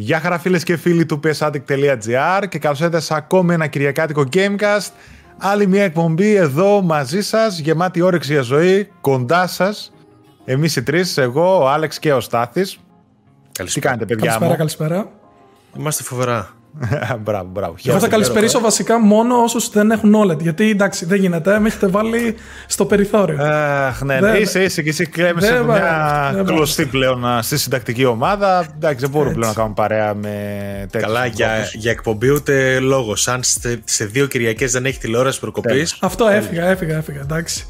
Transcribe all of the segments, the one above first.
Γεια χαρά φίλες και φίλοι του psaddict.gr και καλώς ήρθατε σε ακόμη ένα κυριακάτικο Gamecast. Άλλη μια εκπομπή εδώ μαζί σας, γεμάτη όρεξη για ζωή, κοντά σας. Εμείς οι τρεις, εγώ, ο Άλεξ και ο Στάθης. Καλησπέρα. Τι κάνετε παιδιά Καλησπέρα, μου; καλησπέρα. Είμαστε φοβερά. μπράβο, μπράβο. Εγώ θα καλησπερίσω βασικά μόνο όσους δεν έχουν OLED. Γιατί εντάξει, δεν γίνεται, με έχετε βάλει στο περιθώριο. Αχ, ναι, ναι. Δεν- είσαι, είσαι και εσύ κλέμεσαι Δεν μια πάει, δεν πάει. κλωστή πλέον α, στη συντακτική ομάδα. Εντάξει, δεν μπορούμε πλέον να κάνουμε παρέα με τέτοιους Καλά, για, ανθρώπους. για εκπομπή ούτε λόγος. Αν σε, σε δύο Κυριακές δεν έχει τηλεόραση προκοπής. Αυτό έφυγα, έφυγα, έφυγα. Εντάξει.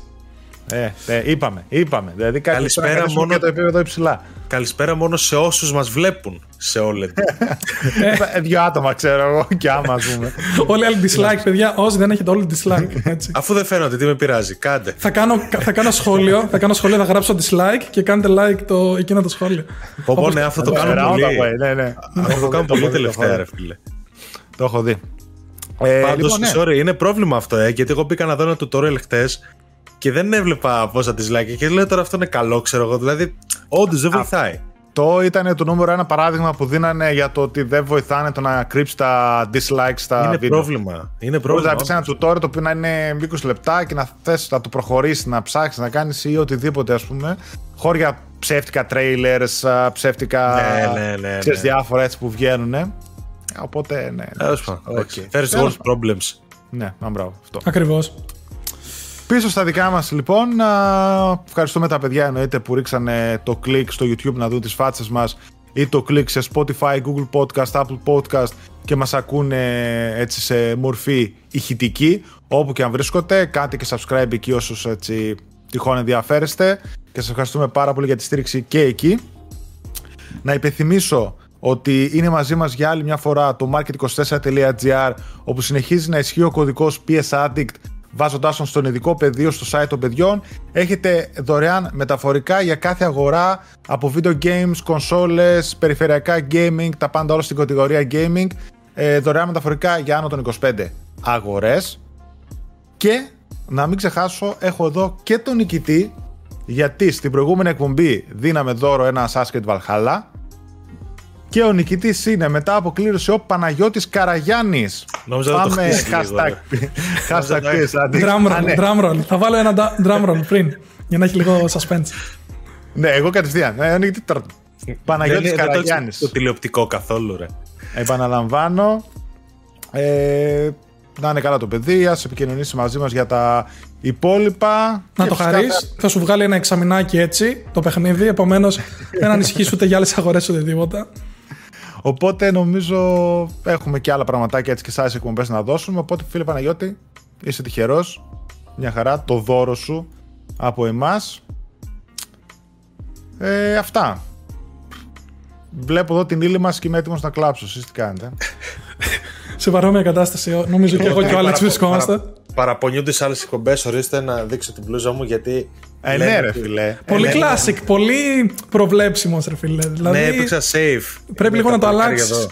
Ε, ε, είπαμε, είπαμε. Δηλαδή κάτι Καλησπέρα, πρέπει να κρατήσουμε μόνο- και το επίπεδο υψηλά. Καλησπέρα μόνο σε όσους μας βλέπουν σε OLED. Ε, Δύο άτομα ξέρω εγώ και άμα ας πούμε. Όλοι οι άλλοι dislike, παιδιά. Όσοι δεν έχετε όλοι dislike. Έτσι. Αφού δεν φαίνονται, τι με πειράζει. Κάντε. θα, κάνω, θα κάνω σχόλιο, θα κάνω σχόλιο, θα γράψω dislike και κάντε like το, εκείνο το σχόλιο. Πω, πω, ναι, αυτό το κάνουν Roundabout πολύ. way, Ναι, ναι. Αυτό το κάνουν Το έχω πολύ δει, τελευταία, το έχω ρε δει. φίλε. Το έχω δει. Ε, Πάντως, λοιπόν, ναι. sorry, είναι πρόβλημα αυτό, ε, γιατί εγώ μπήκα να δω ένα tutorial χτε και δεν έβλεπα πόσα dislike. Και λέω τώρα αυτό είναι καλό, ξέρω εγώ. Δηλαδή, όντως δεν βοηθάει. Το ήταν το νούμερο ένα παράδειγμα που δίνανε για το ότι δεν βοηθάνε το να κρύψει τα dislikes στα Είναι βίντεο. πρόβλημα. Είναι Μπορείς πρόβλημα. να πει ένα tutorial το οποίο να είναι 20 λεπτά και να θες να το προχωρήσεις, να ψάξεις, να κάνεις ή οτιδήποτε ας πούμε. Χώρια ψεύτικα trailers, α, ψεύτικα. Ναι, ναι, ναι, ξέρεις, ναι. διάφορα έτσι που βγαίνουν. Οπότε, ναι. Τέλος πάντων, εντάξει. εντάξει. First Τέλος world problems. Ναι, να μπράβο. Αυτό. Ακριβώς. Πίσω στα δικά μας λοιπόν, α, ευχαριστούμε τα παιδιά εννοείται που ρίξανε το κλικ στο YouTube να δουν τις φάτσες μας ή το κλικ σε Spotify, Google Podcast, Apple Podcast και μας ακούνε έτσι σε μορφή ηχητική όπου και αν βρίσκονται, κάντε και subscribe εκεί όσους έτσι τυχόν ενδιαφέρεστε και σας ευχαριστούμε πάρα πολύ για τη στήριξη και εκεί. Να υπενθυμίσω ότι είναι μαζί μας για άλλη μια φορά το market24.gr όπου συνεχίζει να ισχύει ο κωδικός PSAddict βάζοντάς τον στον ειδικό πεδίο στο site των παιδιών. Έχετε δωρεάν μεταφορικά για κάθε αγορά από video games, κονσόλες, περιφερειακά gaming, τα πάντα όλα στην κατηγορία gaming. Ε, δωρεάν μεταφορικά για άνω των 25 αγορές. Και να μην ξεχάσω, έχω εδώ και τον νικητή, γιατί στην προηγούμενη εκπομπή δίναμε δώρο ένα Assassin's Valhalla και ο νικητής είναι μετά από κλήρωση ο Παναγιώτης Καραγιάννης. Νόμιζα να το Πάμε χτίσεις λίγο, hashtag, ρε. hashtag PSAddict. Drum Α, ναι. roll, drum roll. Θα βάλω ένα da- drum roll πριν για να έχει λίγο suspense. Ναι, εγώ κατευθείαν. Ε, ο νικητής τώρα. Παναγιώτης Δεν είναι- δεν το Καραγιάννης. έχεις το τηλεοπτικό καθόλου, ρε. Επαναλαμβάνω. Ε, να είναι καλά το παιδί, ας επικοινωνήσει μαζί μας για τα υπόλοιπα. Να Και το φυσικά χαρείς, θα σου βγάλει ένα εξαμηνάκι έτσι το παιχνίδι. Επομένως, δεν ανησυχείς ούτε για άλλες αγορές ούτε τίποτα. Οπότε νομίζω έχουμε και άλλα πραγματάκια έτσι και σε άλλες εκπομπές να δώσουμε. Οπότε φίλε Παναγιώτη, είσαι τυχερός. Μια χαρά, το δώρο σου από εμάς. Ε, αυτά. Βλέπω εδώ την ύλη μας και είμαι έτοιμος να κλάψω. Εσείς τι κάνετε; Σε παρόμοια κατάσταση, νομίζω και εγώ και ο Άλεξ βρισκόμαστε. Παρα- Παραπονιούνται σε άλλες εκπομπές. Ορίστε να δείξω την μπλούζα μου γιατί. Ε, λένε ναι ρε ότι- φίλε. Πολύ ναι, ναι. classic, πολύ προβλέψιμος, ρε φίλε. Δηλαδή, Ναι, έπαιξα safe. πρέπει Με λίγο τα να το παλικάρια αλλάξεις. εδώ.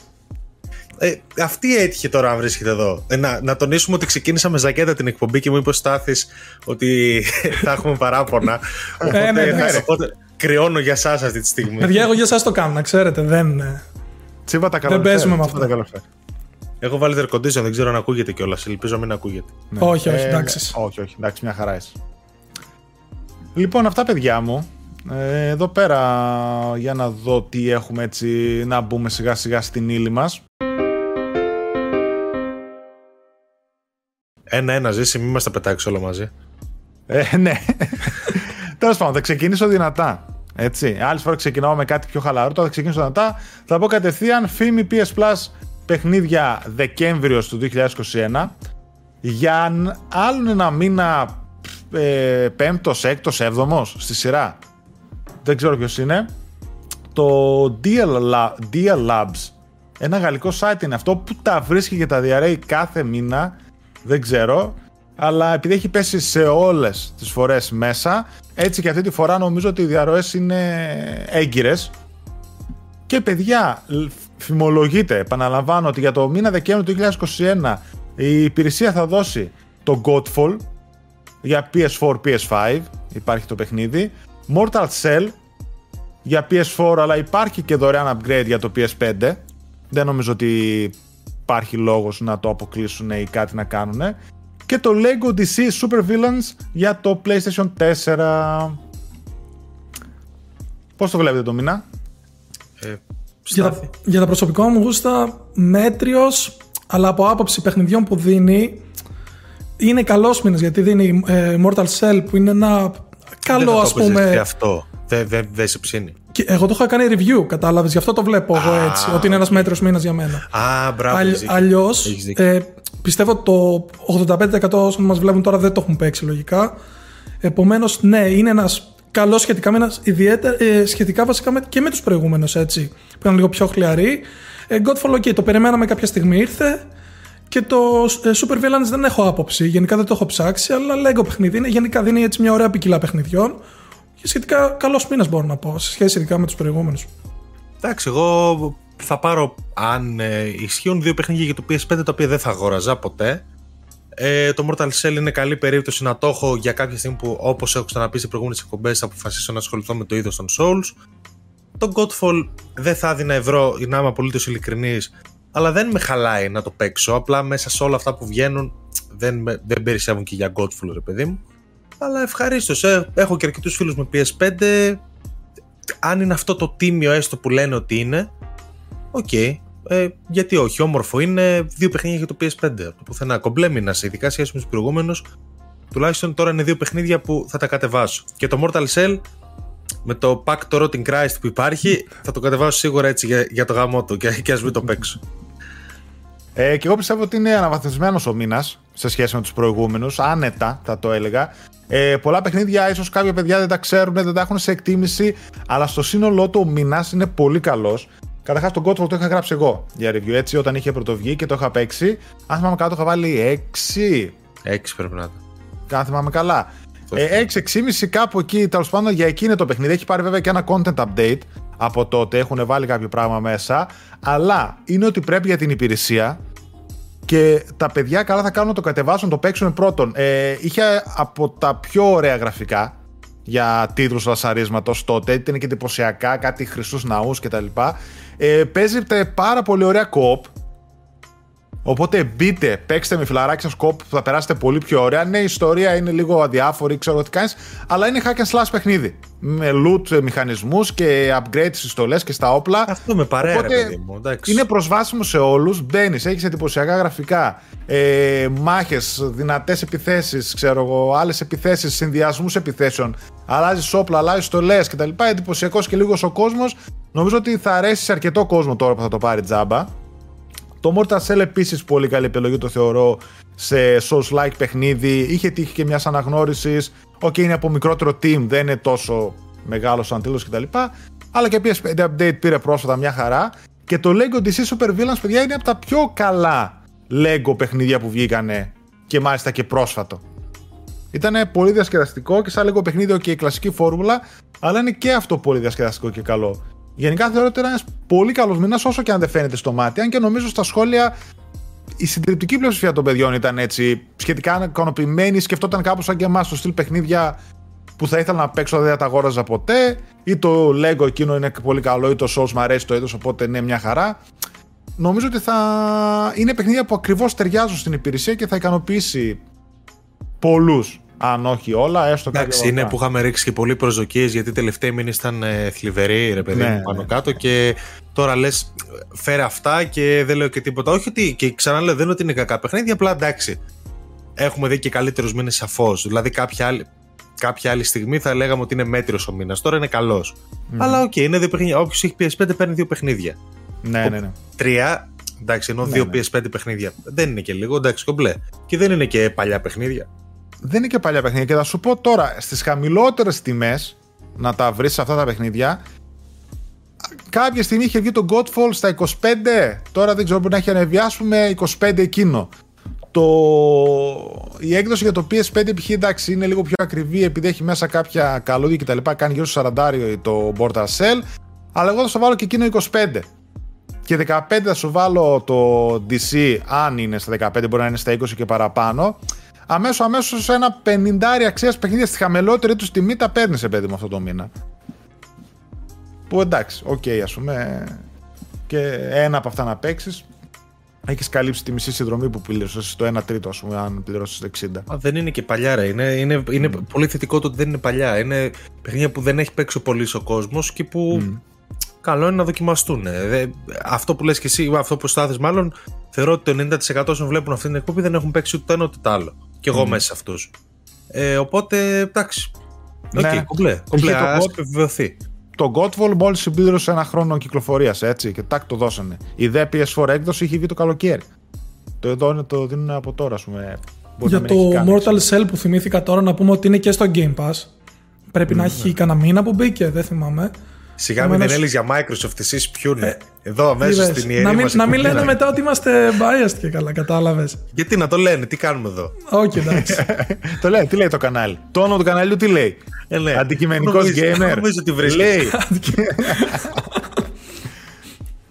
Ε, αυτή έτυχε τώρα αν βρίσκεται εδώ. Ε, να, να τονίσουμε ότι ξεκίνησα με ζακέτα την εκπομπή και μου είπε ο Στάθης ότι θα έχουμε παράπονα. Οπότε, ναι, ναι, ναι. οπότε κρυώνω για εσάς αυτή τη στιγμή. Παιδιά, εγώ για εσάς το κάνω, να ξέρετε. Δεν... ε, Τσίβα τα καλά. παίζουμε με αυτό. Έχω βάλει air condition, δεν ξέρω αν ακούγεται κιόλας. Ελπίζω να μην ακούγεται. Όχι, όχι, Ε, εντάξει. όχι, όχι, εντάξει, μια χαρά είσαι. Λοιπόν, αυτά παιδιά μου. Ε, εδώ πέρα για να δω τι έχουμε έτσι να μπούμε σιγά σιγά στην ύλη μας. Ένα-ένα ζήσει, μην μας τα πετάξεις όλα μαζί. Ε, ναι. Τέλος πάντων, θα ξεκινήσω δυνατά. Έτσι. Άλλη φορά ξεκινάω με κάτι πιο χαλαρό, τώρα θα ξεκινήσω δυνατά. Θα πω κατευθείαν φήμη PS Plus παιχνίδια Δεκέμβριος του 2021. Για ν- άλλον ένα μήνα, ε, πέμπτος, έκτος, έβδομος στη σειρά. Δεν ξέρω ποιος είναι. Το Deal, La- Deal Labs. Ένα γαλλικό site είναι αυτό που τα βρίσκει και τα διαρρέει κάθε μήνα. Δεν ξέρω. Αλλά επειδή έχει πέσει σε όλες τις φορές μέσα, έτσι και αυτή τη φορά νομίζω ότι οι διαρροές είναι έγκυρες. Και παιδιά, λ- φημολογείται, επαναλαμβάνω ότι για το μήνα Δεκέμβριο του 2021 η υπηρεσία θα δώσει το Godfall για PS4, PS5, υπάρχει το παιχνίδι, Mortal Cell για PS4 αλλά υπάρχει και δωρεάν upgrade για το PS5, Δεν νομίζω ότι υπάρχει λόγος να το αποκλείσουν ή κάτι να κάνουν. Και το Lego DC Super Villains για το PlayStation 4. Πώς το βλέπετε το μήνα; Ε, Για τα, στάθη. για τα προσωπικά μου γούστα, μέτριος, αλλά από άποψη παιχνιδιών που δίνει, είναι καλός μήνας γιατί δίνει ε, Mortal Cell που είναι ένα Δεν καλό θα ας το έπαιζες και πούμε. αυτό. Δεν δε, δε σε ψήνει. Και εγώ το είχα κάνει review, κατάλαβες, γι' αυτό το βλέπω εγώ Α, έτσι, ότι είναι ένας μέτριος μήνας για μένα. Α, μπράβο. Αλλ, έχεις δίκιο. αλλιώς, Έχεις δίκιο. ε, πιστεύω το 85% όσων μας βλέπουν τώρα δεν το έχουν παίξει λογικά. Επομένως, ναι, είναι ένας καλός σχετικά μήνας, ιδιαίτερα, ε, σχετικά βασικά με, και με τους προηγούμενους, έτσι, που ήταν λίγο πιο χλιαροί. Ε, Godfall, ok, το περιμέναμε κάποια στιγμή, ήρθε. Και το ε, Super Villains δεν έχω άποψη. Γενικά δεν το έχω ψάξει, αλλά Lego παιχνίδι είναι. Γενικά δίνει έτσι μια ωραία ποικιλά παιχνιδιών. Και σχετικά καλός μήνας μπορώ να πω, σε σχέση ειδικά με τους προηγούμενους. Εντάξει, εγώ θα πάρω αν ε, ισχύουν δύο παιχνίδια για το PS5 τα οποία δεν θα αγόραζα ποτέ. Ε, το Mortal Cell είναι καλή περίπτωση να το έχω για κάποια στιγμή που όπως έχω ξαναπεί σε προηγούμενες εκπομπές θα αποφασίσω να ασχοληθώ με το είδος των Souls. Το Godfall δεν θα έδινα ευρώ, να είμαι απολύτως ειλικρινής, αλλά δεν με χαλάει να το παίξω. Απλά μέσα σε όλα αυτά που βγαίνουν δεν, με- δεν περισσεύουν και για Godfall, ρε παιδί μου. Αλλά ευχαρίστως. Ε, έχω και αρκετούς φίλους με PS5. Αν είναι αυτό το τίμιο έστω που λένε ότι είναι, οκ. Ε, γιατί όχι, όμορφο είναι δύο παιχνίδια για το PS5. Από το πουθενά. Κομπλέ μήνα, ειδικά σχέση με τους προηγούμενους. Τουλάχιστον τώρα είναι δύο παιχνίδια που θα τα κατεβάσω. Και το Mortal Shell με το pack το Rotting Christ που υπάρχει, θα το κατεβάσω σίγουρα έτσι για, για το γαμώτο και, και ας μην το παίξω. Ε, και εγώ πιστεύω ότι είναι αναβαθμισμένος ο μήνας σε σχέση με τους προηγούμενους. Άνετα, θα το έλεγα. Ε, πολλά παιχνίδια, ίσως κάποια παιδιά δεν τα ξέρουν, δεν τα έχουν σε εκτίμηση, αλλά στο σύνολό του ο μήνας είναι πολύ καλός. Καταρχάς, τον Godfall το είχα γράψει εγώ για review έτσι όταν είχε πρωτοβγεί και το είχα παίξει. Αν θυμάμαι καλά, το είχα βάλει 6. Έξι πρέπει να είναι. Αν θυμάμαι καλά. Το Ε, 6-6,5 κάπου εκεί, τέλος πάντων για εκεί είναι το παιχνίδι. Έχει πάρει βέβαια και ένα content update από τότε. Έχουν βάλει κάποιο πράγμα μέσα. Αλλά είναι ότι πρέπει για την υπηρεσία και τα παιδιά καλά θα κάνουν να το κατεβάσουν, να το παίξουν πρώτον. Ε, είχε από τα πιο ωραία γραφικά για τίτλους λασαρίσματος τότε, ήταν και εντυπωσιακά, κάτι χρυσούς ναούς κτλ. Ε, παίζεται πάρα πολύ ωραία co-op, Οπότε μπείτε, παίξτε με φιλαράκι σας κόπ που θα περάσετε πολύ πιο ωραία. Ναι, η ιστορία είναι λίγο αδιάφορη, ξέρω τι κάνεις, αλλά είναι hack and slash παιχνίδι. Με loot μηχανισμούς και upgrade στις στολές και στα όπλα. Αυτό με παρέα, Οπότε ρε παιδί μου. Εντάξει. Είναι προσβάσιμο σε όλους. Μπαίνεις, έχεις εντυπωσιακά γραφικά, ε, μάχες, δυνατές επιθέσεις, ξέρω εγώ, άλλες επιθέσεις, συνδυασμούς επιθέσεων. Αλλάζεις όπλα, αλλάζεις στολές κτλ. Εντυπωσιακός και λίγος ο κόσμος. Νομίζω ότι θα αρέσει σε αρκετό κόσμο τώρα που θα το πάρει τζάμπα. Το Mortal Cell επίσης πολύ καλή επιλογή το θεωρώ σε Souls-like παιχνίδι. Είχε τύχει και μιας αναγνώρισης. Οκ, είναι από μικρότερο team, δεν είναι τόσο μεγάλος σαν τίτλο κτλ. Αλλά και PS5 update πήρε πρόσφατα μια χαρά. Και το Lego DC Super Villains, παιδιά, είναι από τα πιο καλά Lego παιχνίδια που βγήκανε και μάλιστα και πρόσφατο. Ήταν πολύ διασκεδαστικό και σαν Lego παιχνίδι και η κλασική φόρμουλα, αλλά είναι και αυτό πολύ διασκεδαστικό και καλό. Γενικά θεωρώ ότι είναι ένας πολύ καλός μήνας, όσο και αν δεν φαίνεται στο μάτι. Αν και νομίζω στα σχόλια η συντριπτική πλειοψηφία των παιδιών ήταν έτσι σχετικά ικανοποιημένοι, σκεφτόταν κάπως σαν και εμάς το στυλ παιχνίδια που θα ήθελα να παίξω, δεν θα τα αγόραζα ποτέ. Ή το Lego εκείνο είναι πολύ καλό, ή το Souls μου αρέσει το είδος, οπότε ναι, μια χαρά. Νομίζω ότι θα είναι παιχνίδια που ακριβώς ταιριάζουν στην υπηρεσία και θα ικανοποιήσει πολλούς. Αν όχι όλα, έστω κάποια Εντάξει, είναι βαθμά. που είχαμε ρίξει και πολλοί προσδοκίες γιατί τελευταίοι μήνες ήταν ε, θλιβεροί, ρε παιδί Ναι, μου, πάνω ναι. κάτω. Και τώρα λες, φέρε αυτά και δεν λέω και τίποτα. Όχι ότι, και ξαναλέω, δεν είναι ότι είναι κακά παιχνίδια, απλά εντάξει. Έχουμε δει και καλύτερους μήνες σαφώς. Δηλαδή, κάποια άλλη, κάποια άλλη στιγμή θα λέγαμε ότι είναι μέτριος ο μήνας. Τώρα είναι καλός. Αλλά οκ, είναι δύο παιχνίδια. Όποιος έχει PS5 παίρνει δύο παιχνίδια. Ναι, ναι, ναι. Τρία, εντάξει, ενώ Ναι, δύο ναι. PS5 παιχνίδια. Δεν είναι και λίγο, εντάξει, κομπλέ. Και δεν είναι και παλιά παιχνίδια. Δεν είναι και παλιά παιχνίδια. Και θα σου πω τώρα, στις χαμηλότερες τιμές να τα βρεις αυτά τα παιχνίδια. Κάποια στιγμή είχε βγει το Godfall στα 25. Τώρα δεν ξέρω, μπορεί να έχει ανεβεί, ας πούμε, 25 εκείνο. Το... Η έκδοση για το PS5 π.χ. εντάξει είναι λίγο πιο ακριβή επειδή έχει μέσα κάποια καλούδια κτλ. Κάνει γύρω στο 40 το Mortal Cell. Αλλά εγώ θα σου βάλω και εκείνο 25. Και 15 θα σου βάλω το DC, αν είναι στα 15, μπορεί να είναι στα 20 και παραπάνω. Αμέσως, αμέσως ένα 50 αξίας παιχνίδια στη χαμηλότερη τους τιμή τα παίρνεις, ρε παιδί μου, αυτό το μήνα. Που εντάξει, οκ, ας πούμε. και ένα από αυτά να παίξεις, έχεις καλύψει τη μισή συνδρομή που πλήρωσε, το 1 τρίτο, ας πούμε, αν πληρώσεις 60. Α, δεν είναι και παλιά, ρε. Είναι, είναι, είναι mm. πολύ θετικό το ότι δεν είναι παλιά. Είναι παιχνίδια που δεν έχει παίξει πολύς ο κόσμος και που mm. καλό είναι να δοκιμαστούν. αυτό που λες και εσύ, αυτό που στάθηκες μάλλον, θεωρώ ότι το 90% όσων βλέπουν αυτή την εκπομπή δεν έχουν παίξει ούτε το ένα ούτε το άλλο. Και εγώ mm. μέσα σε αυτούς. Ε, οπότε, εντάξει. Ναι. Okay, κομπλέ. Κομπλέ, ας επιβεβαιωθεί το Godfall μόλις συμπλήρωσε ένα χρόνο κυκλοφορίας, έτσι, και τάκ το δώσανε. Η δε PS4 έκδοση είχε βγει το καλοκαίρι. Το εδώ το δίνουν από τώρα, ας πούμε. Για το Mortal Cell που θυμήθηκα τώρα να πούμε ότι είναι και στο Game Pass. Πρέπει mm, να έχει ναι. κανένα μήνα που μπήκε, δεν θυμάμαι. Σιγά μην έλεγε για Microsoft, εσείς πιούνε. Ε, Εδώ αμέσως στην ιερή Να μην, να μην λένε μετά ότι είμαστε biased και καλά, κατάλαβες. Γιατί να το λένε, τι κάνουμε εδώ; Όχι, εντάξει. το λέει, τι λέει το κανάλι; Το όνομα του καναλιού τι λέει; Ε, λέει. Αντικειμενικός gamer. Νομίζω ότι βρίσκει. Λέει.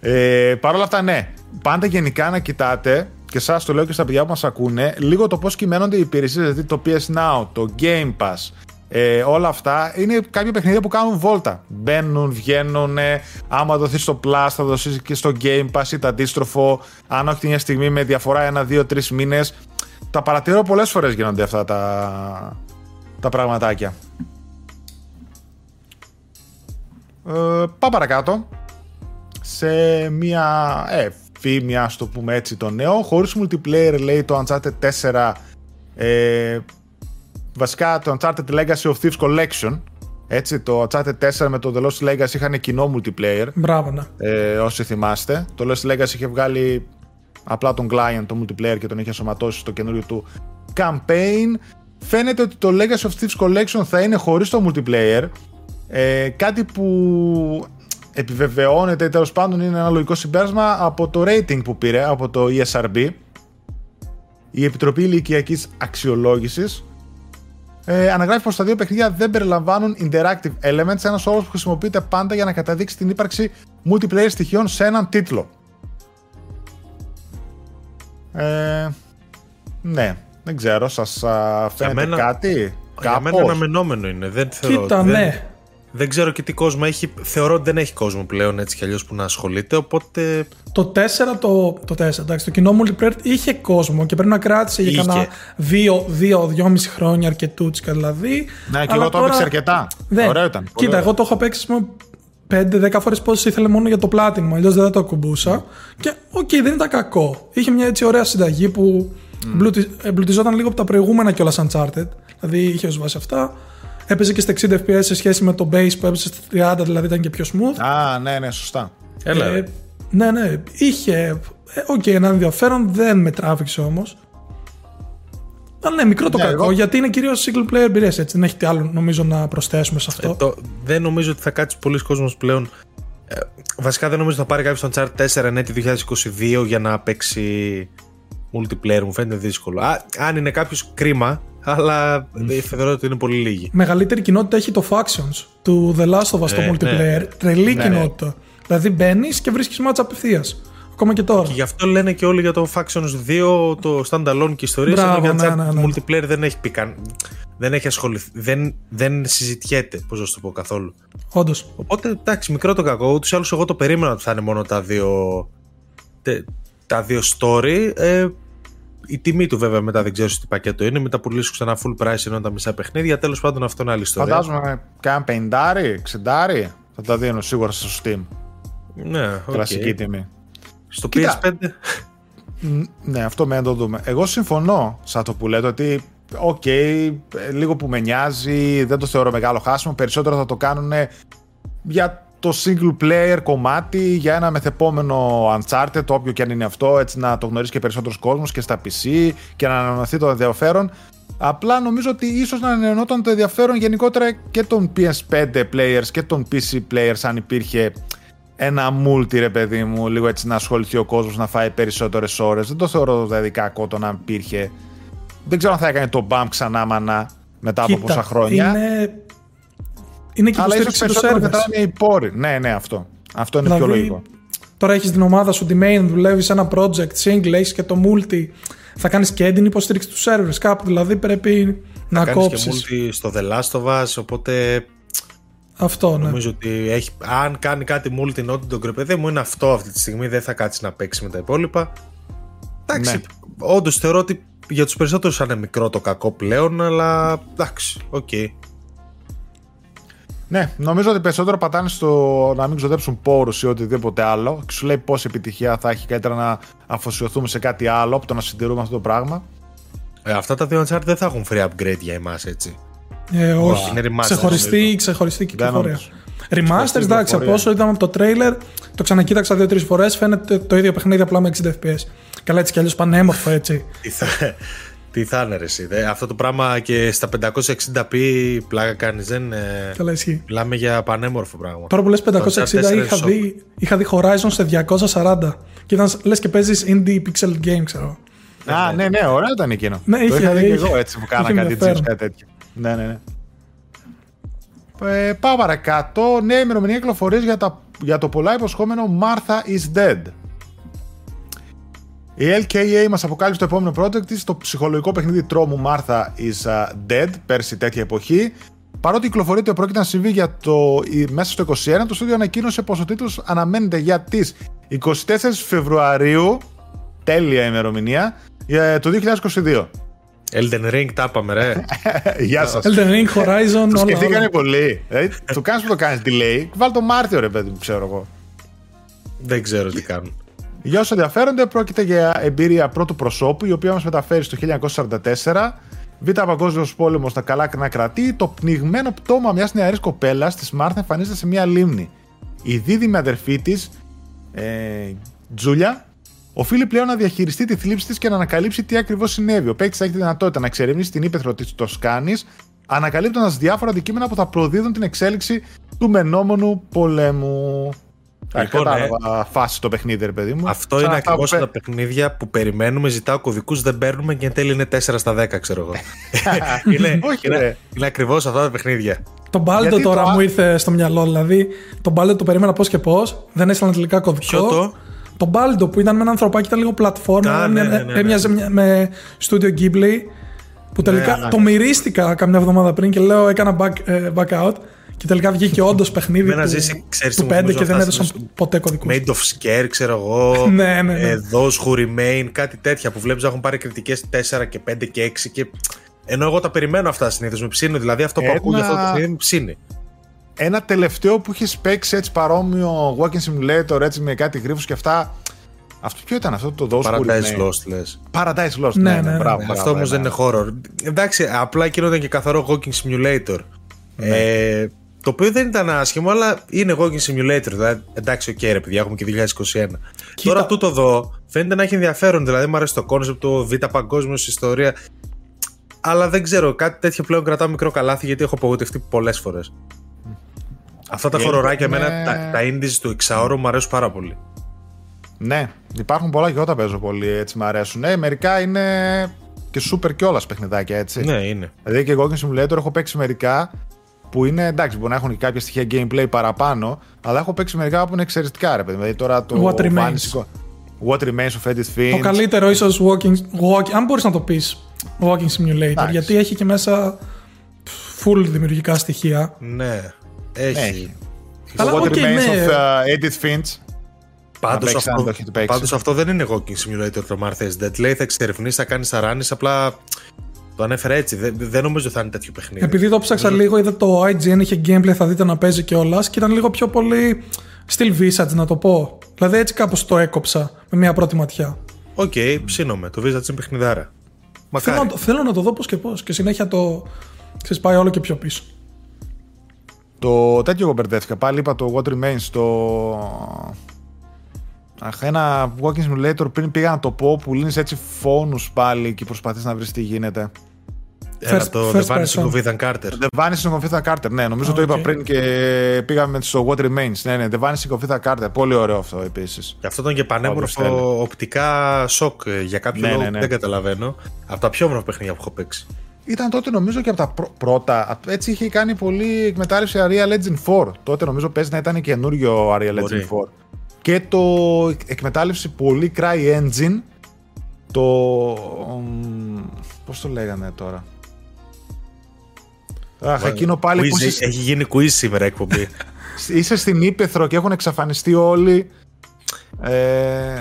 ε, Παρ' όλα αυτά, ναι. Πάντα γενικά να κοιτάτε και εσά το λέω και στα παιδιά που μας ακούνε, λίγο το πώς κυμαίνονται οι υπηρεσίες, δηλαδή το PS Now, το Game Pass, ε, όλα αυτά είναι κάποια παιχνίδια που κάνουν βόλτα. Μπαίνουν, βγαίνουν. Άμα δοθεί στο Plus, θα δοθεί και στο Game Pass ή το αντίστροφο. Αν όχι την μια στιγμή με διαφορά ένα, δύο, τρεις μήνες. Τα παρατηρώ πολλές φορές γίνονται αυτά τα, τα πραγματάκια. Ε, πάω παρακάτω. Σε μια ε, φήμη, ας το πούμε έτσι, το νέο. Χωρίς multiplayer λέει το Uncharted 4 ε, βασικά το Uncharted Legacy of Thieves Collection. Έτσι, το Uncharted 4 με το The Lost Legacy είχαν κοινό multiplayer. Μπράβο, ναι. Ε, όσοι θυμάστε. Το Lost Legacy είχε βγάλει απλά τον client, το multiplayer και τον είχε σωματώσει στο καινούριο του campaign. Φαίνεται ότι το Legacy of Thieves Collection θα είναι χωρίς το multiplayer. Ε, κάτι που επιβεβαιώνεται τέλος πάντων είναι ένα λογικό συμπέρασμα από το rating που πήρε από το ESRB η Επιτροπή Ηλικιακής Αξιολόγησης ε, αναγράφει πως τα δύο παιχνίδια δεν περιλαμβάνουν interactive elements, ένας όρος που χρησιμοποιείται πάντα για να καταδείξει την ύπαρξη multiplayer στοιχείων σε έναν τίτλο. Ε, ναι, δεν ξέρω, σας φαίνεται μένα, κάτι; Για μένα αναμενόμενο είναι. Δεν θεωρώ, Κοίτα, δεν, ναι. Δεν ξέρω και τι κόσμο έχει. Θεωρώ ότι δεν έχει κόσμο πλέον έτσι κι αλλιώς που να ασχολείται. Οπότε. Το 4, το, το 4, εντάξει, το κοινό multiplayer είχε κόσμο και πρέπει να κράτησε για κανένα 2-2,5 χρόνια αρκετούτσικα δηλαδή. Ναι, και εγώ το έπαιξα αρκετά. Δεν. Ωραίο ήταν. Κοίτα, εγώ το έχω παίξει 5-10 φορές όσες ήθελε μόνο για το Platinum, αλλιώς δεν θα το ακουμπούσα. Και OK, okay, δεν ήταν κακό. Είχε μια έτσι ωραία συνταγή που mm. εμπλουτιζόταν λίγο από τα προηγούμενα κιόλας Uncharted. Δηλαδή είχε ως βάση αυτά. Έπαιζε και στα 60 FPS σε σχέση με το base που έπαιζε στα 30, δηλαδή ήταν και πιο smooth. Α, ναι, ναι, σωστά. Έλα. Ε, ναι, ναι, είχε. Ε, OK, okay, ένα ενδιαφέρον, δεν με τράβηξε όμως. Αλλά ναι, μικρό το ναι, κακό, εγώ... γιατί είναι κυρίως single player εμπειρίες. Έτσι, δεν έχει τι άλλο νομίζω να προσθέσουμε σε αυτό. Ε, το, δεν νομίζω ότι θα κάτσει πολύς κόσμος πλέον. Ε, βασικά δεν νομίζω ότι θα πάρει κάποιος το Uncharted 4 ναι, 2022 για να παίξει multiplayer. Μου φαίνεται δύσκολο. Α, αν είναι κάποιος κρίμα, αλλά θεωρώ ότι είναι πολύ λίγοι. Μεγαλύτερη κοινότητα έχει το Factions του The Last of Us στο ναι, multiplayer. Ναι. Τρελή ναι, κοινότητα. Δηλαδή μπαίνεις και βρίσκεις μάτσα απευθείας. Ακόμα και τώρα. Και γι' αυτό λένε και όλοι για το Factions 2, το standalone και ιστορίες. Μπράβο, ναι, ναι, ναι, multiplayer δεν έχει πει καν. Δεν έχει ασχοληθεί. Δεν, δεν συζητιέται, πώς να το πω καθόλου. Όντως. Οπότε εντάξει, μικρό το κακό. Ούτως ή άλλως εγώ το περίμενα ότι θα είναι μόνο τα δύο. Τα δύο story. Ε, η τιμή του βέβαια μετά δεν ξέρω τι πακέτο είναι. Μην τα πουλήσουν ξανά full price ενώ τα μισά παιχνίδια. Τέλος πάντων αυτό είναι άλλη ιστορία. Φαντάζομαι κάνα 50, 60 θα τα δίνουν σίγουρα στο Steam. Ναι, okay. Κλασική τιμή. Στο PS5. ναι, αυτό μένει να το δούμε. Εγώ συμφωνώ σ' αυτό που λέτε ότι OK, okay, λίγο που με νοιάζει, δεν το θεωρώ μεγάλο χάσιμο. Περισσότερο θα το κάνουν για το single player κομμάτι για ένα μεθεπόμενο Uncharted, το όποιο και αν είναι αυτό, έτσι να το γνωρίσει και περισσότερος κόσμος και στα PC και να ανανεωθεί το ενδιαφέρον. Απλά νομίζω ότι ίσως να ανανεωνόταν το ενδιαφέρον γενικότερα και των PS5 players και των PC players αν υπήρχε ένα multi ρε παιδί μου, λίγο έτσι να ασχοληθεί ο κόσμος να φάει περισσότερες ώρες. Δεν το θεωρώ δηλαδή κακό το να υπήρχε. Δεν ξέρω αν θα έκανε το bump ξανά μανά μετά από πόσα χρόνια. Είναι είναι και Αλλά ίσως περισσότερο μετράνε οι πόροι. Ναι, ναι, αυτό. Αυτό είναι δηλαδή, πιο λογικό. Τώρα έχεις την ομάδα σου τη main, δουλεύει σε ένα project single, έχεις και το multi. Θα κάνεις και την υποστήριξη του servers κάπου. Δηλαδή πρέπει να κόψει. και multi στο The Last of Us, οπότε. Αυτό, ναι. Νομίζω ότι έχει, αν κάνει κάτι multi Naughty Dog, ρε παιδί μου, είναι αυτό αυτή τη στιγμή. Δεν θα κάτσει να παίξει με τα υπόλοιπα. Εντάξει, Ναι. όντως θεωρώ ότι για τους περισσότερους θα είναι μικρό το κακό πλέον, αλλά εντάξει, οκ. Ναι, νομίζω ότι περισσότερο πατάνε στο να μην ξοδέψουν πόρους ή οτιδήποτε άλλο. Και σου λέει πόση επιτυχία θα έχει καλύτερα να αφοσιωθούμε σε κάτι άλλο από το να συντηρούμε αυτό το πράγμα. Ε, αυτά τα δύο Uncharted δεν θα έχουν free upgrade για εμάς, έτσι. Ε, όχι. είναι remaster, ξεχωριστή, νομίζω. ξεχωριστή κυκλοφορία. νομίζω. Remasters, εντάξει, από κυκλοφορία. όσο είδαμε από το τρέιλερ, το ξανακοίταξα δύο-τρεις φορές. Φαίνεται το ίδιο παιχνίδι απλά με 60 FPS. Καλά, έτσι κι αλλιώς πανέμορφο έτσι. Τι θα, τι θα είναι, ρε, εσύ. Δε, αυτό το πράγμα και στα 560p πλάκα κάνεις, δεν. ε, Καλά, ισχύει. μιλάμε για πανέμορφο πράγμα. Τώρα που λες 560 Το Uncharted 4 είχα είναι δει, είχα δει Horizon σε 240 και ήταν λες και παίζεις indie pixel game ξέρω. Α, ναι, ναι, ωραίο ήταν εκείνο. Ναι, το είχε- είχα δει και είχε- εγώ έτσι που κάνα είχε κάτι ενδιαφέρον. chips, κάτι τέτοιο. Ναι, ναι, ναι. Ε, πάω παρακάτω. Νέα ημερομηνία κυκλοφορίας για, τα- για το πολλά υποσχόμενο Martha is Dead. Η LKA μας αποκάλυψε το επόμενο project της, το ψυχολογικό παιχνίδι τρόμου Martha is uh, Dead, πέρσι τέτοια εποχή. Παρότι η κυκλοφορία του πρόκειται να συμβεί για το, η- μέσα στο 2021, το στούντιο ανακοίνωσε πως ο τίτλος αναμένεται για τις 24 Φεβρουαρίου, τέλεια ημερομηνία, για το 2022. Elden Ring τα είπαμε, ρε. Γεια σας. Elden Ring, Horizon, Το όλα, σκεφτήκανε όλα. πολύ. Δηλαδή, το κάνεις που το κάνεις delay, βάλ το Μάρτιο ρε παιδί μου, ξέρω εγώ. δεν ξέρω τι κάνουν. Για όσους ενδιαφέρονται, πρόκειται για εμπειρία πρώτου προσώπου, η οποία μας μεταφέρει στο 1944. Β' Παγκόσμιος Πόλεμος στα καλά να κρατεί. Το πνιγμένο πτώμα μιας νεαρής κοπέλας της Μάρθα εμφανίζεται σε μια λίμνη. Η δίδυμη αδερφή της, ε, Τζούλια, οφείλει πλέον να διαχειριστεί τη θλίψη της και να ανακαλύψει τι ακριβώς συνέβη. Ο παίκτης θα έχει τη δυνατότητα να εξερευνήσει την ύπεθρο της Τοσκάνης, ανακαλύπτοντας διάφορα αντικείμενα που θα προδίδουν την εξέλιξη του μενόμενου πολέμου. Λοιπόν, Κατάλαβα φάση το παιχνίδι, ρε παιδί μου. Αυτό Σαν είναι αυτά ακριβώς που τα παιχνίδια που περιμένουμε, ζητάω κωδικούς, δεν παίρνουμε και εν τέλει είναι 4 στα 10, ξέρω εγώ. είναι Όχι, είναι, ρε. είναι ακριβώς αυτά τα παιχνίδια. Το Baldo Γιατί τώρα το- μου ήρθε στο μυαλό, δηλαδή. Το Baldo το περίμενα πώς και πώς. Δεν έστειλαν τελικά κωδικό. Ποιο το; Το Baldo που ήταν με ένα ανθρωπάκι, ήταν λίγο πλατφόρμα. Α, ναι, έμοιαζε- ναι, ναι, ναι. Έμοιαζε μια- με Studio Ghibli. Που τελικά ναι. το μυρίστηκα καμιά εβδομάδα πριν και λέω έκανα back, ε, back out. Και τελικά βγήκε όντως παιχνίδι Με ένα του, ζήσει, ξέρεις τι του μου 5 θυμίζει και δεν αυτά έδωσαν στις- ποτέ κωδικούς. Made of Scare, ξέρω εγώ. Ναι, ναι, ναι. ε, Those who remain, κάτι τέτοια που βλέπεις να έχουν πάρει κριτικές 4 και 5 και 6. Και... Ενώ εγώ τα περιμένω αυτά συνήθως με ψήνει. Δηλαδή αυτό που Ένα- ακούω για αυτό το παιχνίδι με ψήνει. Ένα τελευταίο που έχεις παίξει έτσι παρόμοιο Walking Simulator έτσι με κάτι γρήφου και αυτά. Αυτό ποιο ήταν αυτό το Those Who Paradise Remain? Lost λες. Paradise Lost, Ναι, ναι, ναι, ναι, ναι. μπράβο, Ναι, μπράβο, αυτό όμως ναι. δεν είναι horror. Εντάξει, απλά εκείνο ήταν και καθαρό walking simulator. Ναι. Ε, το οποίο δεν ήταν άσχημο, αλλά είναι walking simulator. Δηλαδή, εντάξει, οκ, ρε παιδιά, έχουμε και 2021. Τώρα τούτο εδώ φαίνεται να έχει ενδιαφέρον. Δηλαδή, μου αρέσει το concept, το β' παγκόσμιος ιστορία. Αλλά δεν ξέρω, κάτι τέτοιο πλέον κρατάω μικρό καλάθι γιατί έχω απογοητευτεί πολλές φορές. Αυτά τα Και χοροράκια είναι- εμένα, τα, τα indies του εξάωρου μου αρέσουν πάρα πολύ. Ναι, υπάρχουν πολλά και εγώ τα παίζω πολύ, έτσι μ' αρέσουν. Ε, μερικά είναι και super κιόλας παιχνιδάκια, έτσι. Ναι, είναι. Δηλαδή και εγώ και Simulator έχω παίξει μερικά που είναι εντάξει, μπορεί να έχουν και κάποια στοιχεία gameplay παραπάνω, αλλά έχω παίξει μερικά που είναι εξαιρετικά, ρε παιδί. Δηλαδή τώρα το What Remains. Vanishing- What Remains of Edith Finch. Το καλύτερο ίσως walking, walking. Αν μπορείς να το πεις walking simulator, Εντάξει. γιατί έχει και μέσα full δημιουργικά στοιχεία. Ναι, έχει. έχει. Το Αλλά, What OK, Remains ναι. of uh, Edith Finch. Πάντως παίξεις, αν αυτό, το έχετε παίξεις. πάντως αυτό δεν είναι walking simulator το Martha Is Dead. Λέει θα εξερευνήσεις, θα κάνεις ράνεις, απλά το ανέφερε έτσι. Δεν, δεν νομίζω θα είναι τέτοιο παιχνίδι. Επειδή το ψάξα λίγο, είδα το IGN είχε gameplay, θα δείτε να παίζει κιόλας και ήταν λίγο πιο πολύ στυλ Visage να το πω. Δηλαδή έτσι κάπως το έκοψα με μια πρώτη ματιά. Οκ, ψήνομαι. Το Visage είναι παιχνιδάρα. Μακάρι. Θέλω να, το, θέλω να το δω πώς και πώς και συνέχεια το ξέρεις, πάει όλο και πιο πίσω. Το τέτοιο εγώ μπερδεύτηκα. Πάλι είπα το What Remains. Το. Αχ, ένα walking simulator πριν πήγα να το πω που λύνεις έτσι φόνους πάλι και προσπαθείς να βρεις τι γίνεται. Ένα First- το first The Vanishing person. of Ethan Carter. The Vanishing of Ethan Carter, ναι, νομίζω Α, το είπα οκ. πριν και πήγαμε στο What Remains. Ναι, ναι, The Vanishing of Ethan Carter. Πολύ ωραίο αυτό επίσης. Και αυτό ήταν και Όπως πανέμορφο θέλει. οπτικά σοκ ε, για κάποιο Ναι, λόγο ναι, που ναι. δεν καταλαβαίνω. Από τα πιο όμορφα παιχνίδια που έχω παίξει. Ήταν τότε νομίζω και από τα πρω- πρώτα. Έτσι είχε κάνει πολύ εκμετάλλευση Unreal Engine 4. Τότε νομίζω παίζει να ήταν καινούριο Unreal Μπορεί. Engine 4. Και το εκμεταλλεύτηκε πολύ Cry Engine. Το. μ, Πώς το λέγανε τώρα. Αχ, εκείνο πάλι Quiz, που είσαι, Έχει γίνει quiz σήμερα εκπομπή. είσαι στην Ήπεθρο και έχουν εξαφανιστεί όλοι. Ε,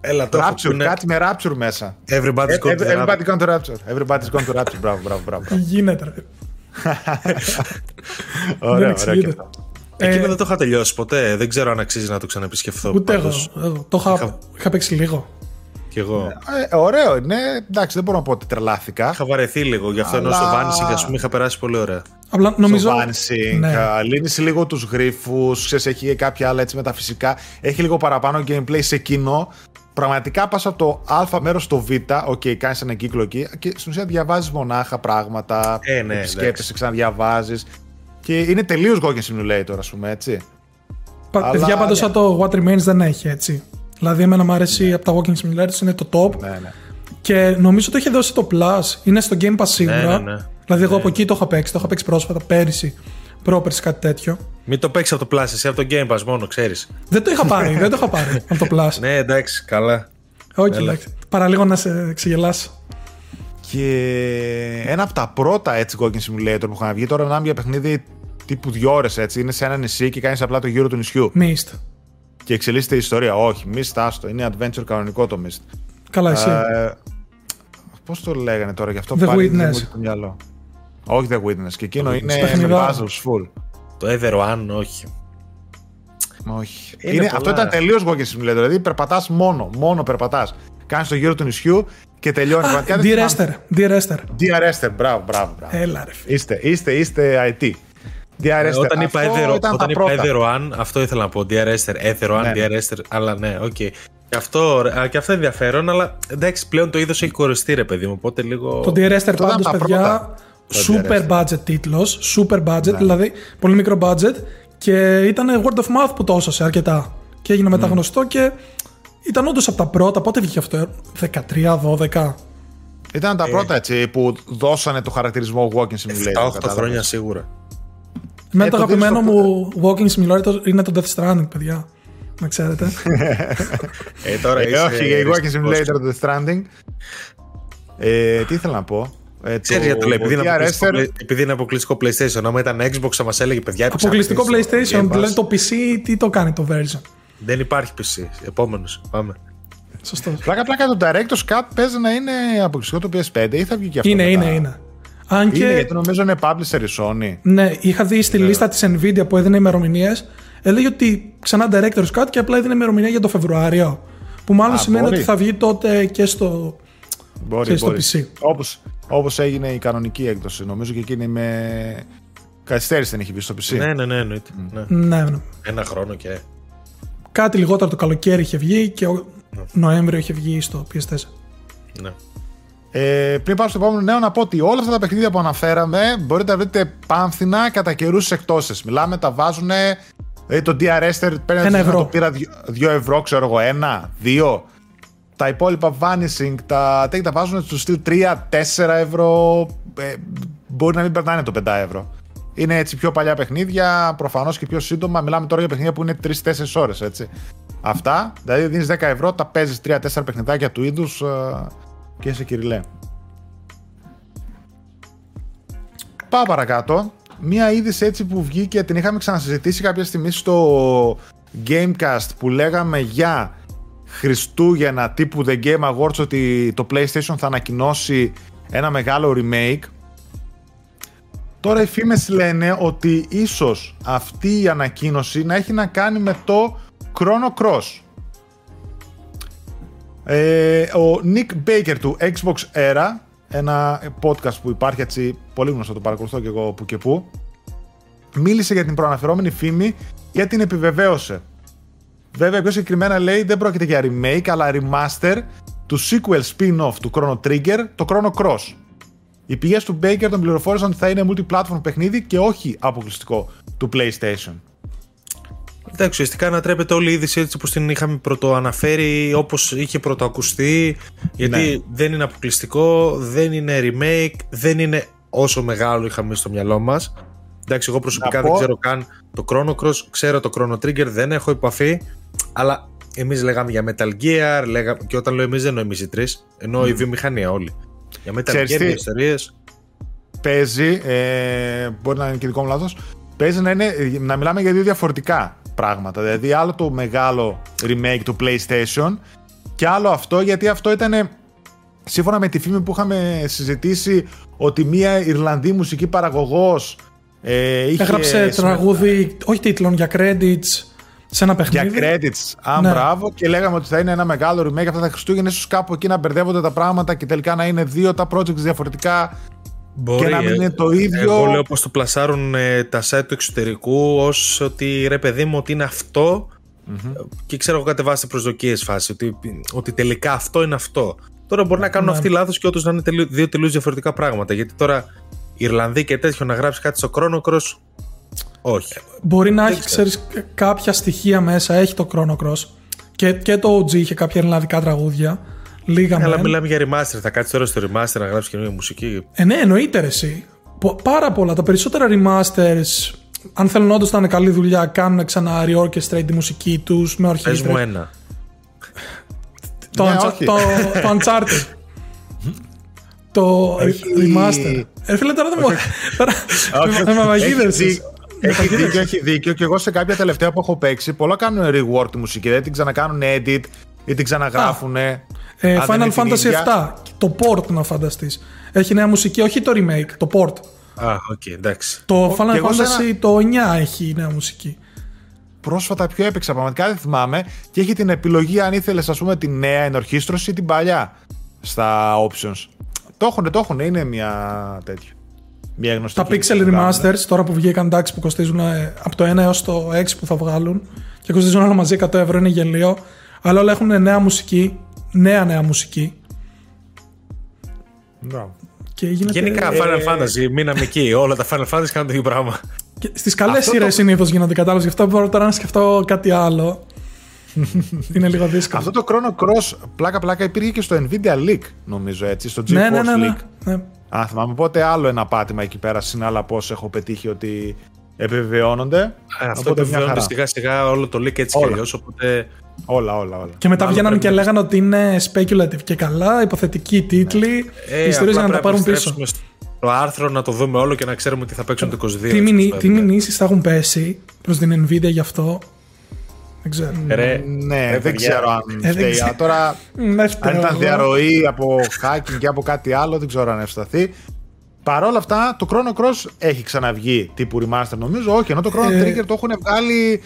Έλα το έχω που rapture, είναι κάτι με Rapture μέσα. Everybody's Ε, got the Everybody gone to Rapture. Everybody's gone to Rapture. Μπράβο, μπράβο, μπράβο. Τι γίνεται, ρε. Ωραίο, ωραίο και εξηγείται. αυτό. Εκείνο Ε, δεν το είχα τελειώσει ποτέ. Δεν ξέρω αν αξίζει να το ξαναεπισκεφθώ. Ούτε εγώ. πάντως. εγώ. Το είχα, Είχα- είχα παίξει λίγο. Κι εγώ. Ε, ωραίο είναι. Εντάξει, δεν μπορώ να πω ότι τρελάθηκα. Είχα βαρεθεί λίγο. Γι' αυτό ενώ στο Αλλά- Vanishing, ας πούμε, είχα περάσει πολύ ωραία. Απλά νομίζω. Στο Vanishing, Ναι. α, λύνεις λίγο τους γρίφους, ξέρεις, έχει κάποια άλλα έτσι μεταφυσικά, έχει λίγο παραπάνω gameplay σε εκείνο. Πραγματικά πας από το α μέρος στο β, οκ, κάνεις έναν κύκλο εκεί και στην ουσία διαβάζεις μονάχα πράγματα, Ε, ναι, επισκέπτεσαι, εντάξει. Ξαναδιαβάζεις και είναι τελείως Walking Simulator, ας πούμε, έτσι. Πα- Αλλά, Παιδιά, πάντως ναι. σαν το What Remains δεν έχει έτσι. Δηλαδή, εμένα μου αρέσει από τα Walking Simulators, είναι το top. Ναι, ναι. Και νομίζω το έχει δώσει το Plus. Είναι στο Game Pass σίγουρα. ναι, ναι. Δηλαδή, εγώ από εκεί το είχα παίξει. Το είχα παίξει πρόσφατα πέρυσι. Πρόπερση κάτι τέτοιο. Μην το παίξεις από το Plus, εσύ από το Game Pass μόνο, ξέρεις. Δεν το είχα πάρει, δεν το είχα πάρει από το Plus. Ναι, εντάξει, καλά. Όχι, Έλα. εντάξει. Παραλίγο να σε ξεγελάσω. Και ένα από τα πρώτα έτσι Walking Simulator που είχαν βγει, τώρα να για παιχνίδι τύπου δύο ώρες έτσι, είναι σε ένα νησί και κάνεις απλά το γύρο του νησιού. Mist. Και εξελίσσεται η ιστορία. Όχι, Mist, άστο. Είναι adventure κανονικό το Mist. Καλά, εσύ. Ε, Πώς το λέγανε τώρα γι' αυτό The πάλι δεν Witness. μου έρχεται στο μυαλό. Όχι The Witness. Και εκείνο είναι με Παιχνιδάρα. puzzles full. Το Ether One, όχι. Όχι. Είναι Είναι, πολλά. αυτό ήταν τελείως Walking Simulator. Δηλαδή περπατάς μόνο. Μόνο περπατάς. Κάνεις το γύρο του νησιού και τελειώνει. Πραγματικά δεν Dear θυμάμαι- Esther. Dear Esther. Dear Esther. Μπράβο, μπράβο. μπράβο. Έλα, ρε φίλε. Είστε, είστε, είστε IT. Dear Ε, Esther. όταν είπα, Αυτό Ether, ήταν όταν τα είπα πρώτα. Ether One, αυτό ήθελα να πω. Dear Esther, Ether One, Ναι, ναι. Dear Esther. Αλλά ναι, οκ. Και αυτό, α, και αυτό ενδιαφέρον, αλλά εντάξει, πλέον το είδος έχει κορεστεί, ρε παιδί μου. Οπότε λίγο. Το Dear Esther ήταν πάντως, τα παιδιά, πρώτα. Το super Dear budget τίτλος, super budget, Ναι. δηλαδή πολύ μικρό budget και ήταν word of mouth που το έσωσε αρκετά και έγινε μετά γνωστό και ήταν όντως από τα πρώτα, πότε βγήκε αυτό, 13-12. Ήταν Ε. τα πρώτα έτσι που δώσανε το χαρακτηρισμό Walking Simulator. 7-8 κατάλαβες. χρόνια σίγουρα. Εμένα Ε, το το δίνεις αγαπημένο στο- μου walking simulator είναι το Death Stranding, παιδιά. Να ξέρετε. Ε, τώρα Ε, είσαι όχι, η Walking ρυθμικός. Simulator το Death Stranding. Ε, τι ήθελα να πω. Ε, Ξέρεις γιατί το λέει, επειδή είναι, Dear αποκλειστικό, Esther- play- επειδή είναι αποκλειστικό PlayStation. Άμα ήταν Xbox, θα μα έλεγε παιδιά. έπαιξα Αποκλειστικό αυτό στο PlayStation, Game Pass». δηλαδή το PC τι το κάνει το version. Δεν υπάρχει PC. Επόμενος. Πάμε. Σωστός. Πλάκα πλάκα το Director's Cut παίζει να είναι αποκλειστικό το PS5 ή θα βγει και αυτό Είναι, μετά; είναι, είναι. Αν και Είναι, γιατί νομίζω είναι publisher η Sony. Ναι, είχα δει στη λίστα της Nvidia που έδινε ημερομηνίες. Έλεγε ότι ξανά Director's Cut και απλά έδινε ημερομηνία για το Φεβρουάριο. Που μάλλον Α, σημαίνει μπορεί. ότι θα βγει τότε και στο. Μπορεί, Ξέρεις, στο μπορεί. PC. Όπως, όπως έγινε η κανονική έκδοση. Νομίζω και εκείνη με... Καθυστέρηση δεν έχει βγει στο PC. Ναι, ναι, ναι, εννοείται. Ναι. Ναι, ναι. Ένα χρόνο και. Κάτι λιγότερο το καλοκαίρι είχε βγει και ο Νοέμβριο είχε βγει στο PS4. Ναι. Ε, πριν πάω στο επόμενο νέο, να πω ότι όλα αυτά τα παιχνίδια που αναφέραμε μπορείτε να βρείτε πάμφθηνα κατά καιρούς στις εκτόσεις. Μιλάμε, τα βάζουν. Δηλαδή το DR Esther παίρνει Ένα ευρώ. το πήρα 2 ευρώ, ξέρω εγώ, ένα, δύο. Τα υπόλοιπα Vanishing, τα τέτοια τα βάζουν στο στυλ 3-4 ευρώ. Ε, μπορεί να μην περνάνε το 5 ευρώ. Είναι έτσι πιο παλιά παιχνίδια, προφανώς και πιο σύντομα. Μιλάμε τώρα για παιχνίδια που είναι 3-4 ώρες, έτσι. Αυτά, δηλαδή δίνεις 10 ευρώ, τα παίζεις 3-4 παιχνιδάκια του είδους και είσαι κυριλέ. Πάω παρακάτω. Μία είδηση έτσι που βγήκε, την είχαμε ξανασυζητήσει κάποια στιγμή στο Gamecast που λέγαμε για Χριστούγεννα τύπου The Game Awards ότι το PlayStation θα ανακοινώσει ένα μεγάλο remake. Τώρα οι φήμες λένε ότι ίσως αυτή η ανακοίνωση να έχει να κάνει με το Chrono Cross. Ε, ο Nick Baker του Xbox Era, ένα podcast που υπάρχει έτσι πολύ γνωστό, το παρακολουθώ και εγώ που και που, μίλησε για την προαναφερόμενη φήμη και την επιβεβαίωσε. Βέβαια, πιο συγκεκριμένα λέει δεν πρόκειται για remake, αλλά remaster του sequel spin-off του Chrono Trigger, το Chrono Cross. Οι πηγές του Baker τον πληροφόρησαν ότι θα είναι multi-platform παιχνίδι και όχι αποκλειστικό του PlayStation. Εντάξει, ουσιαστικά ανατρέπεται όλη η είδηση έτσι που την είχαμε πρωτοαναφέρει όπως είχε πρωτοακουστεί. Γιατί Ναι. δεν είναι αποκλειστικό, δεν είναι remake, δεν είναι όσο μεγάλο είχαμε στο μυαλό μας. Εντάξει, εγώ προσωπικά Να δεν πω- ξέρω καν το Chrono Cross, ξέρω το Chrono Trigger, δεν έχω επαφή. Αλλά εμείς λέγαμε για Metal Gear, λέγαμε, και όταν λέω εμείς δεν εννοώ εμείς οι τρεις, εννοώ η βιομηχανία όλη. Για Metal Ξέρεις Gear, τι; για ιστορίες. παίζει, ε, μπορεί να είναι και δικό μου λάθος, παίζει να, είναι, να μιλάμε για δύο διαφορετικά πράγματα. Δηλαδή άλλο το μεγάλο remake του PlayStation και άλλο αυτό γιατί αυτό ήταν σύμφωνα με τη φήμη που είχαμε συζητήσει ότι μια Ιρλανδή μουσική παραγωγός ε, είχε Έγραψε τραγούδι, όχι τίτλων, για credits σε ένα παιχνίδι. Για credits. Α, Ναι. μπράβο. Και λέγαμε ότι θα είναι ένα μεγάλο remake αυτά τα Χριστούγεννα. ίσως κάπου εκεί να μπερδεύονται τα πράγματα και τελικά να είναι δύο τα projects διαφορετικά. Μπορεί, Και να μην ε, είναι το ίδιο. Εγώ λέω πως το πλασάρουν ε, τα site του εξωτερικού ως ότι ρε παιδί μου ότι είναι αυτό και ξέρω εγώ κατεβάστε προσδοκίες φάση ότι, ότι τελικά αυτό είναι αυτό. Τώρα μπορεί να κάνουν Ναι. αυτοί λάθος και όντως να είναι τελείω- δύο τελείως διαφορετικά πράγματα γιατί τώρα Ιρλανδοί και τέτοιο να γράψει κάτι στο Chrono Cross όχι. Μπορεί να έχει, ξέρω. ξέρεις, κάποια στοιχεία μέσα, έχει το Chrono Cross. Και, και το OG είχε κάποια ελληνικά τραγούδια. Λίγα Αλλά μεν. μιλάμε για remaster, θα κάτσεις τώρα στο remaster να γράψεις καινούργια μουσική. Ε, ναι, εννοείται ρε, εσύ. Πο- Πάρα πολλά. Τα περισσότερα remasters, αν θέλουν όντως να είναι καλή δουλειά, κάνουν ξανά re-orchestrate τη μουσική τους με Πες μου ορχήστρα. ένα. Το, Ναι, Uncha- όχι. το, το Uncharted. το Έχει- remaster. Ε, φίλε, τώρα δεν μου. Τώρα Όχι, με- με έχει παγίδευσες. δί- Έχει δίκιο, έχει δίκιο. Και εγώ σε κάποια τελευταία που έχω παίξει, πολλά κάνουν rework τη μουσική. Δεν την ξανακάνουν edit ή την ξαναγράφουν. Ε, Final Fantasy 7. Το port να φανταστείς. Έχει νέα μουσική, όχι το remake, το port. Α, οκ, εντάξει. Το και Final εγώ σε Fantasy το 9 έχει νέα μουσική. Πρόσφατα πιο έπαιξα, πραγματικά δεν θυμάμαι. Και έχει την επιλογή αν ήθελες, ας πούμε, τη νέα ενορχίστρωση ή την παλιά στα options. Το έχουν, το έχουν. Είναι μια τέτοια. Μια γνωστή. Τα κίνηση Pixel που κάνουν. Remasters, τώρα που βγήκαν εντάξει που κοστίζουν ε, από το 1 έως το 6 που θα βγάλουν και κοστίζουν όλα μαζί 100 ευρώ, είναι γελίο. Αλλά όλα έχουν νέα μουσική, νέα νέα μουσική. Μπράβο. Και γίνεται... Γενικά Final Fantasy, μείναμε εκεί. Όλα τα Final Fantasy κάνουν το ίδιο πράγμα. Και στις καλές Αυτό σειρές το- συνήθως γίνονται κατάλογες, γι' αυτό μπορώ τώρα να σκεφτώ κάτι άλλο. είναι λίγο δύσκολο. Αυτό το Chrono Cross πλάκα-πλάκα υπήρχε και στο Nvidia Leak, νομίζω έτσι. Στο GeForce ναι, ναι, ναι, ναι. Leak. ναι. Α, θυμάμαι. Οπότε άλλο ένα πάτημα εκεί πέρα συν άλλα πώ έχω πετύχει ότι επιβεβαιώνονται. Ε, Αυτό Οπότε μια επιβεβαιώνεται χαρά. σιγά σιγά όλο το leak έτσι κι Όλα. αλλιώς. Οπότε Όλα, όλα, όλα. Και μετά Άλλο βγαίνανε πρέπει και να- λέγανε ότι είναι speculative και καλά, υποθετικοί τίτλοι, ε, ιστορίες για να τα απλά πάρουν πρέπει πίσω. επιστρέψουμε στο άρθρο να το δούμε όλο και να ξέρουμε τι θα παίξουν το 22. Τι, έτσι, μηνύ, πώς τι θα είναι. μηνύσεις θα έχουν πέσει προς την Nvidia γι' αυτό; Δεν ξέρω. Ρε, Ναι, ρε, δεν παιδιά. ξέρω αν Ε, δεν φταίει. ξέρω. Α, Τώρα, Δεν αν φταίω ήταν εγώ. διαρροή από hacking και από κάτι άλλο, δεν ξέρω αν ευσταθεί. Παρ' όλα αυτά, το Chrono Cross έχει ξαναβγεί τύπου remaster νομίζω. Όχι, ενώ το Chrono Ε, Trigger το έχουν βγάλει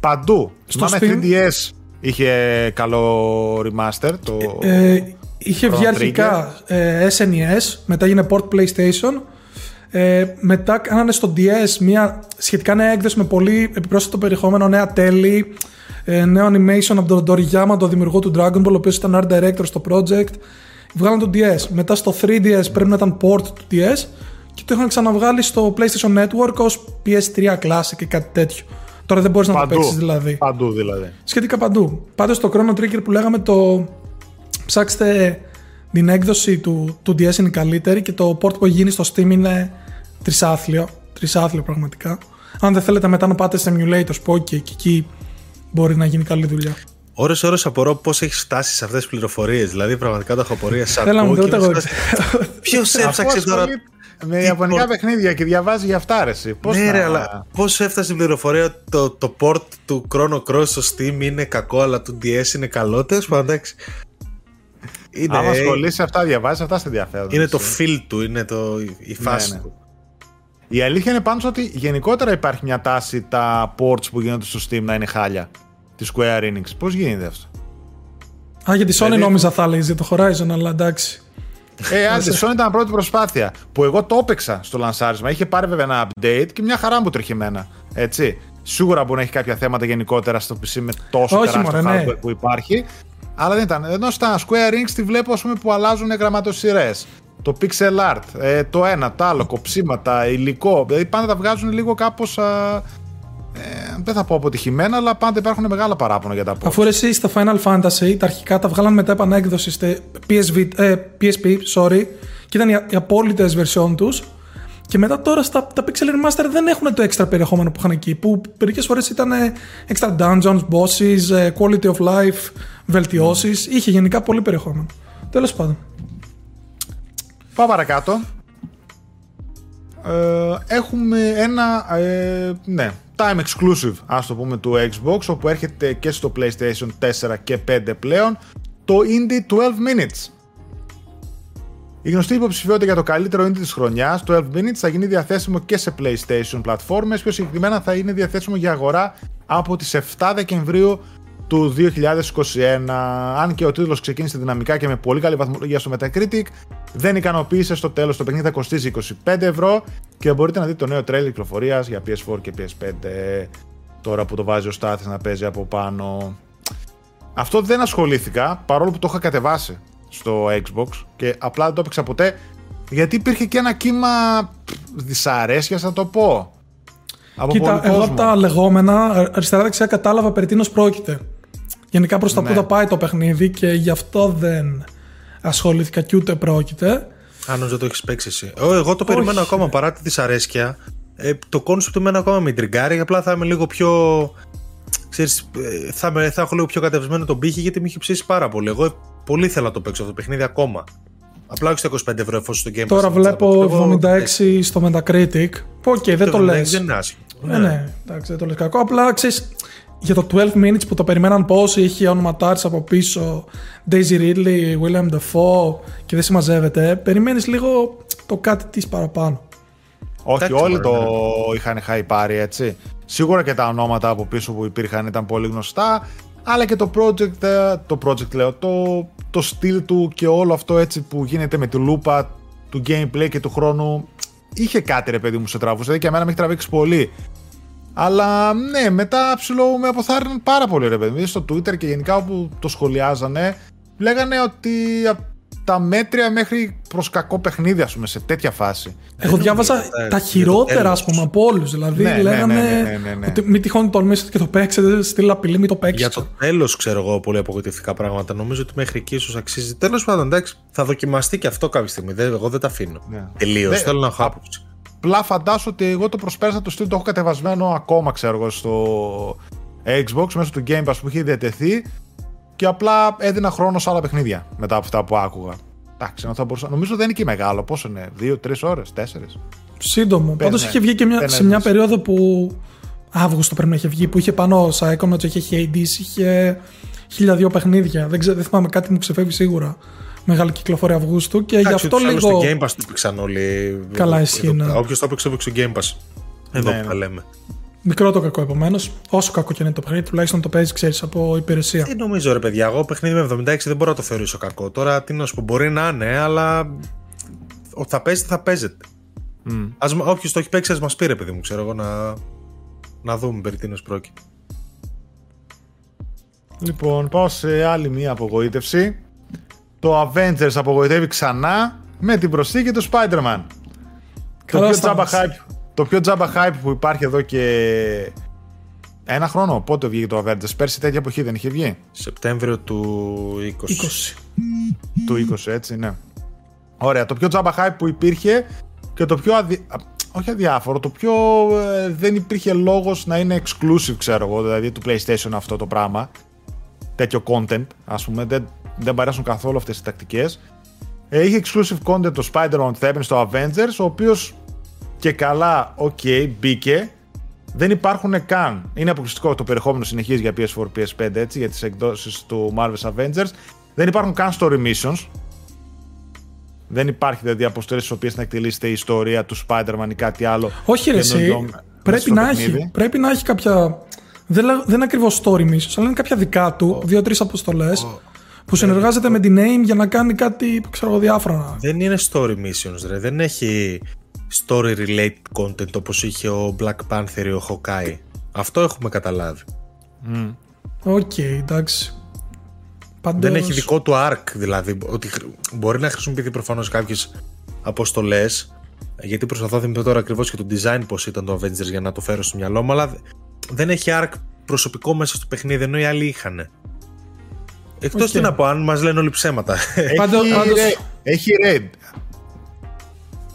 παντού. στο Θυμάμαι Steam. 3DS είχε καλό remaster. Το... Ε, είχε βγει Chrono αρχικά ε, SNES, μετά έγινε port PlayStation. Ε, μετά κάνανε στο DS μια σχετικά νέα έκδοση με πολύ επιπρόσθετο περιεχόμενο, νέα τέλη, ε, νέο animation από τον Toriyama, τον δημιουργό του Dragon Ball, ο οποίος ήταν art director στο project. Βγάλαν το DS. Μετά στο 3DS πρέπει να ήταν port του DS και το είχαν ξαναβγάλει στο PlayStation Network ως PS3 Classic ή κάτι τέτοιο. Τώρα δεν μπορείς να το παντού. παίξεις δηλαδή. Παντού δηλαδή. Σχετικά παντού. Πάντω το Chrono Trigger που λέγαμε το. Ψάξτε την έκδοση του, του DS είναι η καλύτερη και το port που έχει γίνει στο Steam είναι τρισάθλιο. Τρισάθλιο πραγματικά. Αν δεν θέλετε μετά να πάτε σε emulators που ok, και εκεί μπορεί να γίνει καλή δουλειά. Ώρες ώρες απορώ πώς έχεις φτάσει σε αυτές τις πληροφορίες. Δηλαδή πραγματικά το έχω απορία σαν Θέλα μου ακούω ούτε και εγώ. είμαι σε φάση, Ποιος Αφού έψαξε τώρα; ασχολείται Με ιαπωνικά παιχνίδια και διαβάζει για αυτά, ρε, εσύ. Πώς Ναι, να- ρε, αλλά πώς έφτασε η πληροφορία ότι το, το port του Chrono Cross στο Steam είναι κακό, αλλά του DS είναι καλό; Τέλος πάντων, εντάξει. Είναι, Άμα ασχολείσαι αυτά, διαβάζεις αυτά σε ενδιαφέρον. είναι το εσύ. feel του, είναι το, η φάση ναι. του. Η αλήθεια είναι πάντως ότι γενικότερα υπάρχει μια τάση τα ports που γίνονται στο Steam να είναι χάλια. Τη Square Enix. Πώς γίνεται αυτό; Α, για τη Sony Δηλαδή- νόμιζα θα έλεγε για το Horizon, αλλά εντάξει. Ε, άντε, Sony ήταν πρώτη προσπάθεια. Που εγώ το έπαιξα στο λανσάρισμα. Είχε πάρει βέβαια ένα update και μια χαρά μου τρέχει εμένα. Έτσι. Σίγουρα μπορεί να έχει κάποια θέματα γενικότερα στο PC με τόσο Όχι, τεράστιο μωρέ, ναι. hardware που υπάρχει. Αλλά δεν ήταν. Ενώ στα Square Enix τη βλέπω ας πούμε, που αλλάζουν γραμματοσυρές. Το pixel art, ε, το ένα, το άλλο, κοψίματα, υλικό. Δηλαδή πάντα τα βγάζουν λίγο κάπως. Ε, δεν θα πω αποτυχημένα, αλλά πάντα υπάρχουν μεγάλα παράπονα για τα ports. Αφού ρε εσύ στα Final Fantasy τα αρχικά τα βγάλαν μετά επανέκδοση στη PSV, ε, PSP, sorry, και ήταν οι, οι απόλυτες version τους. Και μετά τώρα στα τα Pixel Remaster δεν έχουν το extra περιεχόμενο που είχαν εκεί. Που μερικές φορές ήταν ε, extra dungeons, bosses, ε, quality of life, βελτιώσεις. Είχε γενικά πολύ περιεχόμενο. Τέλος πάντων. Πάω παρακάτω. ε, έχουμε ένα ε, ναι, time exclusive ας το πούμε του Xbox όπου έρχεται και στο PlayStation 4 και 5 πλέον το Indie 12 Minutes. Η γνωστή υποψηφιότητα για το καλύτερο indie της χρονιάς, το 12 Minutes, θα γίνει διαθέσιμο και σε PlayStation πλατφόρμες, πιο συγκεκριμένα θα είναι διαθέσιμο για αγορά από τις 7 Δεκεμβρίου του 2021. Αν και ο τίτλος ξεκίνησε δυναμικά και με πολύ καλή βαθμολογία στο Metacritic, δεν ικανοποίησε στο τέλος. Το παιχνίδι θα κοστίζει 25 ευρώ και μπορείτε να δείτε το νέο τρέλ κυκλοφορίας για PS4 και PS5 τώρα που το βάζει ο Στάθης να παίζει από πάνω. Αυτό δεν ασχολήθηκα, παρόλο που το είχα κατεβάσει στο Xbox και απλά δεν το έπαιξα ποτέ γιατί υπήρχε και ένα κύμα δυσαρέσκειας να το πω. Από Κοίτα, εγώ από τα λεγόμενα αριστερά-δεξιά κατάλαβα περί τίνος πρόκειται. Γενικά προς τα ναι. που θα πάει το παιχνίδι και γι' αυτό δεν ασχολήθηκα και ούτε πρόκειται. Αν νομίζω το έχεις παίξει εσύ. Εγώ το περιμένω ακόμα παρά τη δυσαρέσκεια. Ε, το κόνσεπτ του εμένα ακόμα με τριγκάρει. Απλά θα είμαι λίγο πιο. Ξέρεις, ε, θα, με, θα έχω λίγο πιο κατεβασμένο τον πήχη γιατί με έχει ψήσει πάρα πολύ. Εγώ πολύ θέλω να το παίξω αυτό το παιχνίδι ακόμα. Απλά όχι στα 25 ευρώ εφόσον στο Game Τώρα βλέπω 76 στο Metacritic. Ok, okay, δεν το, λες. Δεν είναι άσχημο. Ναι, ναι, εντάξει, δεν το λες κακό. Απλά ξέρεις, για το 12 minutes που το περιμέναν πώς είχε ονοματάρες από πίσω Daisy Ridley, Willem Dafoe και δεν συμμαζεύεται περιμένεις λίγο το κάτι της παραπάνω όχι, όλοι το είχαν πάρει έτσι. Σίγουρα και τα ονόματα από πίσω που υπήρχαν ήταν πολύ γνωστά, αλλά και το project, ε, το project λέω, το, το στυλ του και όλο αυτό έτσι που γίνεται με τη λούπα του gameplay και του χρόνου είχε κάτι ρε παιδί μου σε τραβούσε, δηλαδή και εμένα με έχει τραβήξει πολύ. Αλλά ναι, μετά ψηλό με αποθάρρυναν πάρα πολύ ρε παιδί. Στο Twitter και γενικά όπου το σχολιάζανε, λέγανε ότι τα μέτρια μέχρι προς κακό παιχνίδι, ας πούμε, σε τέτοια φάση. Εγώ διάβαζα τα χειρότερα, ας πούμε, από όλους. Δηλαδή, ναι, λέγανε ναι, ναι, ναι, ναι, ότι μην τυχόν τολμήσετε και το παίξετε, στείλω απειλή, μην το παίξετε. Για το τέλος, ξέρω εγώ, πολύ απογοητευτικά πράγματα. Νομίζω ότι μέχρι εκεί ίσως αξίζει. Τέλος πάντων, εντάξει, θα δοκιμαστεί και αυτό κάποια στιγμή. Εγώ δεν τα αφήνω. Ναι. Τελείως. Θέλω να έχω άποψη. Απλά φαντάσου ότι εγώ το προσπέρασα το στυλ το έχω κατεβασμένο ακόμα, ξέρω εγώ, στο Xbox μέσω του Game Pass που είχε διατεθεί και απλά έδινα χρόνο σε άλλα παιχνίδια μετά από αυτά που άκουγα. Εντάξει, θα μπορούσα. Νομίζω δεν είναι και μεγάλο. Πόσο είναι, δύο-τρει ώρες, τέσσερις; Σύντομο. Πάντως είχε βγει και μια, σε μια περίοδο που. Αύγουστο πρέπει να είχε βγει, που είχε πάνω Psychonauts, είχε Hades, είχε χίλια δύο παιχνίδια. Δεν, δεν θυμάμαι κάτι μου ξεφεύγει σίγουρα μεγάλη κυκλοφορία Αυγούστου και γι' αυτό λίγο. Στο Game Pass το πήξαν όλοι. Καλά, ισχύει. Ναι. Όποιος το έπαιξε, έπαιξε στο Game Pass. Εδώ ναι, που τα ναι. λέμε. Μικρό το κακό επομένως. Όσο κακό και είναι το παιχνίδι, τουλάχιστον το παίζεις, ξέρεις, από υπηρεσία. Τι νομίζω, ρε παιδιά. Εγώ παιχνίδι με 76 δεν μπορώ να το θεωρήσω κακό. Τώρα τι να σου πω, μπορεί να είναι, αλλά. Ότι θα παίζετε, θα παίζετε. Mm. Όποιος το έχει παίξει, ας μας πει, ρε παιδί μου, ξέρω εγώ, να, να δούμε περί τίνος πρόκειται. Λοιπόν, πάω σε άλλη μία απογοήτευση το Avengers απογοητεύει ξανά με την προσθήκη του Spider-Man. Το πιο, τζάμπα hype, το πιο τζάμπα hype που υπάρχει εδώ και ένα χρόνο. Πότε βγήκε το Avengers, πέρσι τέτοια εποχή δεν είχε βγει; Σεπτέμβριο του 20. 20. Του 20, έτσι, ναι. Ωραία, το πιο τζάμπα hype που υπήρχε και το πιο αδι... όχι αδιάφορο, το πιο ε, δεν υπήρχε λόγος να είναι exclusive, ξέρω εγώ, δηλαδή του PlayStation αυτό το πράγμα. Τέτοιο content, ας πούμε, δεν, δεν παρέσουν καθόλου αυτές οι τακτικές. Ε, είχε exclusive content το Spider-Man που θα έπαιρνε στο Avengers, ο οποίος και καλά, ok, μπήκε. Δεν υπάρχουν καν. Είναι αποκλειστικό το περιεχόμενο συνεχίζει για PS4, PS5, έτσι, για τις εκδόσεις του Marvel's Avengers. Δεν υπάρχουν καν story missions. Δεν υπάρχει δηλαδή αποστολές στις οποίες να εκτελήσετε η ιστορία του Spider-Man ή κάτι άλλο. Όχι, ρε, εσύ. Πρέπει να, έχει, πρέπει να έχει κάποια. Δεν, δεν είναι ακριβώς story missions, αλλά είναι κάποια δικά του, oh. δύο-τρεις αποστολές. Oh που συνεργάζεται με την AIM για να κάνει κάτι ξέρω διάφορα. Δεν είναι story missions, ρε. Δεν έχει story related content όπως είχε ο Black Panther ή ο Hawkeye. Αυτό έχουμε καταλάβει. Ok, okay, εντάξει. Πάντως... Δεν έχει δικό του arc, δηλαδή. Ότι μπορεί να χρησιμοποιηθεί προφανώς κάποιες αποστολές. Γιατί προσπαθώ να θυμηθώ τώρα ακριβώς και το design πώς ήταν το Avengers για να το φέρω στο μυαλό μου, αλλά δεν έχει arc προσωπικό μέσα στο παιχνίδι ενώ οι άλλοι είχαν. Εκτός okay. τι να πω, αν μας λένε όλοι ψέματα. Έχει, πάντως... έχει red.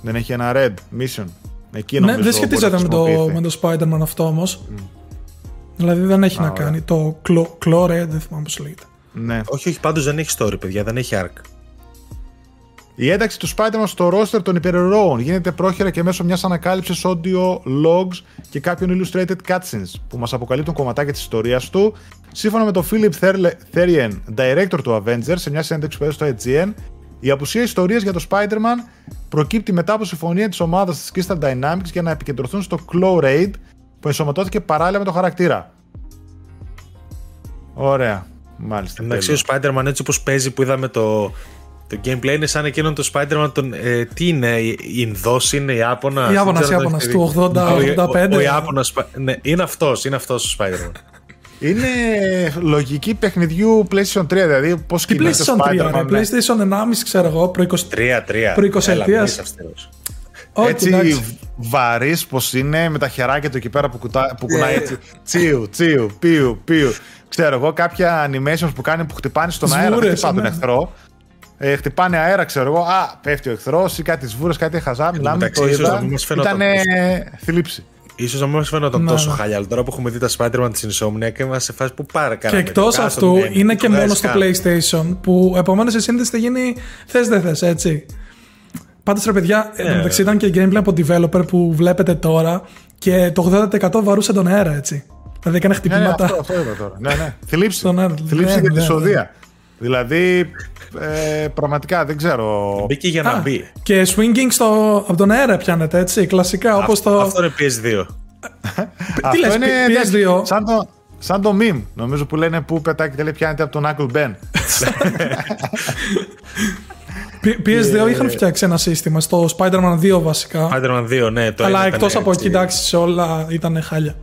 Δεν έχει ένα red mission. Εκεί ναι, δεν σχετίζεται με το, με το Spider-Man αυτό όμως. Mm. Δηλαδή δεν έχει να κάνει. Το Claw Red, δεν θυμάμαι πώς λέγεται. Ναι. Όχι, όχι, πάντως δεν έχει story, παιδιά, δεν έχει arc. Η ένταξη του Spider-Man στο roster των υπερηρώων γίνεται πρόχειρα και μέσω μιας ανακάλυψης audio logs και κάποιων illustrated cutscenes που μας αποκαλύπτουν κομματάκια της ιστορίας του. Σύμφωνα με τον Philip Therien, director του Avengers, σε μια συνέντευξη που έδωσε στο IGN, η απουσία ιστορίας για το Spider-Man προκύπτει μετά από συμφωνία της ομάδας της Crystal Dynamics για να επικεντρωθούν στο Claw Raid που ενσωματώθηκε παράλληλα με το χαρακτήρα. Ωραία. Μάλιστα. Εντάξει, ο Spider-Man έτσι όπως παίζει που είδαμε το, το gameplay είναι σαν εκείνον το Spider-Man. Τον, ε, τι είναι, η Ινδός είναι, η Ιάπωνα. Η Ιάπωνα, Ιάπωνα του 80-85. Ο, Ιάπωνα. Ναι, είναι αυτός είναι αυτός ο Spider-Man. Είναι λογική παιχνιδιού PlayStation 3, δηλαδή πώς κινείται το Spider-Man. PlayStation 3, PlayStation 1,5 ξέρω εγώ, προ 20, 3, 3. Προ 20 ετίας. Έτσι βαρύς πως είναι με τα χεράκια του εκεί πέρα που, κουτά, που κουνάει έτσι. Τσίου, τσίου, πίου, πίου. Ξέρω εγώ κάποια animations που κάνει που χτυπάνε στον αέρα, δεν χτυπάνε τον ναι. εχθρό. Ε, χτυπάνε αέρα, ξέρω εγώ. Α, πέφτει ο εχθρός ή κάτι σβούρε, κάτι χαζά. Μιλάμε το είδα. Ήταν θλίψη. σω να μην μα φαίνονταν τόσο ναι. χαλιά, αλλά τώρα που έχουμε δει τα Spider-Man της Insomnia και είμαστε σε φάση που πάρα καλά. Και εκτός αυτού είναι και μόνος στο PlayStation, που επομένως η σύνδεση θα γίνει θες δεν θες, έτσι. Πάντως ρε παιδιά, yeah. μεταξύ ήταν και gameplay από developer που βλέπετε τώρα και το 80% βαρούσε τον αέρα, έτσι. Δηλαδή έκανε χτυπήματα. Ναι, αυτό, αυτό είδα τώρα. ναι, ναι. Θλίψη. Θλίψη ναι, για τη ναι, σοδεία. Δηλαδή, ε, πραγματικά δεν ξέρω. Μπήκε για να μπει. Και swinging στο, από τον αέρα πιάνετε, έτσι, κλασικά. Όπως το... Αυτό είναι PS2. Τι λες, είναι PS2. Σαν το, σαν το meme, νομίζω που λένε που πετάκι και λέει πιάνεται από τον Uncle Ben. PS2 είχαν φτιάξει ένα σύστημα στο Spider-Man 2 βασικά. Spider-Man 2, ναι. Το Αλλά εκτός από εκεί, εντάξει, σε όλα ήταν χάλια.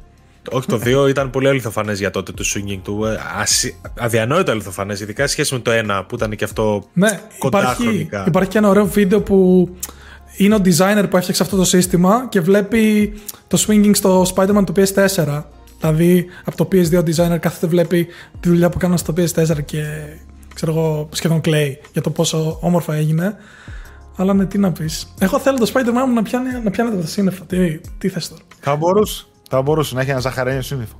Όχι, το 2 ήταν πολύ αληθοφανές για τότε το swinging του. Ε, αδιανόητο αληθοφανές, ειδικά σε σχέση με το 1 που ήταν και αυτό ναι, κοντά υπάρχει, χρονικά. Υπάρχει και ένα ωραίο βίντεο που είναι ο designer που έφτιαξε αυτό το σύστημα και βλέπει το swinging στο Spider-Man του PS4. Δηλαδή από το PS2 designer κάθεται βλέπει τη δουλειά που κάνανε στο PS4 και ξέρω εγώ, σχεδόν κλαίει για το πόσο όμορφα έγινε. Αλλά ναι, τι να πεις. Εγώ θέλω το Spider-Man να πιάνει, να πιάνει τα σύννεφα. Τι, τι θες τώρα; Θα μπορούσε. Θα μπορούσε να έχει ένα ζαχαρένιο σύννεφο.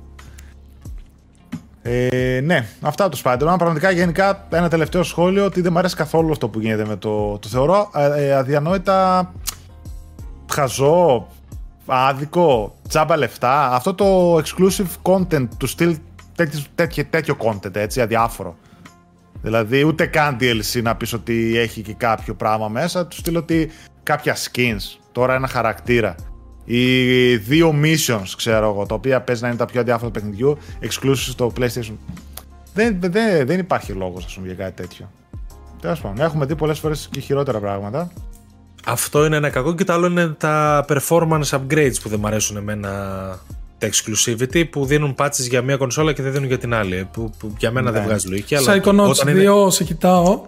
Ε, ναι, αυτά το Spider-Man. Πραγματικά γενικά ένα τελευταίο σχόλιο ότι δεν μου αρέσει καθόλου αυτό που γίνεται με το. Το θεωρώ ε, ε αδιανόητα χαζό, άδικο, τσάμπα λεφτά. Αυτό το exclusive content του στυλ τέτοιο, τέτοιο, τέτοιο content, έτσι, αδιάφορο. Δηλαδή ούτε καν DLC να πεις ότι έχει και κάποιο πράγμα μέσα, του στείλω ότι κάποια skins, τώρα ένα χαρακτήρα ή δύο missions, ξέρω εγώ, τα οποία παίζει να είναι τα πιο αδιάφορα του παιχνιδιού, exclusive στο PlayStation. Δεν, δεν, δεν υπάρχει λόγος, ας πούμε, για κάτι τέτοιο. Τέλος πάντων, έχουμε δει πολλές φορές και χειρότερα πράγματα. Αυτό είναι ένα κακό και το άλλο είναι τα performance upgrades που δεν μου αρέσουν εμένα τα exclusivity που δίνουν patches για μία κονσόλα και δεν δίνουν για την άλλη. Που, που για μένα ναι. δεν βγάζει λογική. Psychonauts 2 είναι... σε κοιτάω.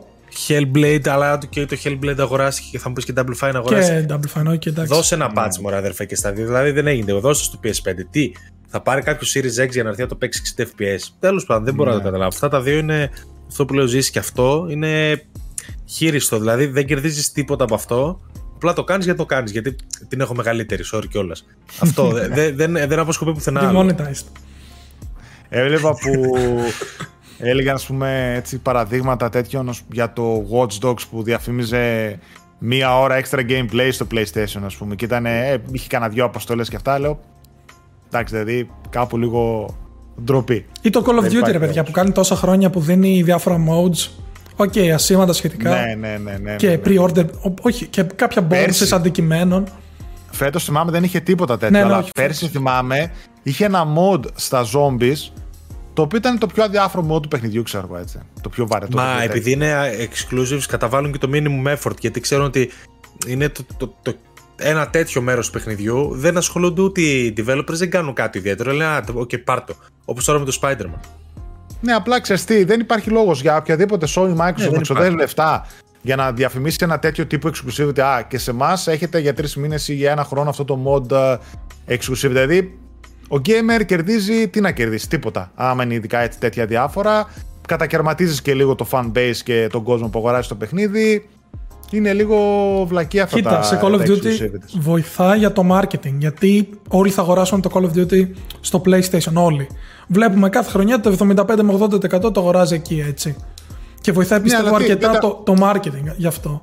Hellblade, αλλά και το Hellblade αγοράστηκε και θα μου πεις και Double Fine αγοράστηκε. Και Double Fine, όχι εντάξει. Δώσε ένα patch, μωρά αδερφέ, και στα δύο. Δηλαδή δεν έγινε. Δώσε στο PS5. Τι, θα πάρει κάποιο Series X για να έρθει να το παίξει 60 FPS. Τέλος πάντων, δεν μπορώ να το ναι. καταλάβω. Αυτά τα δύο είναι. Αυτό που λέω ζήσει και αυτό είναι χείριστο. Δηλαδή δεν κερδίζεις τίποτα από αυτό. Απλά το κάνεις γιατί το κάνεις. Γιατί την έχω μεγαλύτερη, sorry κιόλας. Αυτό δεν, δεν, δεν αποσκοπεί πουθενά. Demonetized. Έβλεπα που έλεγαν ας πούμε έτσι παραδείγματα τέτοιων για το Watch Dogs που διαφήμιζε μία ώρα extra gameplay στο PlayStation ας πούμε και ήταν, ε, είχε κανένα δυο αποστολές και αυτά λέω εντάξει δηλαδή κάπου λίγο ντροπή. Ή το Call of Duty ρε παιδιά που κάνει τόσα χρόνια που δίνει διάφορα modes Ok, okay, ασήμαντα σχετικά. Ναι, ναι, ναι. ναι και ναι, ναι. pre-order. Όχι, και κάποια bonuses αντικειμένων. Φέτος θυμάμαι δεν είχε τίποτα τέτοιο. Ναι, ναι, αλλά πέρσι θυμάμαι είχε ένα mode στα zombies το οποίο ήταν το πιο αδιάφορο mode του παιχνιδιού, ξέρω εγώ έτσι. Το πιο βαρετό. Μα το επειδή είναι exclusives, καταβάλουν και το minimum effort γιατί ξέρουν ότι είναι το, το, το, ένα τέτοιο μέρος του παιχνιδιού. Δεν ασχολούνται ούτε οι developers, δεν κάνουν κάτι ιδιαίτερο. Λένε, Α, ok, okay, πάρτο. Όπως τώρα με το Spider-Man. Ναι, απλά ξέρεις δεν υπάρχει λόγος για οποιαδήποτε Sony Microsoft ναι, να ξοδεύει λεφτά για να διαφημίσει ένα τέτοιο τύπο exclusivity. Α, και σε εμάς έχετε για τρεις μήνες ή για ένα χρόνο αυτό το mode uh, exclusivity. Δηλαδή, ο gamer κερδίζει, τι να κερδίσει, τίποτα. Άμα είναι ειδικά έτσι τέτοια διάφορα. Κατακαιρματίζεις και λίγο το fan base και τον κόσμο που αγοράζει το παιχνίδι. Είναι λίγο βλακή αυτά Κοίτα, τα σε Call of Duty βοηθά για το marketing. Γιατί όλοι θα αγοράσουν το Call of Duty στο PlayStation, όλοι. Βλέπουμε κάθε χρονιά το 75 με 80% το αγοράζει εκεί, έτσι. Και βοηθάει ναι, πιστεύω αρκετά το, το marketing γι' αυτό.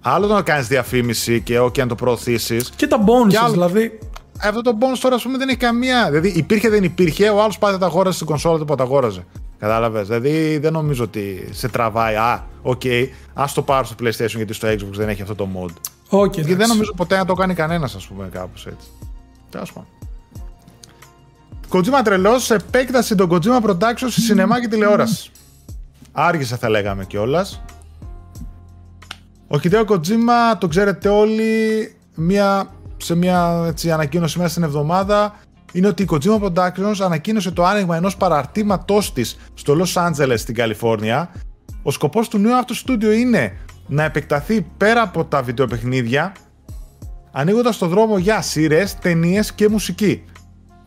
Άλλο το να κάνεις διαφήμιση και όχι αν το προωθήσεις. Και τα bonuses, άλλο... δηλαδή. Αυτό το bonus τώρα, ας πούμε, δεν έχει καμία. Δηλαδή, υπήρχε, δεν υπήρχε, ο άλλος πάει τα αγόρασε στην κονσόλα του που τα αγόραζε. Κατάλαβες; Δηλαδή, δεν νομίζω ότι σε τραβάει. Α, ok, okay, ας το πάρω στο PlayStation γιατί στο Xbox δεν έχει αυτό το mode. Okay, και δεν νομίζω ποτέ να το κάνει κανένας, ας πούμε, κάπως έτσι. Τέλος πάντων. Kojima τρελός, επέκταση των Kojima Productions σε σινεμά και τηλεόραση. Άργησε θα λέγαμε κιόλας. Ο Hideo Kojima, το ξέρετε όλοι, μια, σε μια έτσι, ανακοίνωση μέσα στην εβδομάδα είναι ότι η Kojima Productions ανακοίνωσε το άνοιγμα ενός παραρτήματός της στο Los Angeles στην Καλιφόρνια. Ο σκοπός του νέου αυτού στούντιο είναι να επεκταθεί πέρα από τα βιντεοπαιχνίδια ανοίγοντας το δρόμο για σειρές, ταινίες και μουσική.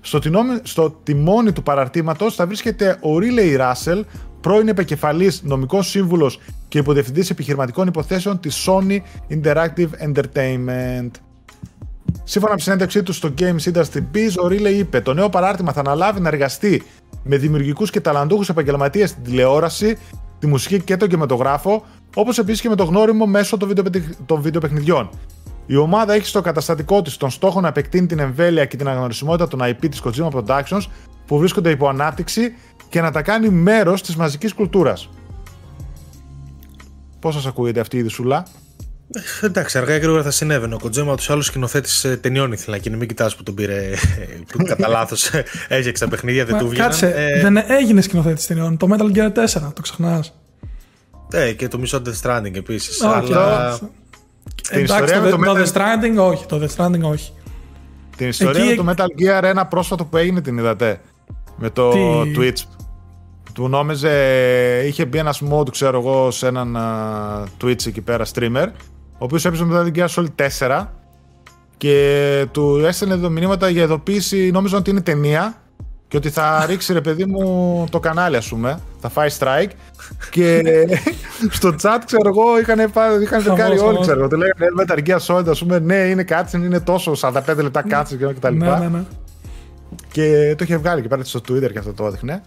Στο, στο τιμόνι του παραρτήματος θα βρίσκεται ο Ρίλεϊ Ράσελ, πρώην επικεφαλής νομικός σύμβουλος και υποδιευθυντής επιχειρηματικών υποθέσεων της Sony Interactive Entertainment. Σύμφωνα με τη συνέντευξή του στο Games Industry Biz, ο Ρίλε είπε: Το νέο παράρτημα θα αναλάβει να εργαστεί με δημιουργικούς και ταλαντούχους επαγγελματίες στην τηλεόραση, τη μουσική και τον κινηματογράφο, όπως επίσης και με το γνώριμο μέσω των βιντεοπαιχνιδιών. Η ομάδα έχει στο καταστατικό της τον στόχο να επεκτείνει την εμβέλεια και την αναγνωρισιμότητα των IP της Kojima Productions που βρίσκονται υπό ανάπτυξη και να τα κάνει μέρος της μαζικής κουλτούρας. Πώς σας ακούγεται αυτή η δυσούλα; Ε, εντάξει, αργά και γρήγορα θα συνέβαινε. Ο Κοτζέμα τους άλλους σκηνοθέτης ε, ταινιών ήθελα και μην κοιτάς που τον πήρε. που κατά λάθος έζεξε τα παιχνίδια, δεν του βγήκε. Κάτσε, ε... δεν έγινε σκηνοθέτης ταινιών. Το Metal Gear 4, το ξεχνάς. Ε, και το μισό Death Stranding επίσης. αλλά... Την Εντάξει, το, το, το Death Stranding όχι. Το Death Stranding όχι. Την ιστορία Εκεί... με το Metal Gear ένα πρόσφατο που έγινε την είδατε; Με το Τι... Twitch του νόμιζε, είχε μπει ένας mod, ξέρω εγώ, σε έναν uh, Twitch εκεί πέρα streamer, ο οποίος έπαιζε με το Gear Solid 4 και του έστελνε εδώ μηνύματα για ειδοποίηση, νόμιζα ότι είναι ταινία και ότι θα ρίξει ρε παιδί μου το κανάλι ας πούμε, θα φάει strike και στο chat ξέρω εγώ είχαν, είχαν δεκάρει όλοι ξέρω εγώ, του λέγανε Metal Gear Solid ας πούμε, ναι είναι κάτσιν, είναι τόσο 45 λεπτά κάτσιν και τα λοιπά. Ναι, ναι, ναι. Και το είχε βγάλει και πέρα στο Twitter και αυτό το έδειχνε.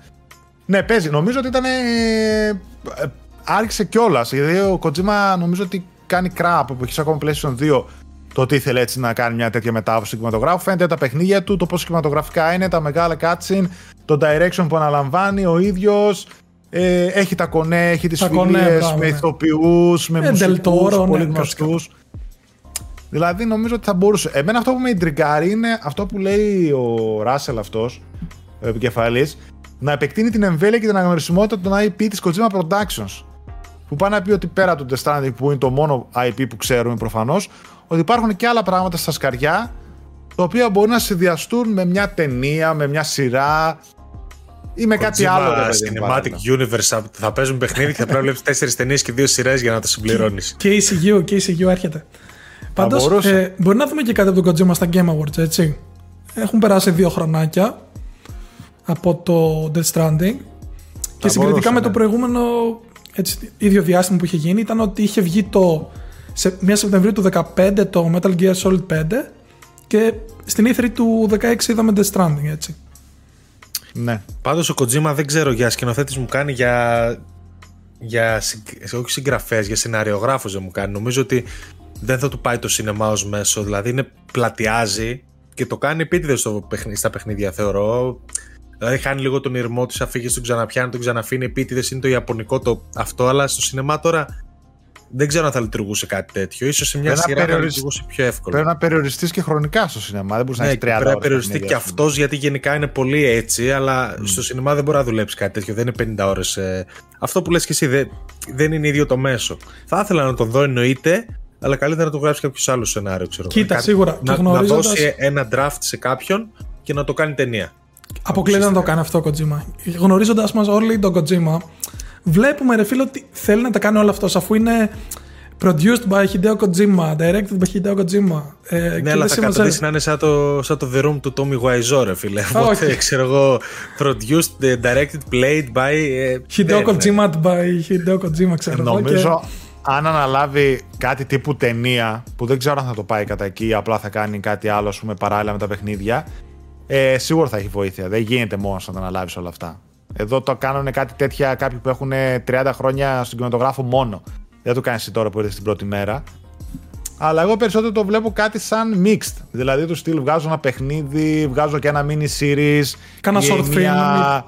Ναι, παίζει. Νομίζω ότι ήταν. Ε, άρχισε κιόλας. Γιατί ο Kojima νομίζω ότι κάνει κράπ που έχει ακόμα PlayStation 2 το ότι ήθελε έτσι να κάνει μια τέτοια μετάβαση του κινηματογράφου. Φαίνεται τα παιχνίδια του, το πόσο κινηματογραφικά είναι, τα μεγάλα cutscene, το direction που αναλαμβάνει ο ίδιος. Ε, έχει τα κονέ, έχει τις φιλίες με ηθοποιούς, με ε, μουσικούς πολύ ναι, γνωστούς. Δηλαδή νομίζω ότι θα μπορούσε. Εμένα αυτό που με ιντριγκάρει είναι αυτό που λέει ο Ράσελ αυτός, ο επικεφαλής, να επεκτείνει την εμβέλεια και την αναγνωρισιμότητα των IP της Kojima Productions. Που πάει να πει ότι πέρα του Death Stranding που είναι το μόνο IP που ξέρουμε προφανώς, ότι υπάρχουν και άλλα πράγματα στα σκαριά τα οποία μπορεί να συνδυαστούν με μια ταινία, με μια σειρά ή με κάτι άλλο. Cinematic Universe θα παίζουν παιχνίδι και θα πρέπει να βλέπεις τέσσερις ταινίες και δύο σειρές για να τα συμπληρώνεις. Και η CU, και η CU έρχεται. Πάντως, ε, μπορεί να δούμε και κάτι από τον Kojima στα Game Awards, έτσι. Έχουν περάσει δύο χρονάκια από το Death Stranding. και συγκριτικά με το ναι. προηγούμενο έτσι, ίδιο διάστημα που είχε γίνει ήταν ότι είχε βγει το σε, 1 Σεπτεμβρίου του 2015 το Metal Gear Solid 5 και στην ήθρη του 16 είδαμε Death Stranding έτσι. Ναι. Πάντως ο Kojima δεν ξέρω για σκηνοθέτης μου κάνει για, για όχι συγγραφές, για σεναριογράφους δεν μου κάνει. Νομίζω ότι δεν θα του πάει το σινεμά ως μέσο, δηλαδή είναι πλατιάζει και το κάνει επίτηδες στα παιχνίδια θεωρώ. Δηλαδή χάνει λίγο τον ηρμό του, αφήγει τον ξαναπιάνει, τον ξαναφύνει. Επίτηδες είναι το ιαπωνικό το αυτό, αλλά στο σινεμά τώρα δεν ξέρω αν θα λειτουργούσε κάτι τέτοιο. σω σε μια πρέπει σειρά θα λειτουργούσε πιο εύκολα. Πρέπει να περιοριστείς και χρονικά στο σινεμά. Δεν μπορείς ναι, να έχεις 30 Πρέπει να περιοριστεί και αυτός γιατί γενικά είναι πολύ έτσι, αλλά στο σινεμά δεν μπορεί να δουλέψει κάτι τέτοιο. Δεν είναι 50 ώρες. Ε... Αυτό που λες και εσύ δεν, δεν είναι ίδιο το μέσο. Θα ήθελα να το δω εννοείται, αλλά καλύτερα να το γράψει κάποιος άλλος σενάριο. Ξέρω. Κοίτα, σίγουρα. Να, να δώσει ένα draft σε κάποιον και να το κάνει ταινία. Αποκλείεται να το κάνει αυτό ο Kojima. Γνωρίζοντας μας όλοι τον Kojima, βλέπουμε ρε φίλο ότι θέλει να τα κάνει όλα αυτός αφού είναι produced by Hideo Kojima, directed by Hideo Kojima. Ε, ναι, αλλά θα καταδείξει να είναι σαν το, σαν το The Room του Tommy Wiseau, ρε φίλε. Οπότε, ξέρω εγώ, produced, directed, played by... Ε, Hideo ναι, Kojima ναι. by Hideo Kojima, ξέρω εγώ. Νομίζω, αν αναλάβει κάτι τύπου ταινία, που δεν ξέρω αν θα το πάει κατά εκεί, απλά θα κάνει κάτι άλλο, ας πούμε, παράλληλα με τα παιχνίδια, ε, σίγουρα θα έχει βοήθεια. Δεν γίνεται μόνος να τα αναλάβεις όλα αυτά. Εδώ το κάνουν κάτι τέτοια κάποιοι που έχουν 30 χρόνια στον κινηματογράφο μόνο. Δεν το κάνεις τώρα που ήρθε την πρώτη μέρα. Αλλά εγώ περισσότερο το βλέπω κάτι σαν mixed. Δηλαδή τους στυλ βγάζω ένα παιχνίδι, βγάζω και ένα mini series. Κάνα ή short μια,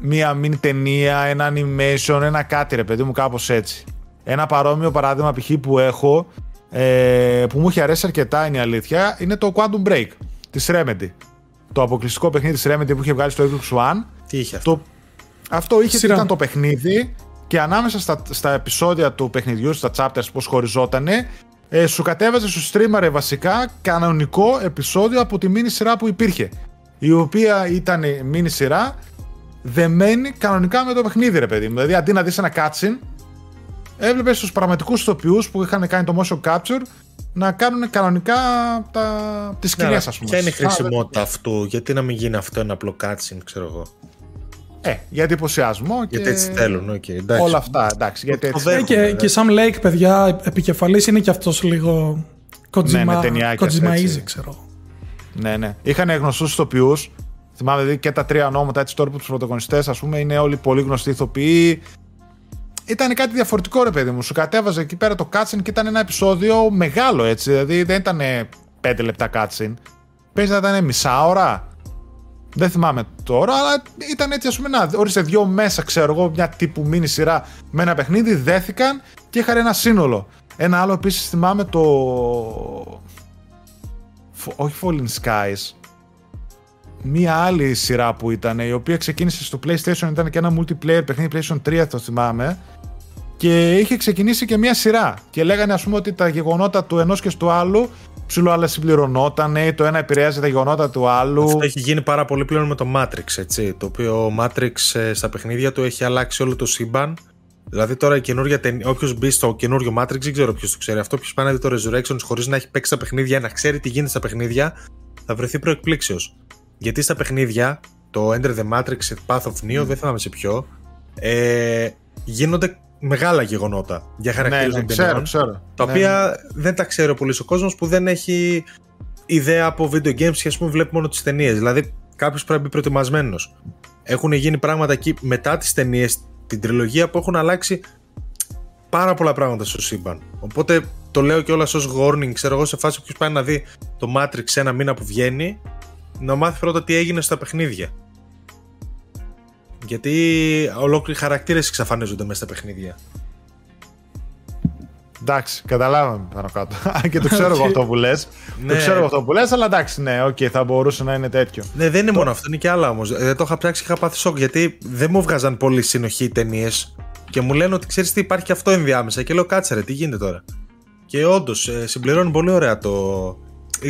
Μια mini ταινία, ένα animation, ένα κάτι ρε παιδί μου, κάπως έτσι. Ένα παρόμοιο παράδειγμα π.χ. που έχω, ε, που μου έχει αρέσει αρκετά είναι η αλήθεια, είναι το Quantum Break της Remedy. Το αποκλειστικό παιχνίδι της Remedy που είχε βγάλει στο Xbox One. Τι είχε αυτό; Το, αυτό είχε, Σειρά. ήταν το παιχνίδι και ανάμεσα στα, στα επεισόδια του παιχνιδιού, στα chapters πώς χωριζότανε, ε, σου κατέβαζε στο streamer βασικά κανονικό επεισόδιο από τη μίνι σειρά που υπήρχε. Η οποία ήταν μίνι σειρά δεμένη κανονικά με το παιχνίδι, ρε παιδί μου. Δηλαδή αντί να δεις ένα cutscene, έβλεπες τους πραγματικούς ηθοποιούς που είχαν κάνει το motion capture να κάνουν κανονικά τα... τις σκηνές, ας πούμε. Ποια είναι η Σαν- χρησιμότητα αυτού, γιατί να μην γίνει αυτό ένα απλό cutscene, ξέρω εγώ. Ε, για εντυπωσιασμό και. Γιατί έτσι θέλουν, οκ, εντάξει. Όλα αυτά, εντάξει. Γιατί έτσι. το Ε, δέχομαι, και, και Sam Lake, παιδιά, επικεφαλής είναι και αυτός λίγο Ναι, με Kojima, ταινιάκια, Kojima έτσι. easy, ξέρω. Ναι, ναι. Είχαν γνωστούς ηθοποιούς. Θυμάμαι δηλαδή και τα τρία ονόματα έτσι τώρα που τους πρωταγωνιστές, ας πούμε, είναι όλοι πολύ γνωστοί ηθοποιοί. Ήταν κάτι διαφορετικό, ρε παιδί μου. Σου κατέβαζε εκεί πέρα το cutscene και ήταν ένα επεισόδιο μεγάλο έτσι. Δηλαδή δεν ήταν πέντε λεπτά cutscene. Παίζει να ήταν μισά ώρα. Δεν θυμάμαι τώρα, αλλά ήταν έτσι, ας πούμε, να όρισε δυο μέσα, ξέρω εγώ, μια τύπου μίνι σειρά με ένα παιχνίδι, δέθηκαν και είχαν ένα σύνολο. Ένα άλλο επίσης θυμάμαι το. Φο- όχι Fallen Skies. Μία άλλη σειρά που ήταν, η οποία ξεκίνησε στο PlayStation, ήταν και ένα multiplayer παιχνίδι PlayStation 3, το θυμάμαι. Και είχε ξεκινήσει και μία σειρά. Και λέγανε, ας πούμε, ότι τα γεγονότα του ενός και του άλλου ψηλό άλλα συμπληρωνότανε, το ένα επηρέαζε τα γεγονότα του άλλου. Αυτό έχει γίνει πάρα πολύ πλέον με το Matrix, έτσι. Το οποίο ο Matrix ε, στα παιχνίδια του έχει αλλάξει όλο το σύμπαν. Δηλαδή τώρα η καινούργια ταινία, όποιος μπει στο καινούριο Matrix, δεν ξέρω ποιος το ξέρει. Αυτό ποιος πάει να δει το Resurrections χωρίς να έχει παίξει τα παιχνίδια, να ξέρει τι γίνεται στα παιχνίδια, θα βρεθεί προεκπλήξεω. Γιατί στα παιχνίδια, το Enter the Matrix, Path of Neo, δεν θυμάμαι σε ποιο, ε, γίνονται μεγάλα γεγονότα για ναι, χαρακτήρες ναι, των ξέρω, ταινιών. ξέρω. Τα Ναι, οποία δεν τα ξέρει ο πολλής ο κόσμος που δεν έχει ιδέα από video games και ας πούμε βλέπει μόνο τις ταινίες. Δηλαδή κάποιος πρέπει να μπει προετοιμασμένος. Έχουν γίνει πράγματα εκεί μετά τις ταινίες, την τριλογία που έχουν αλλάξει πάρα πολλά πράγματα στο σύμπαν. Οπότε το λέω και όλα ως warning, ξέρω εγώ, σε φάση που πάει να δει το Matrix ένα μήνα που βγαίνει, να μάθει πρώτα τι έγινε στα παιχνίδια. Γιατί ολόκληροι χαρακτήρες εξαφανίζονται μέσα στα παιχνίδια. Εντάξει, καταλάβαμε πάνω κάτω. και το ξέρω εγώ Οκ. αυτό που λες. Ναι. Το ξέρω εγώ αυτό που λες, αλλά εντάξει, ναι, οκ, θα μπορούσε να είναι τέτοιο. Ναι, δεν είναι μόνο αυτό, είναι και άλλα όμως. Δεν το είχα ψάξει και είχα πάθει σοκ γιατί δεν μου βγάζαν πολύ συνοχή οι ταινίες και μου λένε ότι ξέρεις τι υπάρχει και αυτό ενδιάμεσα. Και λέω κάτσε ρε, τι γίνεται τώρα. Και όντως συμπληρώνει πολύ ωραία το.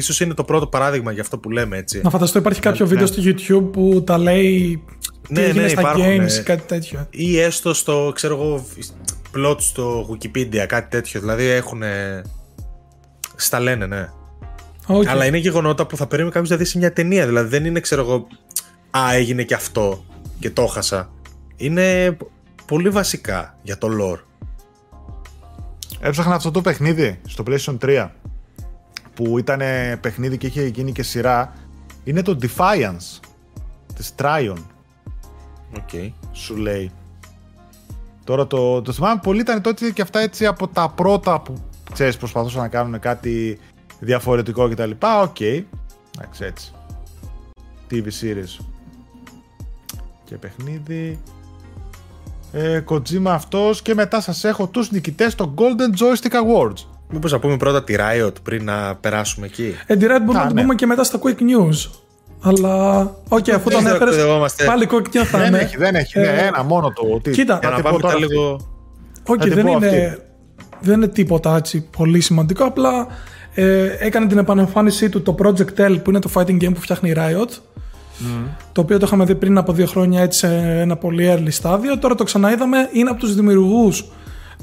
Ίσως είναι το πρώτο παράδειγμα για αυτό που λέμε έτσι. Να φανταστώ υπάρχει κάποιο Ναι. βίντεο στο YouTube που τα λέει τι Ναι, έγινε ναι, στα υπάρχουν, games ε, ή κάτι τέτοιο. Ή έστω στο, ξέρω εγώ, plot στο Wikipedia, κάτι τέτοιο. Δηλαδή έχουν. Στα λένε, ναι. Οκ. Αλλά είναι γεγονότα που θα περίμενε κάποιος να δει σε μια ταινία. Δηλαδή δεν είναι, ξέρω εγώ, Α, έγινε και αυτό και το χάσα. Είναι πολύ βασικά για το lore. Έψαχνα αυτό το παιχνίδι στο PlayStation 3 που ήταν παιχνίδι και είχε γίνει και σειρά. Είναι το Defiance της Trion, Okay. σου λέει. Τώρα το, το θυμάμαι πολύ ήταν τότε και αυτά έτσι από τα πρώτα που ξέρεις προσπαθούσαν να κάνουν κάτι διαφορετικό κτλ. Οκ. Εντάξει έτσι. TV series. Και παιχνίδι. Ε, Kojima αυτός και μετά σας έχω τους νικητές των Golden Joystick Awards. Μήπως να πούμε πρώτα τη Riot πριν να περάσουμε εκεί; Ε, τη Riot μπορούμε Α, να το ναι. πούμε και μετά στα Quick News. Αλλά, οκ, αφού τον Δεν έφερες. εκπαιδευόμαστε. Πάλι Quick News θα δεν είναι. έχει, δεν έχει. Ε, ναι, ένα μόνο το. Τι, κοίτα, Για θα να την πω πάμε τώρα τα αυτή. λίγο... Όχι, Θα την δεν πω είναι, αυτή. δεν είναι τίποτα έτσι πολύ σημαντικό. Απλά ε, έκανε την επανεμφάνισή του το Project L που είναι το fighting game που φτιάχνει η Riot. Το οποίο το είχαμε δει πριν από δύο χρόνια έτσι σε ένα πολύ early στάδιο. Τώρα το ξαναείδαμε. Είναι από τους δημιουργούς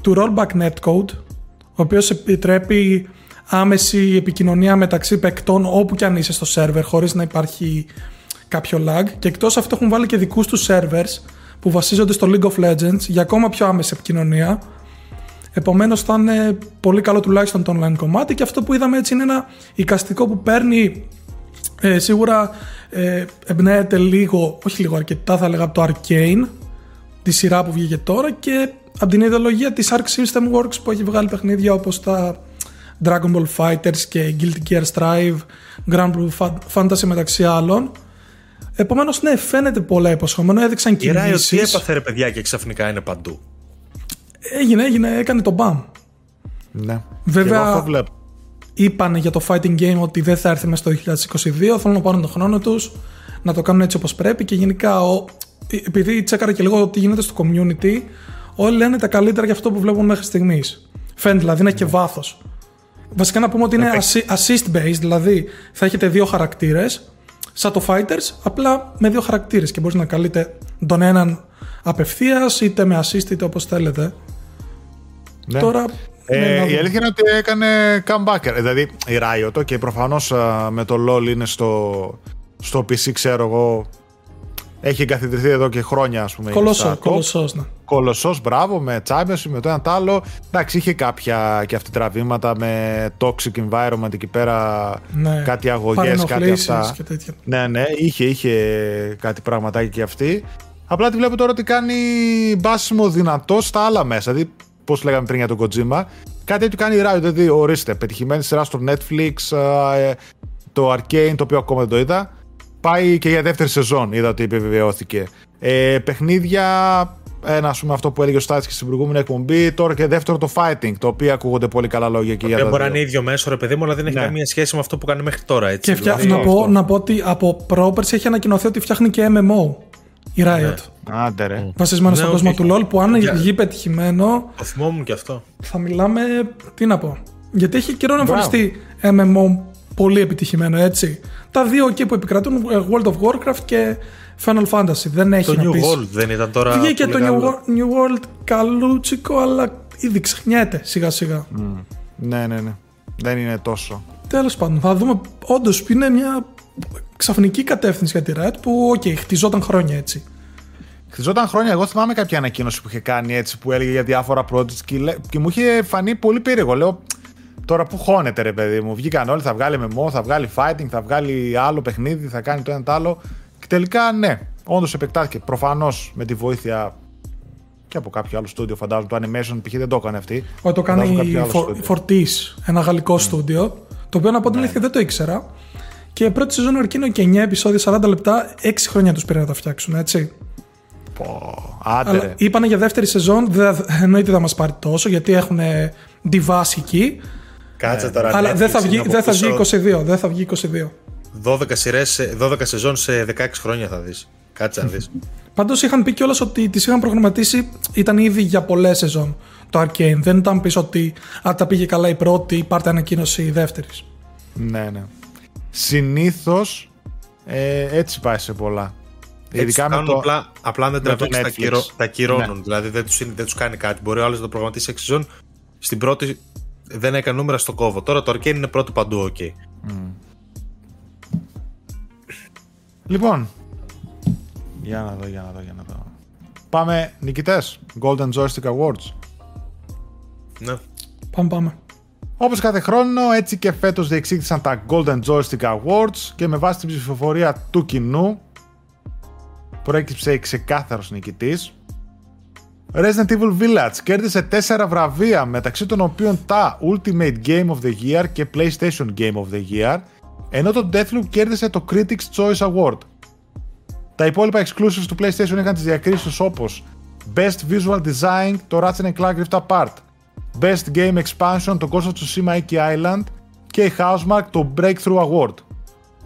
του Rollback Netcode ο οποίος επιτρέπει άμεση επικοινωνία μεταξύ παικτών όπου και αν είσαι στο σερβερ χωρίς να υπάρχει κάποιο lag. Και εκτός αυτού έχουν βάλει και δικούς τους servers που βασίζονται στο League of Legends για ακόμα πιο άμεση επικοινωνία. Επομένως θα είναι πολύ καλό τουλάχιστον το online κομμάτι και αυτό που είδαμε έτσι είναι ένα εικαστικό που παίρνει ε, σίγουρα ε, εμπνέεται λίγο, όχι λίγο αρκετά θα έλεγα από το Arcane τη σειρά που βγήκε τώρα και από την ιδεολογία της Arc System Works που έχει βγάλει παιχνίδια όπως τα Dragon Ball Fighters και Guilty Gear Strive, Grand Blue Fantasy μεταξύ άλλων. Επομένως, ναι, φαίνεται πολλά υποσχόμενο. Έδειξαν κινήσεις. Η τι έπαθε ρε παιδιά και ξαφνικά είναι παντού; Έγινε, έγινε, έκανε το μπαμ. Ναι. Βέβαια, είπαν για το fighting game ότι δεν θα έρθει μέσα στο 2022. Θέλουν να πάρουν τον χρόνο τους, να το κάνουν έτσι όπως πρέπει και γενικά, ο, επειδή τσέκαρα και λίγο τι γίνεται στο community, όλοι λένε τα καλύτερα για αυτό που βλέπουν μέχρι στιγμής. Φαίνεται δηλαδή να έχει και βάθος. Βασικά να πούμε ότι είναι assist based, δηλαδή θα έχετε δύο χαρακτήρες, σαν το Fighters, απλά με δύο χαρακτήρες και μπορείς να καλείτε τον έναν απευθείας είτε με assist είτε όπως θέλετε. Ναι. Τώρα. Ε, ναι, η αλήθεια είναι ότι έκανε comeback. Δηλαδή η Riot και προφανώς με το LOL είναι στο, στο PC, ξέρω εγώ. Έχει εγκαθιδρυθεί εδώ και χρόνια, ας πούμε. Κολοσσός, κολοσσός, ναι. Κολοσσός, μπράβο, με Champions, με το ένα το άλλο. Εντάξει, είχε κάποια και αυτή τραβήματα με toxic environment εκεί πέρα. Ναι. Κάτι αγωγές, κάτι αυτά. Και τέτοια. Ναι, ναι, είχε, είχε κάτι πραγματάκι και αυτή. Απλά τη βλέπω τώρα ότι κάνει μπάσιμο δυνατό στα άλλα μέσα. Δηλαδή, πώς λέγαμε πριν για τον Kojima, κάτι έτσι κάνει η Riot. Δηλαδή, ορίστε, πετυχημένη σειρά στο Netflix, ε, το Arcane, το οποίο ακόμα δεν το είδα. Πάει και για δεύτερη σεζόν, είδα ότι επιβεβαιώθηκε. Ε, παιχνίδια, ένα ας πούμε αυτό που έλεγε ο Στάτη και στην προηγούμενη εκπομπή. Τώρα και δεύτερο το fighting, το οποίο ακούγονται πολύ καλά λόγια και για Δεν μπορεί να είναι ίδιο μέσο, ρε παιδί μου, αλλά δεν έχει ναι. καμία σχέση με αυτό που κάνει μέχρι τώρα. Έτσι, και φτιά... δηλαδή, να, πω, να πω ότι από πρόπερση έχει ανακοινωθεί ότι φτιάχνει και MMO η Riot. Ναι. Άντε ρε. Βασισμένο ναι, στον κόσμο του LOL που αν βγει πετυχημένο. Το θυμόμουν και αυτό. Θα μιλάμε. Τι να πω. Γιατί έχει καιρό να εμφανιστεί MMO πολύ επιτυχημένο έτσι. Τα δύο εκεί που επικρατούν ε, World of Warcraft και Final Fantasy. Δεν έχει το να New World δεν ήταν τώρα. Βγήκε το New World, New World καλούτσικο, αλλά ήδη ξεχνιέται σιγά σιγά. Mm. Ναι, ναι, ναι. Δεν είναι τόσο. Τέλος πάντων, θα δούμε. Όντως είναι μια ξαφνική κατεύθυνση για τη Riot που, οκ, okay, χτιζόταν χρόνια έτσι. Χτιζόταν χρόνια. Εγώ θυμάμαι κάποια ανακοίνωση που είχε κάνει έτσι που έλεγε για διάφορα projects και, και μου είχε φανεί πολύ περίεργο. Λέω, τώρα που χώνεται ρε παιδί μου. Βγήκαν όλοι, θα βγάλει MMO, θα βγάλει fighting, θα βγάλει άλλο παιχνίδι, θα κάνει το ένα το άλλο. Και τελικά ναι, όντως επεκτάθηκε. Προφανώς με τη βοήθεια και από κάποιο άλλο στούντιο, φαντάζομαι. Το Animation π.χ. δεν το έκανε αυτή. Όχι, το κάνει η Fortis, ένα γαλλικό στούντιο. Το οποίο να πω την αλήθεια δεν το ήξερα. Και πρώτη σεζόν αρκίνο και 9 επεισόδια, 40 λεπτά, 6 χρόνια τους πήρε να τα φτιάξουν, έτσι. Πω, άντε. Αλλά είπανε για δεύτερη σεζόν, δεν, εννοείται θα μας πάρει τόσο, γιατί έχουν διβάσει εκεί. Κάτσε τώρα. Αλλά δεν θα, βγει, δεν θα βγει 22. Δεν θα βγει 22. 12, σειρές, 12 σεζόν σε 16 χρόνια θα δεις. Κάτσε να δεις. Πάντως είχαν πει κιόλας ότι τις είχαν προγραμματίσει ήταν ήδη για πολλές σεζόν το Arcane. Δεν ήταν πίσω ότι αν τα πήγε καλά η πρώτη, πάρτε ανακοίνωση η δεύτερης. Ναι, ναι. Συνήθως ε, έτσι πάει σε πολλά. Έτσι Ειδικά με το, απλά, απλά δεν τραβήξει τα, κυρο, τα κυρώνουν. Ναι. Δηλαδή δεν τους δεν τους κάνει κάτι. Μπορεί ο άλλος να το προγραμματίσει 6 σεζόν. Στην πρώτη δεν έκανε νούμερα στο κόβο. Τώρα το Arcane είναι πρώτο παντού, ok. Mm. Λοιπόν, για να δω, για να δω, για να δω. Πάμε νικητές, Golden Joystick Awards. Ναι. Πάμε, πάμε. Όπως κάθε χρόνο, έτσι και φέτος διεξήχθησαν τα Golden Joystick Awards και με βάση την ψηφοφορία του κοινού προέκυψε ξεκάθαρος νικητής. Resident Evil Village κέρδισε 4 βραβεία μεταξύ των οποίων τα Ultimate Game of the Year και PlayStation Game of the Year ενώ το Deathloop κέρδισε το Critics Choice Award. Τα υπόλοιπα exclusives του PlayStation είχαν τις διακρίσεις όπως Best Visual Design το Ratchet Clank Rift Apart, Best Game Expansion το Ghost of Tsushima Iki Island και η Housemark το Breakthrough Award.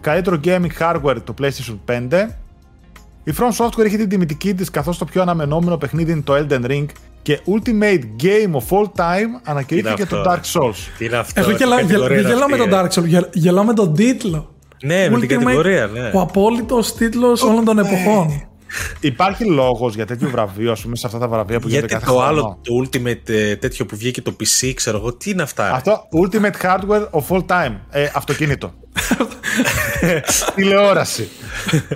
Καλύτερο Gaming Hardware το PlayStation 5. Η From Software έχει την τιμητική της καθώς το πιο αναμενόμενο παιχνίδι είναι το Elden Ring και Ultimate Game of All Time ανακηρύχθηκε το Dark Souls. Τι είναι αυτό, Εγώ γελάω, γελάω με τον Dark Souls, γελάω με τον τίτλο. Ναι, με την κατηγορία, ναι. Ο απόλυτος τίτλος όλων των εποχών. Υπάρχει λόγος για τέτοιο βραβείο, ας πούμε, σε αυτά τα βραβεία που γίνονται κάθε το άλλο, το Ultimate ε, τέτοιο που βγήκε το PC, ξέρω εγώ, τι είναι αυτά; Αυτό, Ultimate Hardware of All Time. Ε, αυτοκίνητο. Τηλεόραση.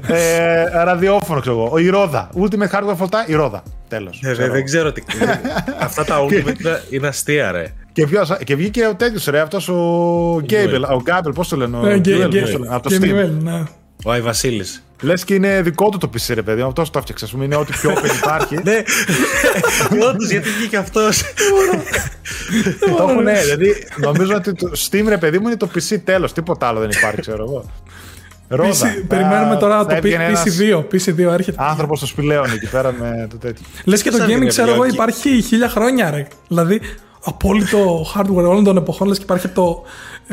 ε, ραδιόφωνο, ξέρω εγώ. Η Ρόδα. Ultimate Hardware of All Time, η Ρόδα. Τέλο. Ε, δεν ξέρω τι. αυτά τα Ultimate είναι αστεία, ρε. Και, ποιος, και βγήκε ο τέτοιος ρε, αυτός ο Γκέιμπελ. Ο Gaben, πώς το λένε. Ο Gaben, από το Steam. Ο Άι Βασίλη. Λες και είναι δικό του το PC, ρε παιδί. Αυτό το έφτιαξε. Α πούμε, είναι ό,τι πιο open υπάρχει. Ναι, όντως γιατί βγήκε αυτός. το έχουν, ναι, δηλαδή νομίζω ότι το Steam, ρε παιδί μου, είναι το PC τέλος. Τίποτα άλλο δεν υπάρχει, ξέρω εγώ. Ρόδα. PC, περιμένουμε τώρα το PC2. PC2 έρχεται. Άνθρωπος στο σπηλαίον εκεί πέρα με το τέτοιο. Λες και το gaming, ξέρω εγώ, υπάρχει χίλια χρόνια, ρε. Δηλαδή, απόλυτο hardware όλων των εποχών, λες και υπάρχει από το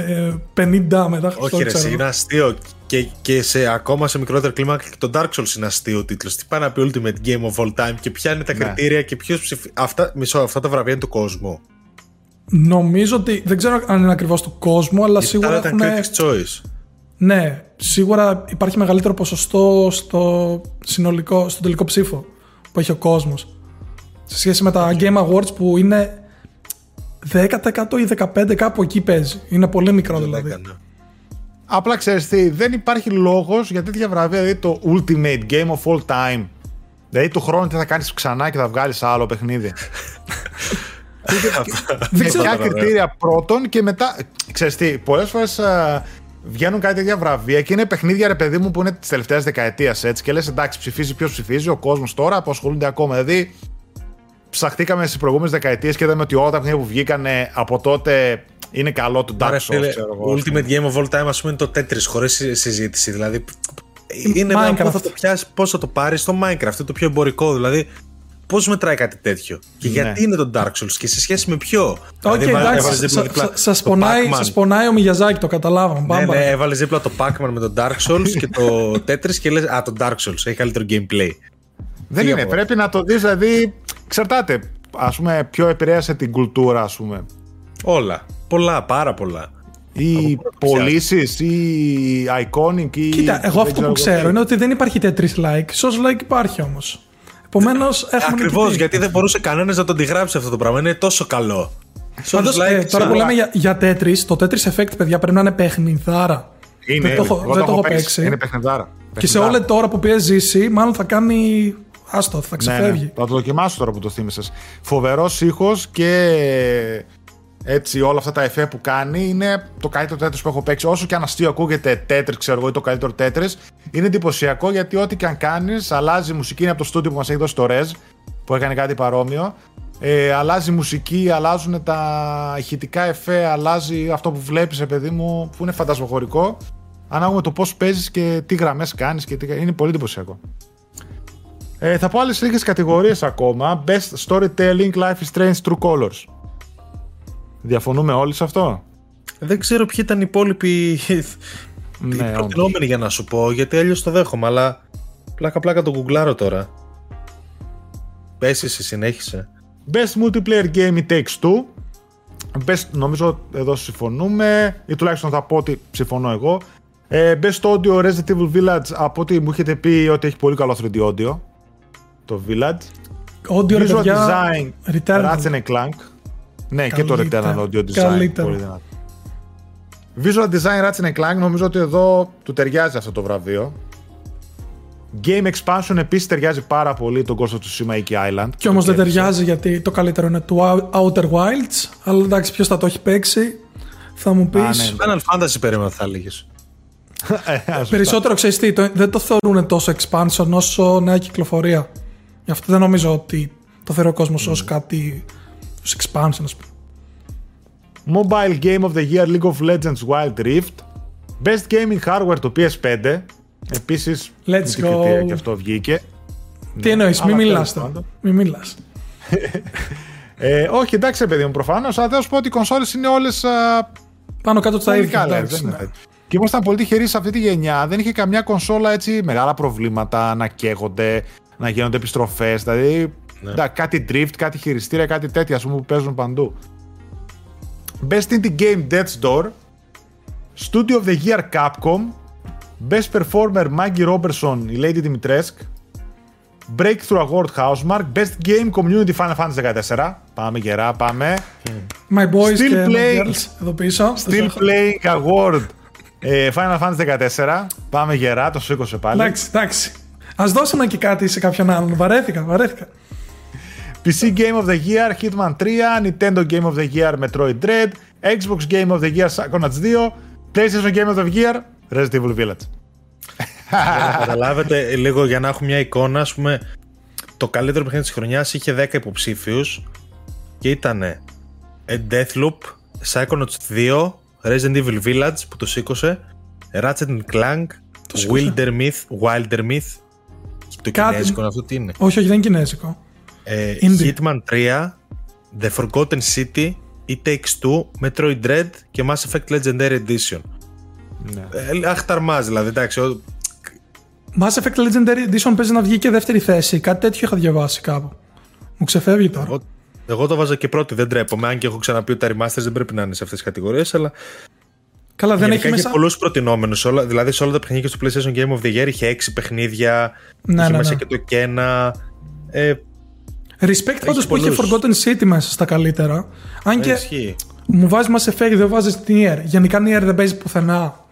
ε, 50 μετά Όχι, ρε, είναι αστείο. Και, και σε, ακόμα σε μικρότερη κλίμακα και το Dark Souls είναι αστείο τίτλος. Τι πάει να πει Ultimate Game of All Time και ποια είναι τα ναι. κριτήρια και ποιος ψηφί. Αυτά, μισό, αυτά τα βραβεία είναι του κόσμου. Νομίζω ότι. Δεν ξέρω αν είναι ακριβώς του κόσμου, αλλά σίγουρα. Ήταν critics choice. Ναι, σίγουρα υπάρχει μεγαλύτερο ποσοστό στο συνολικό, στον τελικό ψήφο που έχει ο κόσμος. Σε σχέση με τα Game Awards που είναι 10% ή 15% κάπου εκεί παίζει. Είναι πολύ μικρό δηλαδή. Ναι. Απλά ξέρεις τι, δεν υπάρχει λόγος για τέτοια βραβεία, δηλαδή το Ultimate Game of All Time. Δηλαδή του χρόνου τι θα κάνεις ξανά και θα βγάλεις άλλο παιχνίδι. Δεν ξέρω. Ποια κριτήρια πρώτον και μετά. Ξέρεις τι, πολλές φορές βγαίνουν κάτι τέτοια βραβεία και είναι παιχνίδια ρε παιδί μου που είναι της τελευταίας δεκαετίας έτσι και λες εντάξει ψηφίζει ποιος ψηφίζει, ο κόσμος τώρα που ασχολούνται ακόμα. Δηλαδή ψαχτήκαμε στις προηγούμενες δεκαετίες και είδαμε ότι όλα τα παιχνίδια που βγήκαν από τότε είναι καλό του Dark Souls. Ultimate Game of All Time, ας πούμε, είναι το Tetris χωρίς συζήτηση. Δηλαδή, είναι ένα πώ θα το πιάσει, πώς θα το πάρεις στο Minecraft, είναι το πιο εμπορικό. Δηλαδή, πώς μετράει κάτι τέτοιο. Και ναι. γιατί είναι το Dark Souls και σε σχέση με ποιο; Okay, δηλαδή, εντάξει, σα πονάει, πονάει ο Μιγιαζάκη, το καταλάβαμε. Ναι, ναι, έβαλες δίπλα το Pac-Man με το Dark Souls και το Tetris και λες, Α, το Dark Souls έχει καλύτερο gameplay. Δεν είναι, πρέπει να το δεις, δηλαδή. Εξαρτάται. Α πούμε, ποιο επηρέασε την κουλτούρα, ας πούμε. Όλα. Πολλά, πάρα πολλά. Ή πωλήσεις ή iconic ή. Κοίτα, εγώ αυτό που ξέρω είναι ότι δεν υπάρχει Tetris like. Sos like υπάρχει όμως. Επομένως έχουμε. Ακριβώς, γιατί δεν μπορούσε κανένας να τον αντιγράψει αυτό το πράγμα. Είναι τόσο καλό. Πάντως, like, ε, τώρα που λέμε για, για Tetris, το Tetris Effect, παιδιά, πρέπει να είναι παιχνιδάρα. Είναι, δεν το, δεν το έχω παίξει. Είναι παιχνιδάρα. Και σε όλη τώρα που πει ζήσει, μάλλον θα κάνει. Άστο, θα ναι, ξεφεύγει. Ναι, ναι. Θα το δοκιμάσω τώρα που το θύμισες. Φοβερός ήχος και έτσι όλα αυτά τα εφέ που κάνει είναι το καλύτερο τέτρι που έχω παίξει. Όσο και αν αστείο ακούγεται τέτρι, ξέρω εγώ, ή το καλύτερο τέτρι, είναι εντυπωσιακό γιατί ό,τι και αν κάνεις, αλλάζει η μουσική. Είναι από το στούντιο που μας έχει δώσει το Rez, που έκανε κάτι παρόμοιο. Ε, αλλάζει η μουσική, αλλάζουν τα ηχητικά εφέ, αλλάζει αυτό που βλέπεις, παιδί μου, που είναι φαντασμοχωρικό. Ανάλογα το πώς παίζεις και τι γραμμές κάνεις και τι... είναι πολύ εντυπωσιακό. Ε, θα πω άλλες λίγες κατηγορίες ακόμα. Best Storytelling, Life is Strange, True Colors. Διαφωνούμε όλοι σε αυτό; Δεν ξέρω ποιοι ήταν οι υπόλοιποι ναι, προτινόμενοι για να σου πω, γιατί αλλιώς το δέχομαι, αλλά πλάκα πλάκα το γκουγκλάρω τώρα. Πες εσύ, συνέχισε. Best Multiplayer Game It Takes Two. Best, νομίζω εδώ συμφωνούμε, ή τουλάχιστον θα πω ότι συμφωνώ εγώ. Ε, best Audio Resident Evil Village, από ό,τι μου έχετε πει ότι έχει πολύ καλό 3D audio. Το Village. Audio Visual Design, Ratchet Clank. Ναι, και το Returnal Audio Design. Καλύτερο. Πολύ Visual Design Ratchet Clank νομίζω ότι εδώ του ταιριάζει αυτό το βραβείο. Game Expansion επίσης ταιριάζει πάρα πολύ τον Ghost of Tsushima Iki Island. Και όμως δεν ταιριάζει γιατί το καλύτερο είναι του Outer Wilds. Αλλά εντάξει, ποιος θα το έχει παίξει, θα μου πεις. Ναι, ναι. Final Fantasy περίμενα θα έλεγες. Ε, Περισσότερο ξέρεις τι, δεν το θεωρούν τόσο expansion όσο νέα κυκλοφορία. Γι' αυτό δεν νομίζω ότι το θεωρεί ο κόσμος mm. ω κάτι τους expansion ας πούμε. Mobile Game of the Year League of Legends Wild Rift Best Gaming Hardware το PS5 Επίσης Let's go. και αυτό βγήκε Τι ναι, εννοείς, μην μιλάς τώρα Μην μιλάς ε, Όχι εντάξει παιδί μου προφανώς Αλλά θέλω σου πω ότι οι κονσόλες είναι όλες Πάνω κάτω τα ίδια ναι. Και ήμασταν πολύ τυχεροί σε αυτή τη γενιά. Δεν είχε καμιά κονσόλα έτσι μεγάλα προβλήματα να καίγονται, να γίνονται επιστροφέ. Δηλαδή ναι. κάτι drift, κάτι χειριστήρια, κάτι τέτοια ας πούμε, που παίζουν παντού. Best Indie Game Death's Door. Studio of the Year Capcom. Best Performer Maggie Robertson, η Lady Dimitrescu. Breakthrough Award Housemark. Best Game Community Final Fantasy 14. Πάμε γερά, πάμε. My boys Still και playing, girls, εδώ πίσω. Still Playing Award. Ε, Final Fantasy 14. Πάμε γερά, το σήκωσε πάλι. Εντάξει, εντάξει. Α δώσουμε και κάτι σε κάποιον άλλον. Βαρέθηκα, βαρέθηκα. PC Game of the Year Hitman 3, Nintendo Game of the Year Metroid Dread, Xbox Game of the Year Psychonauts 2, PlayStation Game of the Year Resident Evil Village. Για να καταλάβετε λίγο για να έχουμε μια εικόνα, ας πούμε, το καλύτερο παιχνίδι της χρονιάς είχε 10 υποψήφιους και ήταν Deathloop, Psychonauts 2, Resident Evil Village που το σήκωσε, Ratchet Clank, Wilder Myth, Wilder Myth, το Κάτι- κινέζικο αυτό τι είναι; Όχι, όχι, δεν είναι κινέζικο. Ε, Indie. Hitman 3, The Forgotten City, It Takes Two, Metroid Dread και Mass Effect Legendary Edition. Ναι. Ε, αχταρμάς δηλαδή, εντάξει. ο- Mass Effect Legendary Edition παίζει να βγει και δεύτερη θέση. Κάτι τέτοιο είχα διαβάσει κάπου. Μου ξεφεύγει τώρα. Εγώ, εγώ το βάζα και πρώτη, δεν τρέπομαι. Αν και έχω ξαναπεί ότι τα remasters δεν πρέπει να είναι σε αυτές τις κατηγορίες, αλλά Καλά, δεν γενικά έχει είχε μέσα. πολλούς προτινόμενους. Δηλαδή σε όλα τα παιχνίδια στο PlayStation Game of the Year είχε 6 παιχνίδια. Ναι, είχε ναι, μέσα ναι. και το Kena. Ε, Respect πάντως που είχε πολλούς. Forgotten City μέσα στα καλύτερα. Αν και ισχύει. μου βάζει Mass Effect, δεν βάζεις την Nier. Γενικά Nier δεν παίζει πουθενά.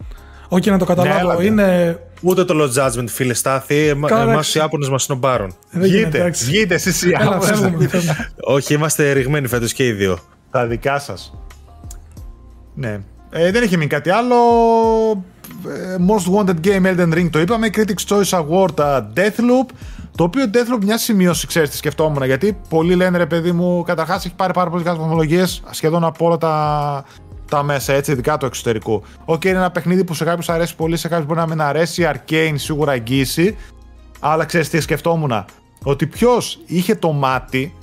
Όχι να το καταλάβω. έλατε. είναι. Ούτε το Lost Judgment, φίλε Στάθη. Εμά Καλά, οι Άπωνε μας συνομπάρουν. Δεν γίνεται, Βγείτε, εντάξει. βγείτε εσείς οι Έλα, άμεσες. φεύγουμε. φεύγουμε. Όχι, είμαστε ρηγμένοι φέτος και οι δύο. Τα δικά σας. Ναι. Ε, δεν είχε μείνει κάτι άλλο. Ε, Most Wanted Game Elden Ring το είπαμε. Critics Choice Award uh, Deathloop. Το οποίο Deathloop μια σημείωση ξέρεις τι σκεφτόμουν. Γιατί πολλοί λένε ρε παιδί μου, καταρχάς έχει πάρει πάρα πολλές βαθμολογίες σχεδόν από όλα τα, τα μέσα, έτσι, ειδικά το εξωτερικού. Οκ, είναι ένα παιχνίδι που σε κάποιους αρέσει πολύ, σε κάποιους μπορεί να μην αρέσει. Arkane σίγουρα εγγύηση. Αλλά ξέρεις τι σκεφτόμουν. Ότι ποιος είχε το μάτι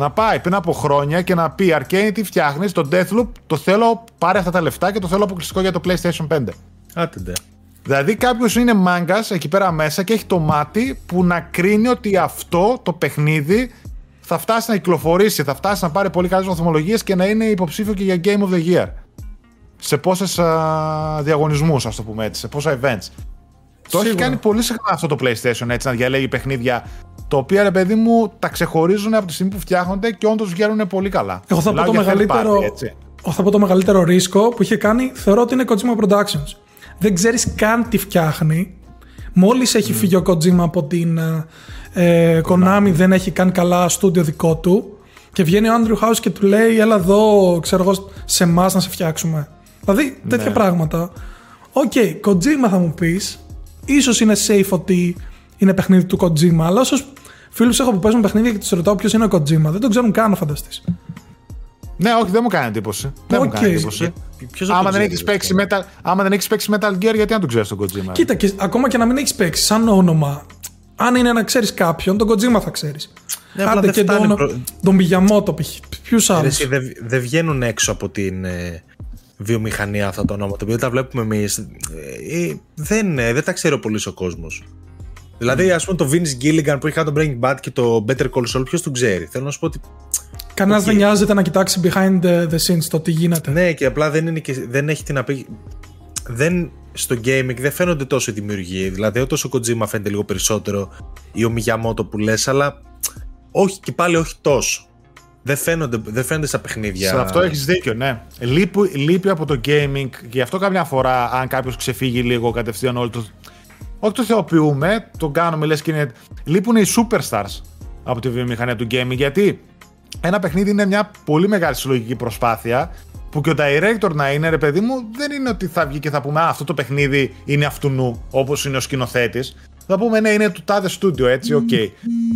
να πάει πριν από χρόνια και να πει Arkane τι φτιάχνεις, το Deathloop το θέλω, πάρε αυτά τα λεφτά και το θέλω αποκλειστικό για το PlayStation 5. Άτεντε. Δηλαδή κάποιος είναι μάγκας εκεί πέρα μέσα και έχει το μάτι που να κρίνει ότι αυτό το παιχνίδι θα φτάσει να κυκλοφορήσει, θα φτάσει να πάρει πολύ καλές βαθμολογίες και να είναι υποψήφιο και για Game of the Year. Σε πόσες διαγωνισμούς, ας το πούμε έτσι, σε πόσα events. Το έχει Σίγουρα. κάνει πολύ συχνά αυτό το PlayStation έτσι να διαλέγει παιχνίδια τα οποία ρε παιδί μου τα ξεχωρίζουν από τη στιγμή που φτιάχνονται και όντως βγαίνουν πολύ καλά. Εγώ θα πω, Μιλάω το για third μεγαλύτερο, party, έτσι. εγώ θα πω το μεγαλύτερο ρίσκο που είχε κάνει, θεωρώ ότι είναι Kojima Productions. Δεν ξέρεις καν τι φτιάχνει. Μόλις έχει φύγει ο Kojima από την ε, ε, Konami, δεν έχει καν καλά στούντιο δικό του και βγαίνει ο Andrew House και του λέει έλα εδώ, ξέρω εγώ, σε εμάς να σε φτιάξουμε. Δηλαδή τέτοια Ναι. πράγματα. OK, Kojima θα μου πεις, ίσως είναι safe ότι είναι παιχνίδι του Kojima, αλλά όσους φίλους έχω που παίζουν παιχνίδια και τους ρωτάω ποιος είναι ο Kojima, δεν τον ξέρουν καν να φανταστείς. Ναι, όχι, δεν μου κάνει εντύπωση. Δεν μου Οκ. κάνει εντύπωση. Ποιος δεν Άμα το δεν, ξέρει, έχεις παίξει Metal, άμα δεν έχεις παίξει Metal Gear, γιατί να τον ξέρεις τον Kojima. Κοίτα, και ακόμα και να μην έχεις παίξει σαν όνομα, αν είναι να ξέρεις κάποιον, τον Kojima θα ξέρεις. Ναι, απλά Άντε δεν και φτάνει τον, προ- τον Miyamoto, ποιους άλλους; Εσύ, δεν δεν βγαίνουν έξω από την ε, βιομηχανία αυτά τα ονόματα. Επειδή τα βλέπουμε εμείς. δεν, ε, δεν τα ξέρει ο πολύς ο κόσμος. Δηλαδή, ας πούμε, το Vince Gilligan που είχε κάνει το Breaking Bad και το Better Call Saul, ποιος τον ξέρει; Θέλω να σου πω ότι. Κανένας οκ. δεν νοιάζεται να κοιτάξει behind the, the scenes το τι γίνεται. Ναι, και απλά δεν, είναι και, δεν έχει την απή... Δεν στο gaming δεν φαίνονται τόσο οι δημιουργοί. Δηλαδή, όσο ο Kojima φαίνεται λίγο περισσότερο ή ο Miyamoto που λες, αλλά όχι και πάλι όχι τόσο. Δεν φαίνονται, δεν φαίνονται στα παιχνίδια. Σε αυτό έχεις δίκιο, ναι. Λείπει, λείπει από το gaming και γι' αυτό καμιά φορά, αν κάποιος ξεφύγει λίγο κατευθείαν όλο το. Όχι το θεοποιούμε, το κάνουμε λες και είναι. Λείπουν οι superstars από τη βιομηχανία του gaming γιατί ένα παιχνίδι είναι μια πολύ μεγάλη συλλογική προσπάθεια που και ο director να είναι, ρε παιδί μου, δεν είναι ότι θα βγει και θα πούμε Α, αυτό το παιχνίδι είναι αυτουνού, όπως είναι ο σκηνοθέτης. Θα πούμε ναι, είναι του τάδε στούντιο, έτσι, οκ.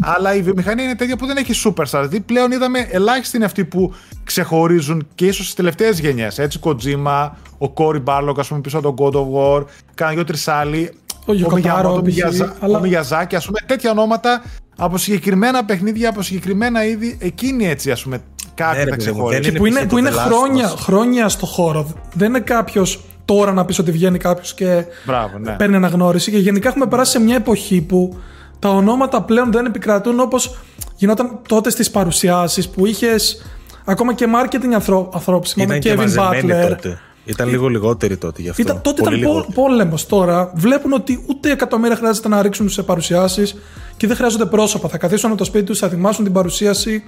Αλλά η βιομηχανία είναι τέτοια που δεν έχει superstars. Δηλαδή πλέον είδαμε ελάχιστοι είναι αυτοί που ξεχωρίζουν και ίσως τι τελευταίες γενιές. Έτσι, Kojima, ο Cory Barlog, ας πούμε, πίσω από τον God of War, κάνα δυο-τρει άλλοι. Ο Yoko Taro, Miyamoto, π.χ., Miyaza- αλλά- ο Miyazaki, ας πούμε, τέτοια ονόματα από συγκεκριμένα παιχνίδια, από συγκεκριμένα είδη, εκείνοι έτσι, ας πούμε, κάτι Ναι, ρε θα παιδί μου, ξεχωρίζουν. δεν Και που είναι, π.χ. που είναι το The Last of χρόνια, Us. χρόνια στο χώρο. Δεν είναι κάποιος τώρα να πεις ότι βγαίνει κάποιος και Μπράβο, ναι. παίρνει αναγνώριση. Και γενικά έχουμε περάσει σε μια εποχή που τα ονόματα πλέον δεν επικρατούν όπως γινόταν τότε στις παρουσιάσεις που είχες ακόμα και marketing ανθρω... ανθρώπους. Θυμάμαι Ήταν και Kevin μαζεμένοι Butler. τότε. Ήταν λίγο λιγότεροι τότε γι' αυτό. Ήταν, τότε Πολύ ήταν λιγότεροι. πόλεμος. Τώρα βλέπουν ότι ούτε εκατομμύρια χρειάζεται να ρίξουν σε παρουσιάσεις και δεν χρειάζονται πρόσωπα. Θα καθίσουν από το σπίτι τους, θα ετοιμάσουν την παρουσίαση.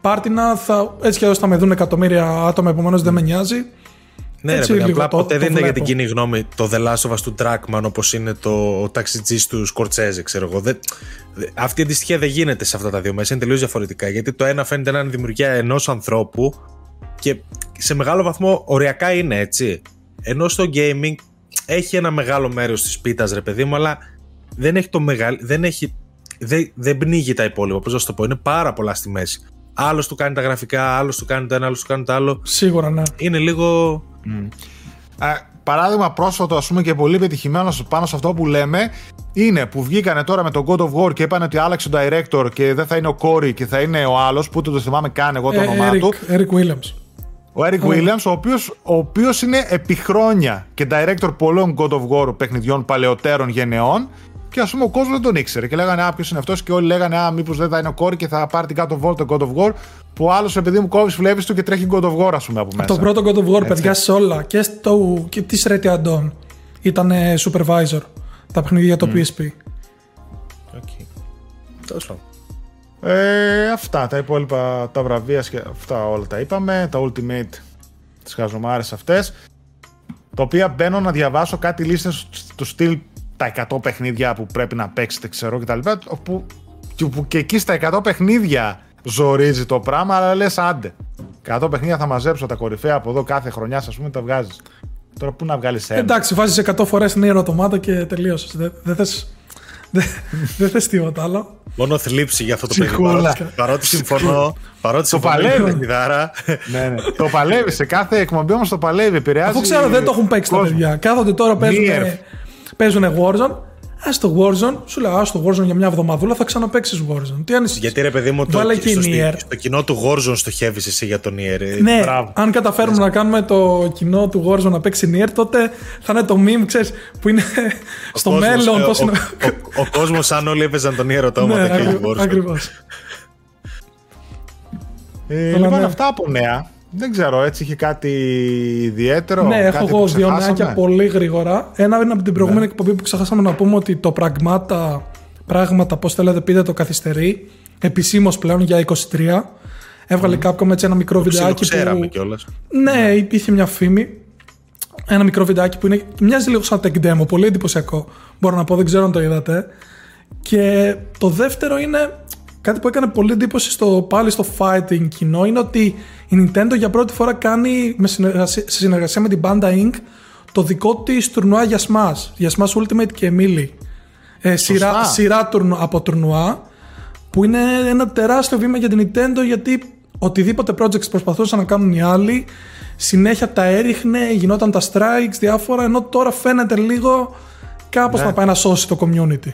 Πάρτινα, θα, έτσι κι αλλιώς θα με δουν εκατομμύρια άτομα, επομένως δεν με νοιάζει. Ναι, ρε Έτσι παιδί, λίγο απλά το- ποτέ το δεν είναι για βλέπω. την κοινή γνώμη το The Last of Us του Trackman όπως είναι το ο ταξιτζής του Σκορτσέζε, ξέρω εγώ. Δεν, δε- αυτή η αντιστοιχία δεν γίνεται σε αυτά τα δύο μέσα. Είναι τελείως διαφορετικά. Γιατί το ένα φαίνεται να είναι δημιουργία ενός ανθρώπου και σε μεγάλο βαθμό οριακά είναι έτσι. Ενώ στο gaming έχει ένα μεγάλο μέρος της πίτας, ρε παιδί μου, αλλά δεν έχει το μεγάλο. Δεν, έχει, δεν, δεν πνίγει τα υπόλοιπα. Πώς να το πω, είναι πάρα πολλά στη μέση. Άλλος του κάνει τα γραφικά, άλλος του κάνει το ένα, άλλος του κάνει το άλλο. Σίγουρα, ναι. Είναι λίγο. Α, παράδειγμα πρόσφατο, ας πούμε, και πολύ πετυχημένο πάνω σε αυτό που λέμε, είναι που βγήκανε τώρα με τον God of War και είπαν ότι άλλαξε ο director και δεν θα είναι ο Κόρη και θα είναι ο άλλος, που το θυμάμαι καν εγώ το Ε, όνομά Eric, του. Eric Williams. Ο Eric Williams, ο οποίος, ο οποίος είναι επί χρόνια και director πολλών God of War παιχνιδιών παλαιότερων γενεών και ας πούμε ο κόσμος δεν τον ήξερε και λέγανε «Α, ποιος είναι αυτός» και όλοι λέγανε «Α, μήπως δεν θα είναι ο Κόρη και θα πάρει την God of War, το God of War» που ο άλλος επειδή μου κόβεις βλέπεις του και τρέχει God of War ας πούμε από μέσα. Το πρώτο God of War, παιδιά, σε όλα και, στο, και της Reti Addon ήταν ε, supervisor τα παιχνίδια για το PSP. Okay. Τέλος πάντων. Ε, αυτά τα υπόλοιπα τα βραβεία και αυτά όλα τα είπαμε. Τα Ultimate τις χαζομάρες αυτές. Τα οποία μπαίνω να διαβάσω κάτι λίστες του στυλ τα 100 παιχνίδια που πρέπει να παίξετε, ξέρω κτλ. Που, και, που και εκεί στα 100 παιχνίδια ζορίζει το πράγμα, αλλά λες άντε. 100 παιχνίδια θα μαζέψω τα κορυφαία από εδώ κάθε χρονιά, ας πούμε, τα βγάζεις. Τώρα πού να βγάλεις ένα; Εντάξει, βάζεις 100 φορές την ερωτομάτα και τελείωσες. Δεν δεν θες, δεν, δεν θες τίποτα άλλο. Μόνο θλίψη για αυτό το παιδί. Ψυχούλα. Παρότι, παρότι συμφωνώ. Παρότι Το συμφωνώ με παλεύει. την παιχνιδάρα. ναι, ναι. το παλεύει. Σε κάθε εκπομπή όμως το παλεύει. Επηρεάζει. Αφού ξέρω δεν το έχουν παίξει τα κόσμο. παιδιά. Κάθονται τώρα παίζουν, Nier. Παίζουν Warzone. Α το Warzone, σου λέω Α το Warzone για μια εβδομαδούλα θα ξαναπέξει Warzone. Τι ανησυχείς; Γιατί ρε παιδί μου, το, Βάλε και στο, Nier. στο κοινό του Warzone στοχεύεις εσύ για τον Nier. ε. Ναι, Μπράβο. αν καταφέρουμε να κάνουμε το κοινό του Warzone να παίξει Nier, τότε θα είναι το meme, ξέρεις, που είναι στο κόσμος, μέλλον. ε, πώς ο, είναι... ο, ο, κόσμος αν όλοι έπαιζαν τον Nier ναι, οτόματα και ακρι- Warzone. ακριβώς. Ε, Αλλά λοιπόν, ναι. αυτά από νέα. Δεν ξέρω, έτσι είχε κάτι ιδιαίτερο. Ναι, έχω κάτι εγώ που δύο ξεχάσαμε. νεάκια πολύ γρήγορα. Ένα είναι από την προηγούμενη εκπομπή που ξεχάσαμε να πούμε ότι το πραγμάτα, πράγματα, πώς θέλετε πείτε, το καθυστερεί. Επισήμως πλέον για 23. Έβγαλε Capcom έτσι ένα μικρό βιντεάκι ξέραμε που... κιόλας. Ναι, υπήρχε μια φήμη. Ένα μικρό βιντεάκι που είναι, μοιάζει λίγο σαν tech demo, πολύ εντυπωσιακό. Μπορώ να πω, δεν ξέρω αν το είδατε. Και το δεύτερο είναι κάτι που έκανε πολύ εντύπωση στο, πάλι στο fighting κοινό είναι ότι η Nintendo για πρώτη φορά κάνει με συνεργασία, σε συνεργασία με την Banda Inc. το δικό της τουρνουά για Smash, για Smash Ultimate και Melee. Ε, σειρά, σειρά τουρνου, από τουρνουά που είναι ένα τεράστιο βήμα για την Nintendo γιατί οτιδήποτε projects προσπαθούσαν να κάνουν οι άλλοι συνέχεια τα έριχνε, γινόταν τα strikes διάφορα ενώ τώρα φαίνεται λίγο κάπως να πάει να σώσει το community.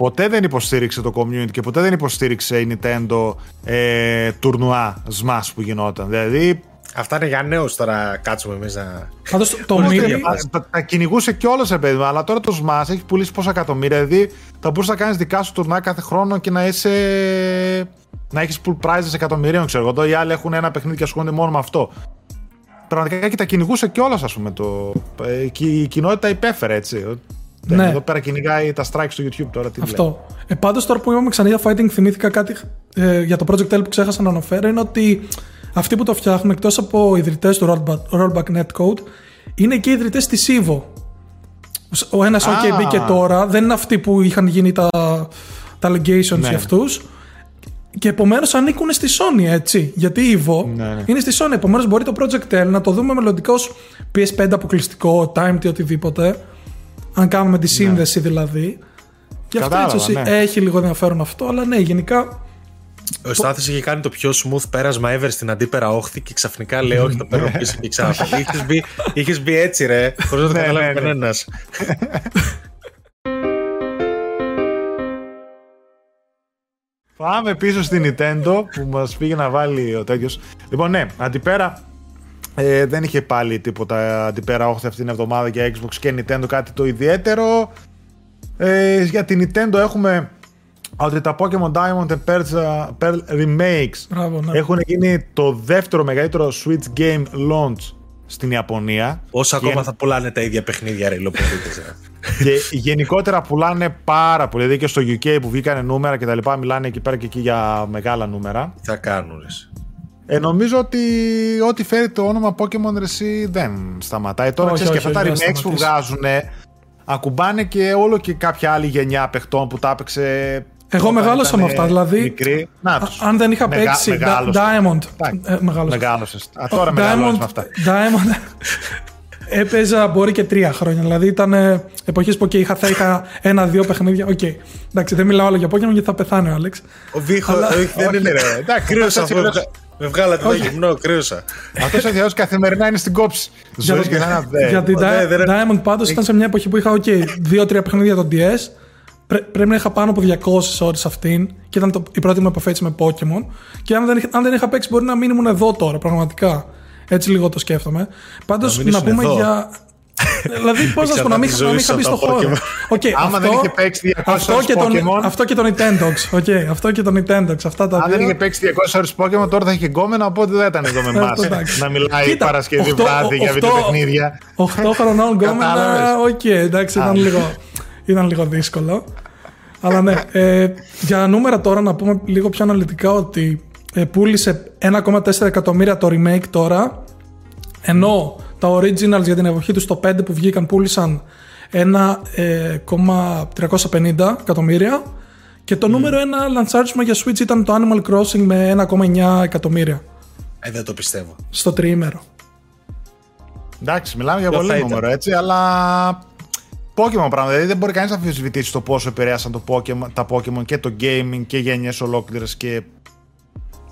Ποτέ δεν υποστήριξε το community και ποτέ δεν υποστήριξε η Nintendo ε, τουρνουά Smash που γινόταν. Δηλαδή, Αυτά είναι για νέους τώρα κάτσουμε εμείς να... Πάντως το, το Χωρίς Melee, διαφορά. τα, τα, τα κυνηγούσε κιόλας, ρε παιδί μου, αλλά τώρα το Smash έχει πουλήσει πόσα εκατομμύρια. Δηλαδή, θα μπορούσε να κάνεις δικά σου τουρνά κάθε χρόνο και να είσαι. να έχεις pull prizes εκατομμυρίων, ξέρω εγώ. Εδώ οι άλλοι έχουν ένα παιχνίδι και ασχολούνται μόνο με αυτό. Πραγματικά και τα κυνηγούσε κιόλας, ας πούμε. Το, ε, και η κοινότητα υπέφερε, έτσι. Ναι. Εδώ πέρα κυνηγάει τα strikes στο YouTube τώρα. Τι Αυτό. Ε, Πάντως, τώρα που είπαμε ξανά για fighting, θυμήθηκα κάτι ε, για το Project L που ξέχασα να αναφέρω. Είναι ότι αυτοί που το φτιάχνουν, εκτός από ιδρυτές του Rollback, Rollback Netcode, είναι και ιδρυτές της Evo. Ο ένας Α. OK μπήκε τώρα, δεν είναι αυτοί που είχαν γίνει τα, τα allegations Ναι. για αυτούς. Και επομένως ανήκουν στη Sony, έτσι. Γιατί η Evo Ναι, ναι. είναι στη Sony. Επομένως μπορεί το Project L να το δούμε μελλοντικά ως PS5 αποκλειστικό, timed ή οτιδήποτε. Αν κάνουμε τη σύνδεση δηλαδή. Γι' αυτό Κατάλαβα, έτσι ναι. έχει λίγο ενδιαφέρον αυτό, αλλά ναι, γενικά. Ο Στάθης είχε κάνει το πιο smooth πέρασμα ever στην αντίπερα όχθη και ξαφνικά λέει όχι το παίρνω πίσω και ξανά. είχες, μπει, είχες μπει έτσι ρε, χωρίς να το Ναι, καταλάβει ναι, ναι. κανένας. Πάμε πίσω στην Nintendo που μας πήγε να βάλει ο τέτοιος. Λοιπόν, ναι, αντιπέρα ε, δεν είχε πάλι τίποτα αντιπέρα όχθη αυτήν την εβδομάδα για Xbox και Nintendo κάτι το ιδιαίτερο. Ε, για την Nintendo έχουμε ότι τα Pokemon Diamond and Pearl, Pearl Remakes Μπράβο, ναι. έχουν γίνει το δεύτερο μεγαλύτερο Switch Game Launch στην Ιαπωνία. Όσα Και- ακόμα θα πουλάνε τα ίδια παιχνίδια ρε υλοποιητές, ρε. και γενικότερα πουλάνε πάρα πολύ. Δηλαδή και στο UK που βγήκανε νούμερα και τα λοιπά, μιλάνε εκεί πέρα και εκεί για μεγάλα νούμερα. Τι θα κάνουν ρε. Ε, νομίζω ότι ό,τι φέρει το όνομα Pokemon ρε, εσύ δεν σταματάει. Τώρα Όχι, ξέρεις και όχι, αυτά τα όχι, δεν remakes θα που σταματήσει. βγάζουν ακουμπάνε και όλο και κάποια άλλη γενιά παιχτών που τα έπαιξε. Εγώ όταν μεγάλωσα ήταν με αυτά, δηλαδή, Μικρή. Να Α- τους. αν δεν είχα Μεγα- παίξει. μεγάλωσες. Diamond. Εντάξει, Ε, μεγάλωσα. Μεγάλωσες. Α, τώρα μεγαλώνεις με αυτά. Diamond. Έπαιζα μπορεί και τρία χρόνια. Δηλαδή ήταν εποχές που okay, είχα, θα είχα ένα-δύο παιχνίδια. OK. Okay. Εντάξει, δεν μιλάω άλλο για Pokémon γιατί θα πεθάνει ο Άλεξ. Ο Βίχο, Αλλά... όχι, δεν είναι ρε. Εντάξει, κρύωσα αυτό. Με βγάλατε το γυμνό, κρύωσα. Αυτός ο Θεός καθημερινά είναι στην κόψη. Για, για την Diamond πάντως ήταν σε μια εποχή που είχα, OK, δύο-τρία παιχνίδια το DS. Πρέπει να είχα πάνω από 200 ώρες αυτήν και ήταν το, η πρώτη μου επαφή με Pokémon. Και αν δεν, αν δεν είχα παίξει, μπορεί να μην ήμουν εδώ τώρα, πραγματικά. Έτσι λίγο το σκέφτομαι. Πάντως να, πούμε εδώ. για. Δηλαδή, πώς να σου πω, να μην, είχα μπει στο χώρο. Okay, Άμα αυτό, δεν είχε παίξει 200 αυτό ώρες Pokémon. αυτό και το Nintendo. Okay, αυτό και το Nintendo. Αυτά τα Αν δεν είχε παίξει 200 ώρες Pokémon, τώρα θα είχε γκόμενα, οπότε δεν ήταν εδώ με εμάς. να μιλάει Κοίτα, Παρασκευή βράδυ για βιντεοπαιχνίδια. 8 χρονών γκόμενα, οκ, εντάξει, ήταν λίγο, ήταν λίγο δύσκολο. Αλλά ναι, ε, για νούμερα τώρα να πούμε λίγο πιο αναλυτικά ότι ε, πούλησε 1,4 εκατομμύρια το remake τώρα ενώ τα originals για την εποχή τους στο 5 που βγήκαν πούλησαν 1,350 ε, εκατομμύρια και το νούμερο ένα λανσάρισμα για Switch ήταν το Animal Crossing με 1,9 εκατομμύρια. Ε, δεν το πιστεύω. Στο τριήμερο. Εντάξει, μιλάμε για πολύ νούμερο έτσι, αλλά Pokemon πράγμα. Δηλαδή δεν μπορεί κανείς να αμφισβητήσει το πόσο επηρέασαν το Pokemon, τα Pokemon και το gaming και γενιές ολόκληρες και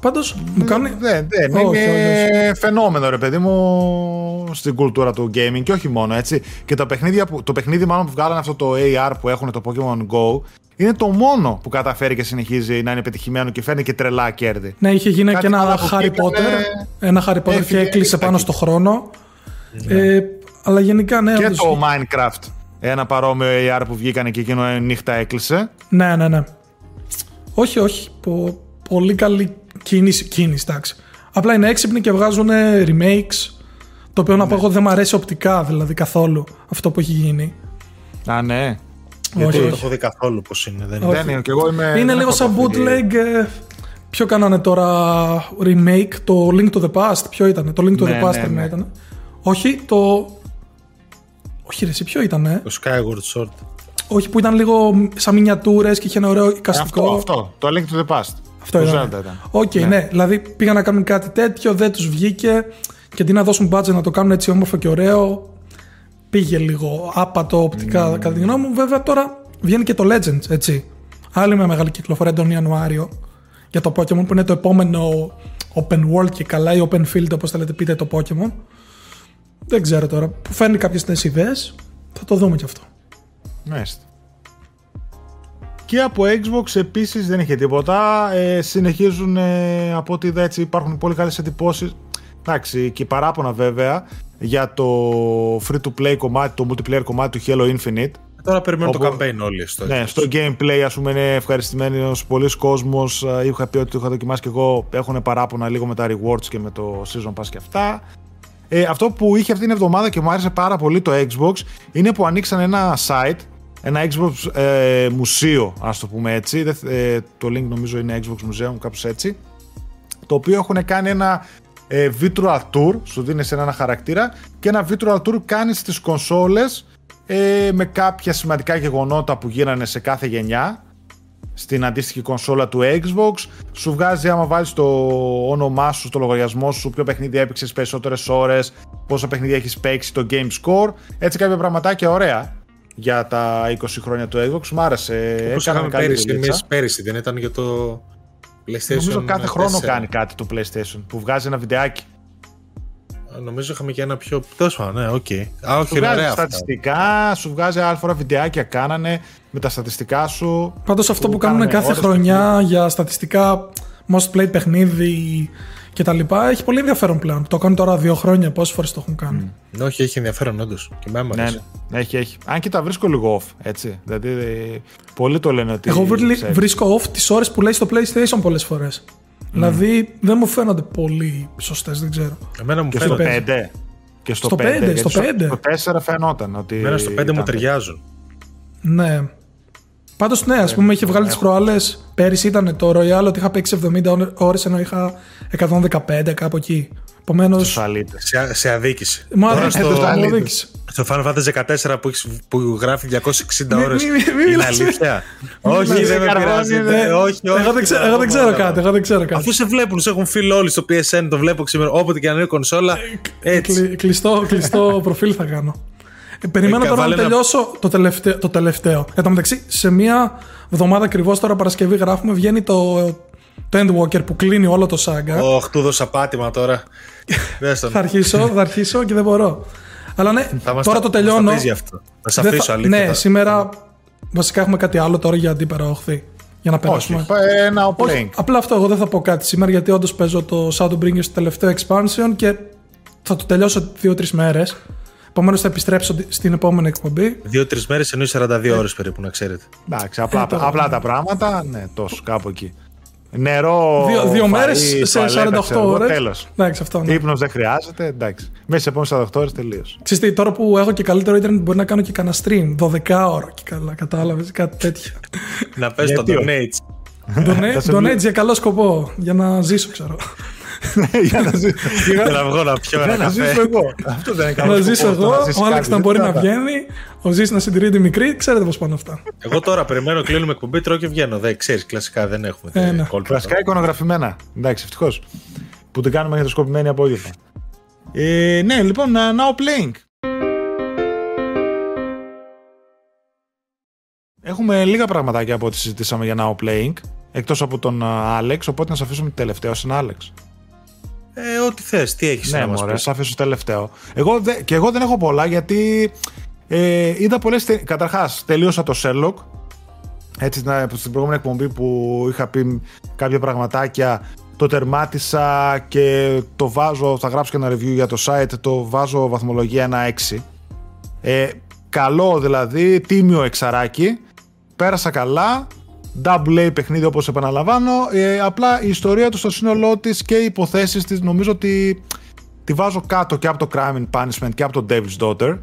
Πάντως μου κάνει. Δεν, δεν. είναι φαινόμενο, ρε παιδί μου, στην κουλτούρα του gaming και όχι μόνο έτσι. Και τα παιχνίδια που, το παιχνίδι, μάλλον που βγάλανε αυτό το AR που έχουν το Pokémon Go, είναι το μόνο που καταφέρει και συνεχίζει να είναι πετυχημένο και φέρνει και τρελά κέρδη. Ναι, είχε γίνει και ένα Harry Potter. Ένα Harry Potter και έκλεισε πάνω στο χρόνο. Ναι. Ε, αλλά γενικά ναι. Και το Minecraft. Ένα παρόμοιο AR που βγήκανε και εκείνο νύχτα έκλεισε. Ναι, ναι, ναι. Όχι, όχι. πολύ καλή κίνηση, κίνηση, εντάξει. Απλά είναι έξυπνοι και βγάζουν remakes. Το οποίο να πω ναι. εγώ δεν μου αρέσει οπτικά δηλαδή καθόλου αυτό που έχει γίνει. Α, ναι. Όχι, δεν το έχω δει καθόλου πώς είναι. Δεν είναι. Και εγώ είμαι, είναι λίγο σαν bootleg. Ε, ποιο κάνανε τώρα remake, το Link to the Past. Ποιο ήταν, το Link to ναι, the Past ναι, ναι. ήταν. Όχι, το. Όχι, ρε, ποιο ήταν. Το Skyward Sword. Όχι, που ήταν λίγο σαν μινιατούρες και είχε ένα ωραίο εικαστικό. Αυτό, αυτό. Το Link to the Past. Αυτό ήταν. OK, okay, ναι. ναι. Δηλαδή πήγαν να κάνουν κάτι τέτοιο, δεν τους βγήκε και αντί να δώσουν budget να το κάνουν έτσι όμορφο και ωραίο, πήγε λίγο άπατο οπτικά mm. κατά τη γνώμη μου. Βέβαια τώρα βγαίνει και το Legends, έτσι. Άλλη μια μεγάλη κυκλοφορία τον Ιανουάριο για το Pokemon που είναι το επόμενο open world και καλά ή open field όπως θέλετε πείτε το Pokemon. Δεν ξέρω τώρα. Που φέρνει κάποιες νέες ιδέες. Θα το δούμε κι αυτό. Μάλιστα. Και από Xbox επίσης δεν είχε τίποτα. Ε, συνεχίζουν ε, από ό,τι είδα έτσι υπάρχουν πολύ καλές εντυπώσεις. Εντάξει και παράπονα βέβαια για το free to play κομμάτι, το multiplayer κομμάτι του Halo Infinite. Ε, τώρα περιμένουν το campaign όλοι στο Ναι, στο gameplay ας πούμε είναι ευχαριστημένος πολλοί κόσμος. Ε, είχα πει ότι το είχα δοκιμάσει και εγώ. Έχουν παράπονα λίγο με τα rewards και με το season pass και αυτά. Ε, αυτό που είχε αυτή την εβδομάδα και μου άρεσε πάρα πολύ το Xbox είναι που ανοίξαν ένα site ένα Xbox ε, μουσείο, ας το πούμε έτσι. Ε, το link νομίζω είναι Xbox Museum, κάπως έτσι. Το οποίο έχουν κάνει ένα ε, virtual tour, σου δίνει σε ένα χαρακτήρα και ένα virtual tour κάνει στις κονσόλες ε, με κάποια σημαντικά γεγονότα που γίνανε σε κάθε γενιά στην αντίστοιχη κονσόλα του Xbox. Σου βγάζει άμα βάλεις το όνομά σου, το λογαριασμό σου, ποιο παιχνίδι έπαιξες περισσότερες ώρες, πόσα παιχνίδια έχεις παίξει, το game score. Έτσι κάποια πραγματάκια ωραία για τα 20 χρόνια του Xbox. Μ' άρεσε. Όπως έκαναμε πέρυσι, εμείς πέρυσι, δεν ήταν για το PlayStation Νομίζω κάθε χρόνο κάνει κάτι το PlayStation, που βγάζει ένα βιντεάκι. Νομίζω είχαμε και ένα πιο. Τέλος πάντων, ναι, OK. Okay. Α, όχι, σου βγάζει ωραία στατιστικά, σου βγάζει άλλη φορά βιντεάκια κάνανε με τα στατιστικά σου. Πάντως αυτό που, κάνουν κάθε χρονιά για στατιστικά most played παιχνίδι και τα λοιπά. Έχει πολύ ενδιαφέρον πλέον. Το κάνουν τώρα δύο χρόνια. Πόσες φορές το έχουν κάνει. Mm. Όχι, έχει ενδιαφέρον όντως. Και με ναι, ναι, έχει, έχει. Αν και τα βρίσκω λίγο off. Έτσι. Δηλαδή, πολλοί το λένε ότι. Εγώ βρίσκω off τις ώρες που λέει στο PlayStation πολλές φορές. Mm. Δηλαδή δεν μου φαίνονται πολύ σωστές, δεν ξέρω. Εμένα μου και στο 5. Και στο, 5. 5 στο 5. Στο 4 φαινόταν ότι. Εμένα στο 5 μου ταιριάζουν. Ναι. Πάντως, ναι, ας πούμε, είχε βγάλει τις προάλλες. Πέρυσι ήταν το Royal ότι είχα παίξει 70 ώρε ενώ είχα 115 κάπου εκεί. Επομένως. Σε, σε αδίκηση. Μάλλον στο, στο Final Fantasy 14 που, που γράφει 260 ώρες. Είναι αλήθεια; Όχι, δεν με πειράζει. Όχι, Εγώ δεν ξέρω κάτι. Εγώ δεν ξέρω κάτι. Αφού σε βλέπουν, σε έχουν φίλοι όλοι στο PSN, το βλέπω σήμερα όποτε και αν είναι κονσόλα. Κλειστό προφίλ θα κάνω. Ε, περιμένω τώρα να τελειώσω το τελευταίο. Το τελευταίο. Εν τω μεταξύ, σε μία εβδομάδα ακριβώς τώρα Παρασκευή γράφουμε, βγαίνει το, το Endwalker που κλείνει όλο το σάγκα. Ωχ, του δώσα πάτημα τώρα. θα αρχίσω, θα αρχίσω και δεν μπορώ. Αλλά ναι, τώρα το τελειώνω. Αυτό. Θα σε αφήσω αλήθεια. Ναι, σήμερα βασικά έχουμε κάτι άλλο τώρα για αντίπερα όχθη. Για να περάσουμε. Όχι, ένα Όχι, απλά αυτό εγώ δεν θα πω κάτι σήμερα γιατί όντως παίζω το Shadowbringers στο τελευταίο expansion και θα το τελειώσω 2-3 μέρες. Επομένως θα επιστρέψω στην επόμενη εκπομπή. Δύο-τρεις μέρες ενώ 42 ώρες περίπου, να ξέρετε. Εντάξει, απλά, ε, απλά τα πράγματα, ναι, τόσο κάπου εκεί. Νερό. Δύο, δύο μέρες σε 48 ώρες. Τέλος. Εντάξει, αυτό. Ναι. Ύπνος δεν χρειάζεται. Εντάξει. Μέσα σε επόμενες 48 ώρες τελείω. Ξέρετε, τώρα που έχω και καλύτερο Ιντερνετ μπορεί να κάνω και κανένα stream. 12 ώρα και καλά. Κατάλαβες κάτι τέτοιο. να πες το donates. Donate για καλό σκοπό. Για να ζήσω, ξέρω. Ναι, για να ζήσω. Για να βγω να πιω ένα Να ζήσω εγώ. Αυτό δεν είναι καλό. Να ζήσω εγώ, ο Άλεξ να μπορεί να βγαίνει, ο Ζή να συντηρείται μικρή. Ξέρετε πώς πάνε αυτά. Εγώ τώρα περιμένω, κλείνουμε εκπομπή, τρώω και βγαίνω. Δεν ξέρεις, κλασικά δεν έχουμε. Ε, ναι. Κλασικά εικονογραφημένα. Εντάξει, ευτυχώς. Που την κάνουμε για το σκοπημένη απόγευμα. Ε, ναι, λοιπόν, now playing. Έχουμε λίγα πραγματάκια από ό,τι συζητήσαμε για now playing. Εκτός από τον Άλεξ, οπότε να σας αφήσουμε τελευταίο στην Άλεξ. Ε, ό,τι θες, τι έχεις ναι, να μας πεις. σα αφήσω τελευταίο. Εγώ δε, και εγώ δεν έχω πολλά γιατί ε, είδα πολλές. Καταρχάς, τελείωσα το Sherlock. Έτσι, στην προηγούμενη εκπομπή που είχα πει κάποια πραγματάκια, το τερμάτισα και το βάζω. Θα γράψω και ένα review για το site. Το βάζω βαθμολογία 1-6. Ε, καλό δηλαδή, τίμιο εξαράκι. Πέρασα καλά. Double A παιχνίδι όπως επαναλαμβάνω. Ε, απλά η ιστορία του στο σύνολό της και οι υποθέσεις της νομίζω ότι τη βάζω κάτω και από το Crime and Punishment και από το Devil's Daughter. Mm.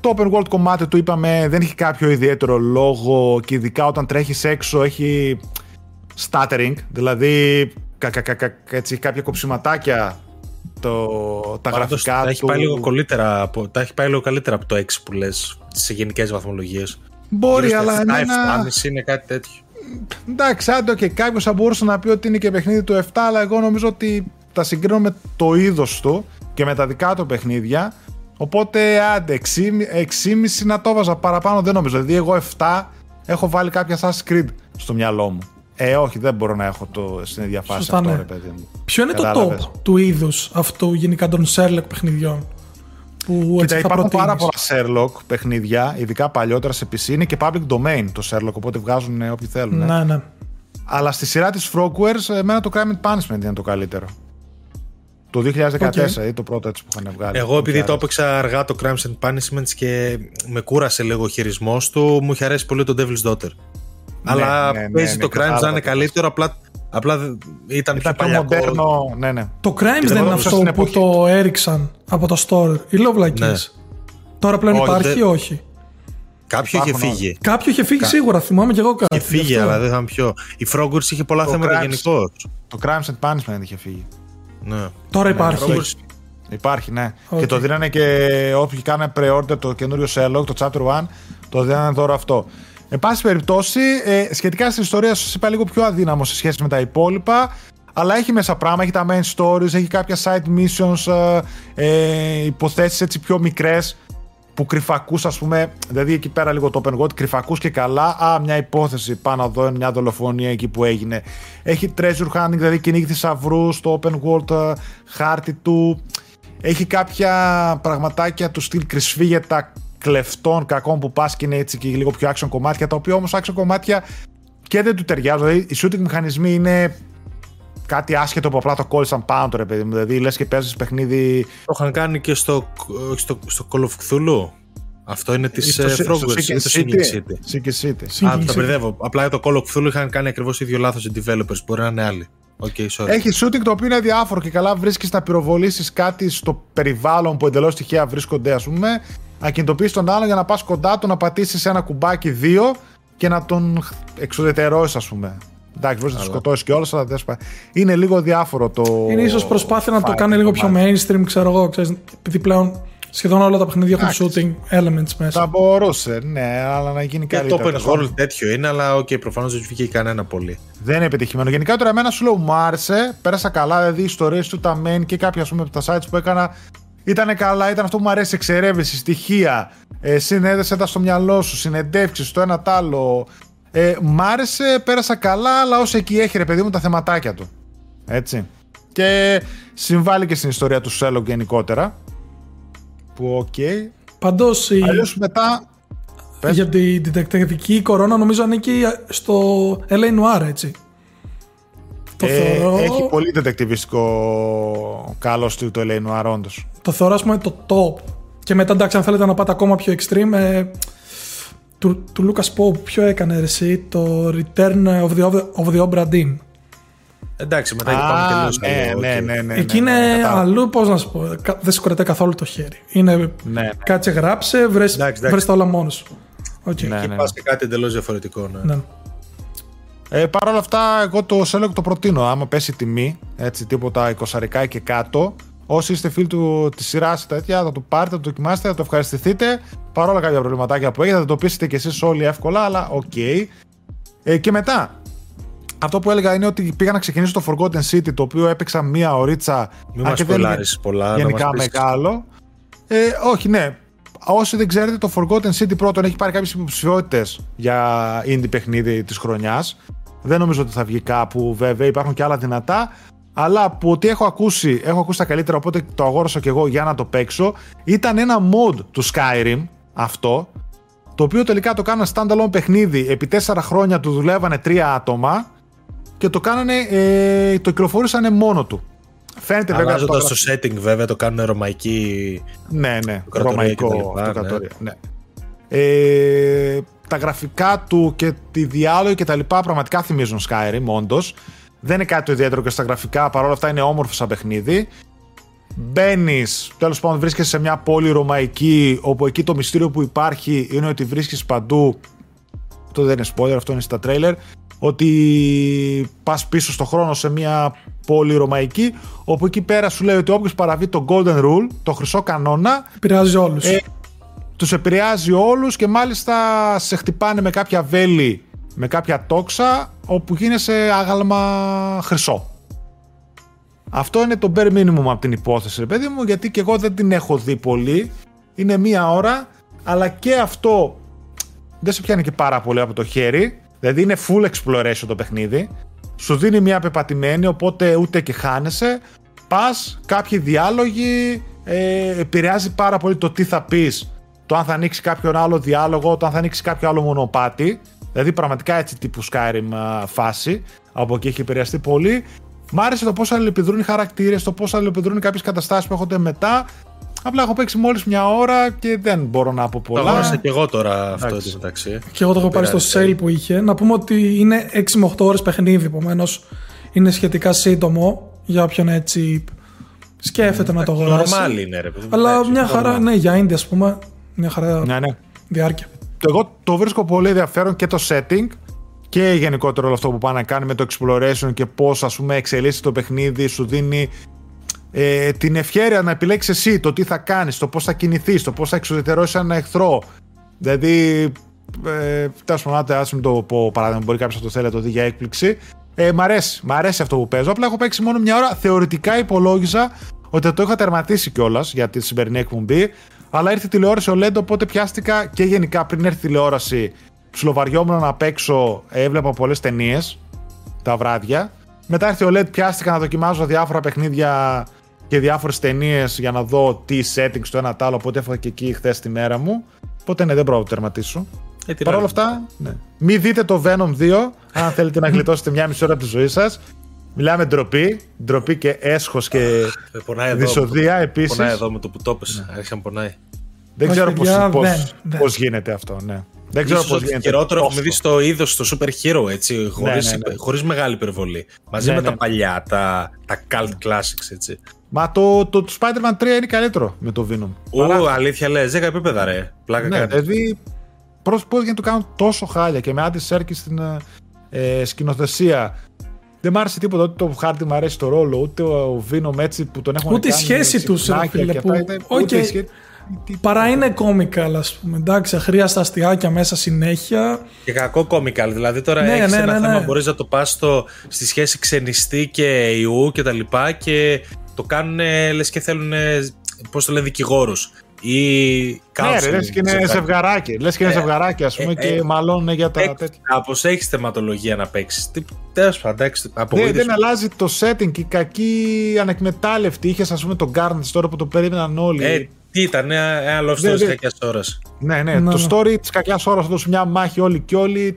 Το open world κομμάτι του είπαμε δεν έχει κάποιο ιδιαίτερο λόγο και ειδικά όταν τρέχεις έξω έχει stuttering, δηλαδή κα, κα, κα, έτσι, κάποια κοψιματάκια το, τα γραφικά τα Έχει πάει λίγο καλύτερα, τα έχει πάει λίγο καλύτερα από το 6 που λες σε γενικές βαθμολογίες. Μπορεί, αλλά. 7, εμένα... είναι κάτι τέτοιο. Εντάξει, άντε και κάποιος θα μπορούσε να πει ότι είναι και παιχνίδι του 7, αλλά εγώ νομίζω ότι τα συγκρίνω με το είδος του και με τα δικά του παιχνίδια. Οπότε άντε, 6,5 να το βάζα παραπάνω δεν νομίζω. Δηλαδή, εγώ 7 έχω βάλει κάποια Assassin's Creed στο μυαλό μου. Ε, όχι, δεν μπορώ να έχω το στην ίδια φάση Σωστά, αυτό, ναι. ρε παιδί μου. Ποιο είναι το top του είδους αυτού γενικά των Sherlock παιχνιδιών; Που Κοίτα, υπάρχουν πάρα πολλά Sherlock παιχνίδια, ειδικά παλιότερα σε PC. Είναι και public domain το Sherlock, οπότε βγάζουν όποιοι θέλουν. Ε. Ναι, ναι. Αλλά στη σειρά της Frogwares, εμένα το Crime and Punishment είναι το καλύτερο. Το 2014 okay. ή το πρώτο έτσι που είχαν βγάλει. Εγώ επειδή το έπαιξα αργά το Crimes and Punishments και με κούρασε λίγο ο χειρισμός του, μου είχε αρέσει πολύ το Devil's Daughter. Ναι, Αλλά ναι, ναι, παίζει το Crimes να είναι καλύτερο, απλά Απλά ήταν, ήταν πιο μοντέρνο. Ναι, ναι. Το Crimes δεν είναι αυτό που το έριξαν από το store. Η Love ναι. Τώρα πλέον όχι, υπάρχει ή όχι; Κάποιο είχε φύγει. Κάποιο είχε φύγει σίγουρα, θυμάμαι και εγώ κάτι. Είχε φύγει, αλλά δεν θα πιο. Η Frogwarts είχε πολλά θέματα γενικώς. Το Crimes and Punishment είχε φύγει. Ναι. Τώρα ναι, υπάρχει. Υπάρχει, ναι. Και το δίνανε και όποιοι κάνανε pre-order το καινούριο Sherlock, το Chapter 1, το δίνανε τώρα αυτό. Εν πάση περιπτώσει, ε, σχετικά στην ιστορία σας είπα λίγο πιο αδύναμο σε σχέση με τα υπόλοιπα. Αλλά έχει μέσα πράγμα, έχει τα main stories, έχει κάποια side missions, ε, ε, υποθέσεις έτσι πιο μικρές που κρυφακούς, ας πούμε, δηλαδή εκεί πέρα λίγο το open world, κρυφακούς και καλά. Α, μια υπόθεση πάνω εδώ, μια δολοφονία εκεί που έγινε. Έχει treasure hunting, δηλαδή κυνήγη θησαυρού στο open world ε, χάρτη του. Έχει κάποια πραγματάκια του στυλ κρυσφύγετα κλεφτών κακών που πας και είναι έτσι και λίγο πιο action κομμάτια, τα οποία όμως action κομμάτια και δεν του ταιριάζουν. Δηλαδή, οι shooting μηχανισμοί είναι κάτι άσχετο από απλά το call σαν πάνω ρε παιδί μου. Δηλαδή, λες και παίζεις παιχνίδι. Το είχαν κάνει και στο, στο, στο Call of Cthulhu. Αυτό είναι της Frogwares ή το Sinking City. Sinking City. Α, το μπερδεύω. Απλά το Call of Cthulhu είχαν κάνει ακριβώς ίδιο λάθος οι developers. Μπορεί να είναι άλλοι. Okay, sorry. Έχει shooting το οποίο είναι διάφορο και καλά βρίσκεις να πυροβολήσεις κάτι στο περιβάλλον που εντελώς τυχαία βρίσκονται, ας πούμε να κινητοποιήσεις τον άλλον για να πας κοντά του, να πατήσεις ένα κουμπάκι δύο και να τον εξουδετερώσεις, ας πούμε. Εντάξει, μπορείς να του σκοτώσεις κιόλας, αλλά δεν σπα... Είναι λίγο διάφορο το. Είναι ίσως προσπάθεια να το κάνει λίγο πιο mainstream, ξέρω εγώ. Ξέρεις, επειδή πλέον σχεδόν όλα τα παιχνίδια έχουν shooting elements μέσα. Θα μπορούσε, ναι, αλλά να γίνει και καλύτερο. Και το open world τέτοιο είναι, αλλά OK, okay, προφανώς δεν βγήκε κανένα πολύ. Δεν είναι επιτυχημένο. Γενικά τώρα εμένα σου λέω μου άρεσε, πέρασα καλά, δηλαδή οι ιστορίες του, τα main και κάποια ας πούμε από τα sides που έκανα ήταν καλά, ήταν αυτό που μου αρέσει, εξερεύνηση, στοιχεία, ε, συνέδεσέ τα στο μυαλό σου, συνεντεύξεις, το ένα τ' άλλο. Ε, μ' άρεσε, πέρασα καλά, αλλά όσο εκεί έχει ρε παιδί μου τα θεματάκια του. Έτσι. Και συμβάλλει και στην ιστορία του Σέρλοκ γενικότερα. Που OK. Okay. Πάντω. Η... μετά. Για την διδακτική κορώνα νομίζω ανήκει στο LA Noir, έτσι. Το ε, θεωρώ... Έχει πολύ διδακτηβιστικό καλός στυλ το LA Noir, όντως. Το θεωρώ, ας πούμε, το top. Και μετά, εντάξει, αν θέλετε να πάτε ακόμα πιο extreme, ε, του, του Lucas Pope, ποιο έκανε εσύ, το Return of the, of the Obra Dinn; Εντάξει, μετά εκεί πάμε τελείως ναι, ναι, ναι, ναι, Εκεί ναι, είναι ναι, αλλού, πώς να σου πω, δεν σηκωρετέ καθόλου το χέρι. Είναι, ναι, ναι. κάτσε γράψε, βρες, βρες τα όλα μόνος σου. Okay. Ναι, ναι. πας και κάτι εντελώς διαφορετικό. Ναι. ναι. Ε, Παρ' όλα αυτά, εγώ το Sherlock το προτείνω. Άμα πέσει τιμή, έτσι τίποτα 20 και κάτω, Όσοι είστε φίλοι του, της σειράς τέτοια, θα το πάρετε, θα το δοκιμάσετε, θα το ευχαριστηθείτε. Παρόλα κάποια προβληματάκια που έχετε, θα το πείσετε κι εσείς όλοι εύκολα, αλλά ok. Okay. Ε, και μετά, αυτό που έλεγα είναι ότι πήγα να ξεκινήσω το Forgotten City, το οποίο έπαιξα μία ωρίτσα. Μην μας πολλά. Γενικά μεγάλο. Ε, όχι, ναι. Όσοι δεν ξέρετε, το Forgotten City πρώτον έχει πάρει κάποιες υποψηφιότητες για indie παιχνίδι της χρονιάς. Δεν νομίζω ότι θα βγει κάπου, βέβαια. Υπάρχουν και άλλα δυνατά. Αλλά από ό,τι έχω ακούσει, έχω ακούσει τα καλύτερα, οπότε το αγόρασα και εγώ για να το παίξω. Ήταν ένα mod του Skyrim αυτό, το οποίο τελικά το κάνανε standalone παιχνίδι. Επί τέσσερα χρόνια του δουλεύανε τρία άτομα και το κάνανε, ε, το κυκλοφορήσανε μόνο του. Φαίνεται βέβαια. το, το setting βέβαια το κάνουν ρωμαϊκή. Ναι, ναι, ρωμαϊκό αυτοκρατορία. Ναι. ναι. Ε, τα γραφικά του και τη διάλογη και τα λοιπά πραγματικά θυμίζουν Skyrim, όντως. Δεν είναι κάτι το ιδιαίτερο και στα γραφικά, παρόλα αυτά είναι όμορφο σαν παιχνίδι. Μπαίνεις, τέλος πάντων, βρίσκεσαι σε μια πόλη ρωμαϊκή, όπου εκεί το μυστήριο που υπάρχει είναι ότι βρίσκεις παντού. Αυτό δεν είναι spoiler, αυτό είναι στα τρέιλερ. Ότι πας πίσω στο χρόνο σε μια πόλη ρωμαϊκή, όπου εκεί πέρα σου λέει ότι όποιος παραβεί το Golden Rule, το χρυσό κανόνα. Επηρεάζει όλους. Ε, τους επηρεάζει όλους και μάλιστα σε χτυπάνε με κάποια βέλη με κάποια τόξα όπου γίνεσαι άγαλμα χρυσό. Αυτό είναι το bare minimum από την υπόθεση, ρε παιδί μου, γιατί και εγώ δεν την έχω δει πολύ. Είναι μία ώρα, αλλά και αυτό δεν σε πιάνει και πάρα πολύ από το χέρι. Δηλαδή είναι full exploration το παιχνίδι. Σου δίνει μία πεπατημένη, οπότε ούτε και χάνεσαι. Πας, κάποιοι διάλογοι, ε, επηρεάζει πάρα πολύ το τι θα πεις, το αν θα ανοίξει κάποιον άλλο διάλογο, το αν θα ανοίξει κάποιο άλλο μονοπάτι. Δηλαδή πραγματικά έτσι τύπου Skyrim φάση. Από εκεί έχει επηρεαστεί πολύ. Μ' άρεσε το πώς αλληλεπιδρούν οι χαρακτήρες, το πώς αλληλεπιδρούν κάποιες καταστάσεις που έρχονται μετά. Απλά έχω παίξει μόλις μια ώρα και δεν μπορώ να πω πολλά. Το αγόρασα και εγώ τώρα αυτό το μεταξύ. Και εγώ το έχω πάρει στο sale που είχε. Να πούμε ότι είναι 6 με 8 ώρες παιχνίδι, επομένως είναι σχετικά σύντομο για όποιον έτσι σκέφτεται να το αγοράσει. Normal είναι, ρε παιδί. Αλλά μια χαρά, ναι, για Ίνδια, ας πούμε. Μια χαρά ναι, ναι. διάρκεια εγώ το βρίσκω πολύ ενδιαφέρον και το setting και γενικότερο όλο αυτό που πάει να κάνει με το exploration και πώς ας πούμε εξελίσσει το παιχνίδι, σου δίνει ε, την ευχαίρεια να επιλέξεις εσύ το τι θα κάνεις, το πώς θα κινηθείς, το πώς θα εξουδετερώσεις ένα εχθρό. Δηλαδή, ε, τέλος πάντων, ας μην το πω παράδειγμα, μπορεί κάποιος να το θέλει να το δει για έκπληξη. Ε, μ' αρέσει, μ' αρέσει αυτό που παίζω. Απλά έχω παίξει μόνο μια ώρα. Θεωρητικά υπολόγιζα ότι το είχα τερματίσει κιόλας για τη σημερινή εκπομπή. Αλλά ήρθε τηλεόραση ο Λέντο, οπότε πιάστηκα και γενικά πριν έρθει τηλεόραση. Ψιλοβαριόμουν να παίξω, έβλεπα πολλές ταινίες τα βράδια. Μετά ήρθε ο LED, πιάστηκα να δοκιμάζω διάφορα παιχνίδια και διάφορες ταινίες για να δω τι settings το ένα τ' άλλο. Οπότε έφαγα και εκεί χθες τη μέρα μου. Οπότε ναι, δεν μπορώ να το τερματίσω. Ε, Παρ' όλα αυτά, ναι. μην δείτε το Venom 2, αν θέλετε να γλιτώσετε μια μισή ώρα από τη ζωή σας. Μιλάμε ντροπή, ντροπή και έσχος και δυσοδεία επίση. Πονάει εδώ με το που το πες, ναι. πονάει. Δεν ξέρω πώ γίνεται αυτό, ναι. Δεν ξέρω πώς γίνεται. Χειρότερο έχουμε δει στο είδος στο super hero έτσι, χωρί ναι, ναι, ναι. χωρίς μεγάλη υπερβολή. Μαζί με τα παλιά, τα, τα cult classics έτσι. Μα το, το, Spider-Man 3 είναι καλύτερο με το Venom. Ου, αλήθεια λες, 10 επίπεδα ρε. Πλάκα ναι, κάνεις. Δηλαδή, πώ γίνεται να το κάνουν τόσο χάλια και με Άντι Σέρκης στην, ε, ε, σκηνοθεσία. Δεν μ' άρεσε τίποτα, ούτε το χάρτη μου αρέσει το ρόλο, ούτε ο Βίνο έτσι που τον έχουν Ούτε η σχέση τους, φίλε. Που... Okay. Παρά είναι κόμικαλ, ας πούμε. Εντάξει, αχρίαστα αστιάκια μέσα συνέχεια. Και κακό κόμικαλ. Δηλαδή τώρα ναι, έχεις ναι, ένα ναι, θέμα, ναι. μπορείς να το πας στη σχέση ξενιστή και ιού και τα λοιπά και το κάνουν λες και θέλουν. Πώς το λένε, δικηγόρους ή κάψε. Ναι, λες και είναι ζευγαράκι. Λες και είναι ε, ζευγαράκι, ας πούμε, ε, και ε, μαλώνουν για τα τέτοια. Κάπω έχεις θεματολογία να παίξεις. Τέλος πάντων, δεν, δεν αλλάζει το setting και η κακή ανεκμετάλλευτη. Είχες, ας πούμε, τον Garnet τώρα που το περίμεναν όλοι. Ε, τι ήταν, ένα love story της κακιάς ώρας. Ναι, ναι, το ναι. story της κακιάς ώρας θα δώσει μια μάχη όλοι και όλοι.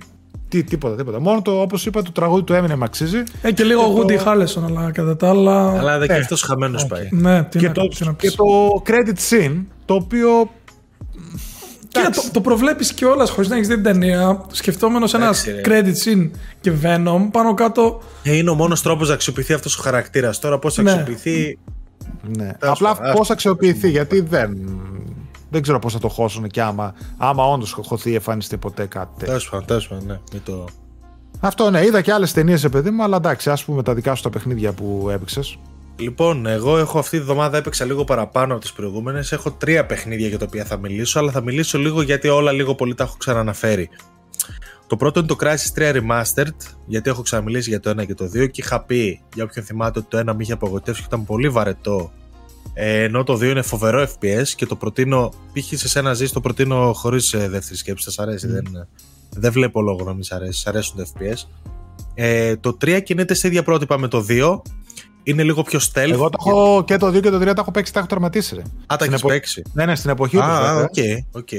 Τι, τίποτα, τίποτα. Μόνο το, όπως είπα, το τραγούδι του έμεινε αξίζει. Ε, και λίγο Woody το... Harrelson, αλλά κατά τα άλλα. Αλλά δεν και αυτός χαμένος πάει. Ναι, τι και, το, και το credit scene, το οποίο και το, το προβλέπεις κιόλας χωρίς να έχεις δει την ταινία. Σκεφτόμενος ένας credit scene και Venom πάνω κάτω. Ε, είναι ο μόνος τρόπος να αξιοποιηθεί αυτός ο χαρακτήρας. Τώρα πώς θα ναι. αξιοποιηθεί; Ναι. Απλά πώς θα αξιοποιηθεί, γιατί δεν. Δεν ξέρω πώς θα το χώσουν και άμα, άμα όντως χωθεί εμφανιστεί ποτέ κάτι τέτοιο. Τέλος πάντων, ναι. Το... Αυτό ναι, είδα και άλλες ταινίες, παιδί μου, αλλά εντάξει, ας πούμε τα δικά σου τα παιχνίδια που έπαιξες. Λοιπόν, εγώ έχω αυτή τη βδομάδα έπαιξα λίγο παραπάνω από τις προηγούμενες. Έχω τρία παιχνίδια για τα οποία θα μιλήσω, αλλά θα μιλήσω λίγο γιατί όλα λίγο πολύ τα έχω ξαναναφέρει. Το πρώτο είναι το Crysis 3 Remastered, γιατί έχω ξαναμιλήσει για το 1 και το 2 και είχα πει, για όποιον θυμάται, ότι το 1 με είχε απογοητεύσει και ήταν πολύ βαρετό. Ε, ενώ το 2 είναι φοβερό FPS και το προτείνω, π.χ. σε ένα ζεις, το προτείνω χωρίς ε, δεύτερη σκέψη. Σας αρέσει, mm. δεν, δεν βλέπω λόγο να μην σας αρέσει. Σας αρέσουν τα FPS. Ε, το 3 κινείται σε ίδια πρότυπα με το 2 είναι λίγο πιο stealth. Εγώ το έχω και το 2 και το 3 τα έχω παίξει, τα έχω τερματίσει. Ρε. Α, τα έχεις παίξει. Ναι, ναι, στην εποχή τους. Α, οκ, οκ.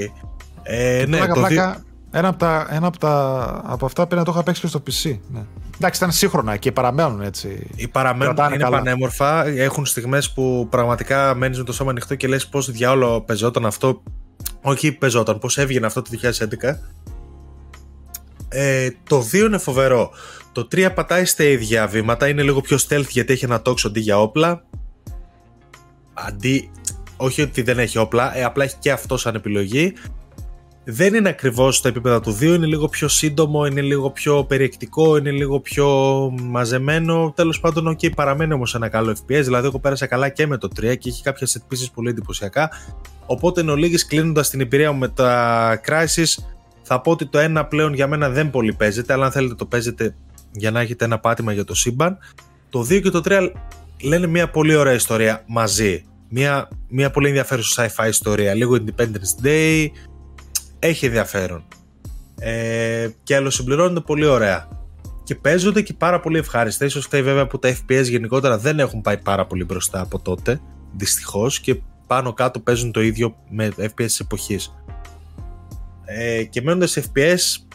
Ε, ναι, πλάκα, το πλάκα, ένα, από τα, ένα από, τα, από αυτά πρέπει να το είχα παίξει και στο PC. Ναι. Εντάξει, ήταν σύγχρονα και παραμένουν έτσι. Οι παραμένουν είναι καλά. πανέμορφα. Έχουν στιγμές που πραγματικά μένεις με το στόμα ανοιχτό και λες πώς διάολο παιζόταν αυτό. Όχι παιζόταν, πώς έβγαινε αυτό το 2011. Ε, το 2 είναι φοβερό. Το 3 πατάει στα ίδια βήματα, είναι λίγο πιο stealth γιατί έχει ένα τόξο αντί για όπλα. Αντί, όχι ότι δεν έχει όπλα, ε, απλά έχει και αυτό σαν επιλογή. Δεν είναι ακριβώς στο επίπεδο του 2, είναι λίγο πιο σύντομο, είναι λίγο πιο περιεκτικό, είναι λίγο πιο μαζεμένο. Τέλος πάντων, ok, παραμένει όμως ένα καλό FPS, δηλαδή εγώ πέρασα καλά και με το 3 και έχει κάποια set pieces πολύ εντυπωσιακά. Οπότε εν ολίγης κλείνοντας την εμπειρία μου με τα Crysis, θα πω ότι το ένα πλέον για μένα δεν πολύ παίζεται, αλλά αν θέλετε το παίζετε για να έχετε ένα πάτημα για το σύμπαν. Το 2 και το 3 λένε μια πολύ ωραία ιστορία μαζί. Μια, μια πολύ ενδιαφέρουσα sci-fi ιστορία. Λίγο Independence Day. Έχει ενδιαφέρον. Ε, και άλλο συμπληρώνονται πολύ ωραία. Και παίζονται και πάρα πολύ ευχάριστα. Ίσως φταίει βέβαια που τα FPS γενικότερα δεν έχουν πάει πάρα πολύ μπροστά από τότε. Δυστυχώς. Και πάνω κάτω παίζουν το ίδιο με FPS της εποχής. Ε, και μένοντας FPS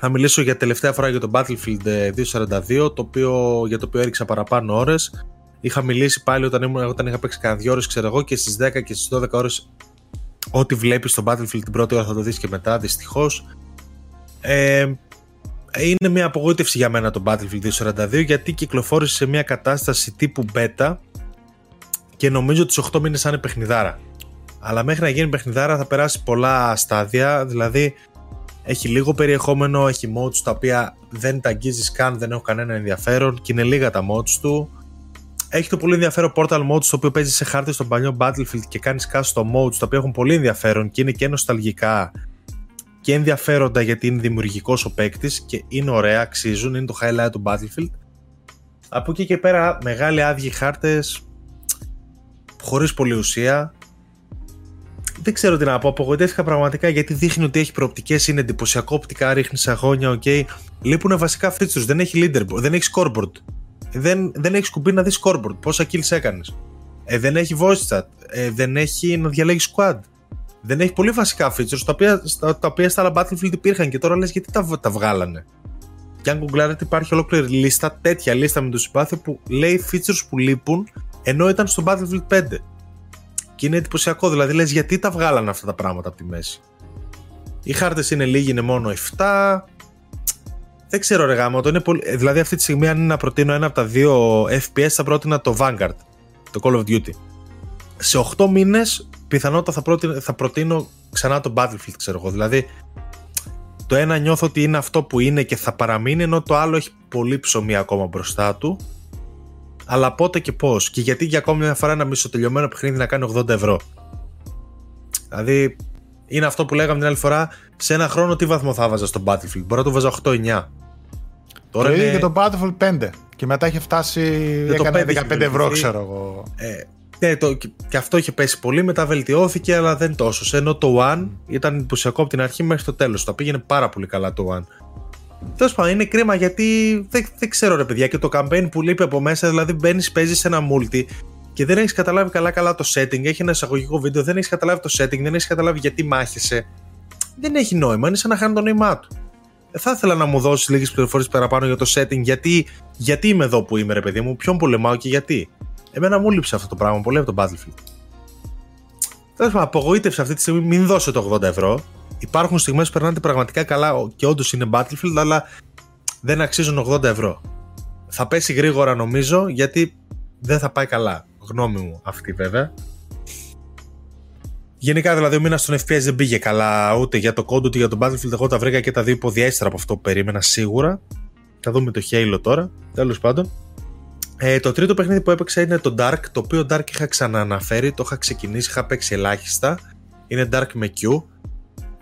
θα μιλήσω για τελευταία φορά για το Battlefield 242, ε, το οποίο, για το οποίο έριξα παραπάνω ώρες. Είχα μιλήσει πάλι όταν, ήμουν, όταν είχα παίξει κανένα δύο ώρες, ξέρω εγώ, και στις 10 και στις 12 ώρες. Ό,τι βλέπεις στο Battlefield την πρώτη ώρα θα το δεις και μετά, δυστυχώς. Ε, είναι μια απογοήτευση για μένα το Battlefield 242 γιατί κυκλοφόρησε σε μια κατάσταση τύπου beta και νομίζω ότι 8 μήνες θα είναι παιχνιδάρα. Αλλά μέχρι να γίνει παιχνιδάρα θα περάσει πολλά στάδια, δηλαδή έχει λίγο περιεχόμενο, έχει modes τα οποία δεν τα αγγίζεις καν, δεν έχουν κανένα ενδιαφέρον και είναι λίγα τα modes του. Έχει το πολύ ενδιαφέρον Portal Modes το οποίο παίζεις σε χάρτη στο παλιό Battlefield και κάνεις custom modes τα οποία έχουν πολύ ενδιαφέρον και είναι και νοσταλγικά και ενδιαφέροντα γιατί είναι δημιουργικός ο παίκτης και είναι ωραία, αξίζουν, είναι το highlight του Battlefield. Από εκεί και πέρα, μεγάλοι άδειοι χάρτες χωρίς πολλή ουσία δεν ξέρω τι να πω. Απογοητεύτηκα πραγματικά γιατί δείχνει ότι έχει προοπτικές, είναι εντυπωσιακό οπτικά, ρίχνει αγώνια, ok. Okay. Λείπουν βασικά features. Δεν έχει leaderboard, δεν έχει scoreboard. Δεν, δεν έχεις κουμπί να δεις scoreboard. Πόσα kills έκανες. Ε, δεν έχει voice chat. Ε, δεν έχει να διαλέγεις squad. Δεν έχει πολύ βασικά features τα οποία, στα, τα οποία στα άλλα Battlefield υπήρχαν και τώρα λες γιατί τα, τα βγάλανε. Και αν γκουγκλάρετε υπάρχει ολόκληρη λίστα, τέτοια λίστα με το συμπάθειο που λέει features που λείπουν ενώ ήταν στο Battlefield 5. Και είναι εντυπωσιακό, δηλαδή λες γιατί τα βγάλανε αυτά τα πράγματα από τη μέση; Οι χάρτες είναι λίγοι, είναι μόνο 7. Δεν ξέρω ρε γάμο, το είναι πολύ... δηλαδή αυτή τη στιγμή αν είναι να προτείνω ένα από τα δύο FPS θα πρότεινα το Vanguard, το Call of Duty. Σε 8 μήνες πιθανότατα θα προτείνω, θα προτείνω ξανά το Battlefield ξέρω εγώ, δηλαδή Το ένα νιώθω ότι είναι αυτό που είναι και θα παραμείνει, ενώ το άλλο έχει πολύ ψωμί ακόμα μπροστά του. Αλλά πότε και πώς. Και γιατί για ακόμη μια φορά ένα μισοτελειωμένο παιχνίδι να κάνει 80 ευρώ. Δηλαδή, είναι αυτό που λέγαμε την άλλη φορά. Σε ένα χρόνο τι βαθμό θα βάζα στο Battlefield; Μπορεί να το βάζα 8-9. Τώρα το είναι... και το Battlefield 5. Και μετά είχε φτάσει. Έκανε 15 ευρώ, ξέρω εγώ. Ε, ναι, το, και αυτό είχε πέσει πολύ, μετά βελτιώθηκε, αλλά δεν τόσο. Ενώ το One ήταν εντυπωσιακό από την αρχή μέχρι το τέλος. Το πήγαινε πάρα πολύ καλά το One. Τέλος πάντων, είναι κρίμα γιατί δεν, δεν ξέρω ρε παιδιά και το campaign που λείπει από μέσα, δηλαδή μπαίνεις, παίζεις σε ένα multi και δεν έχεις καταλάβει καλά-καλά το setting. Έχει ένα εισαγωγικό βίντεο, δεν έχεις καταλάβει το setting, δεν έχεις καταλάβει γιατί μάχεσαι. Δεν έχει νόημα, είναι σαν να χάνει το νόημά του. Ε, θα ήθελα να μου δώσεις λίγες πληροφορίες παραπάνω για το setting, γιατί, γιατί είμαι εδώ που είμαι, ρε παιδί μου, ποιον πολεμάω και γιατί. Εμένα μου λείψε αυτό το πράγμα πολύ από το Battlefield. Τέλος πάντων, απογοήτευσε αυτή τη στιγμή, μην δώσετε το 80 ευρώ. Υπάρχουν στιγμές που περνάτε πραγματικά καλά και όντως είναι Battlefield, αλλά δεν αξίζουν 80 ευρώ. Θα πέσει γρήγορα νομίζω γιατί δεν θα πάει καλά. Γνώμη μου αυτή βέβαια. Γενικά δηλαδή ο μήνας των FPS δεν πήγε καλά ούτε για το Code ούτε για το Battlefield. Εγώ τα βρήκα και τα δύο υποδιέστερα από αυτό που περίμενα σίγουρα. Θα δούμε το Halo τώρα. Τέλος πάντων. Ε, το τρίτο παιχνίδι που έπαιξα είναι το Dark, το οποίο Dark είχα ξανααναφέρει, το είχα ξεκινήσει, είχα παίξει ελάχιστα. Είναι Dark με Q.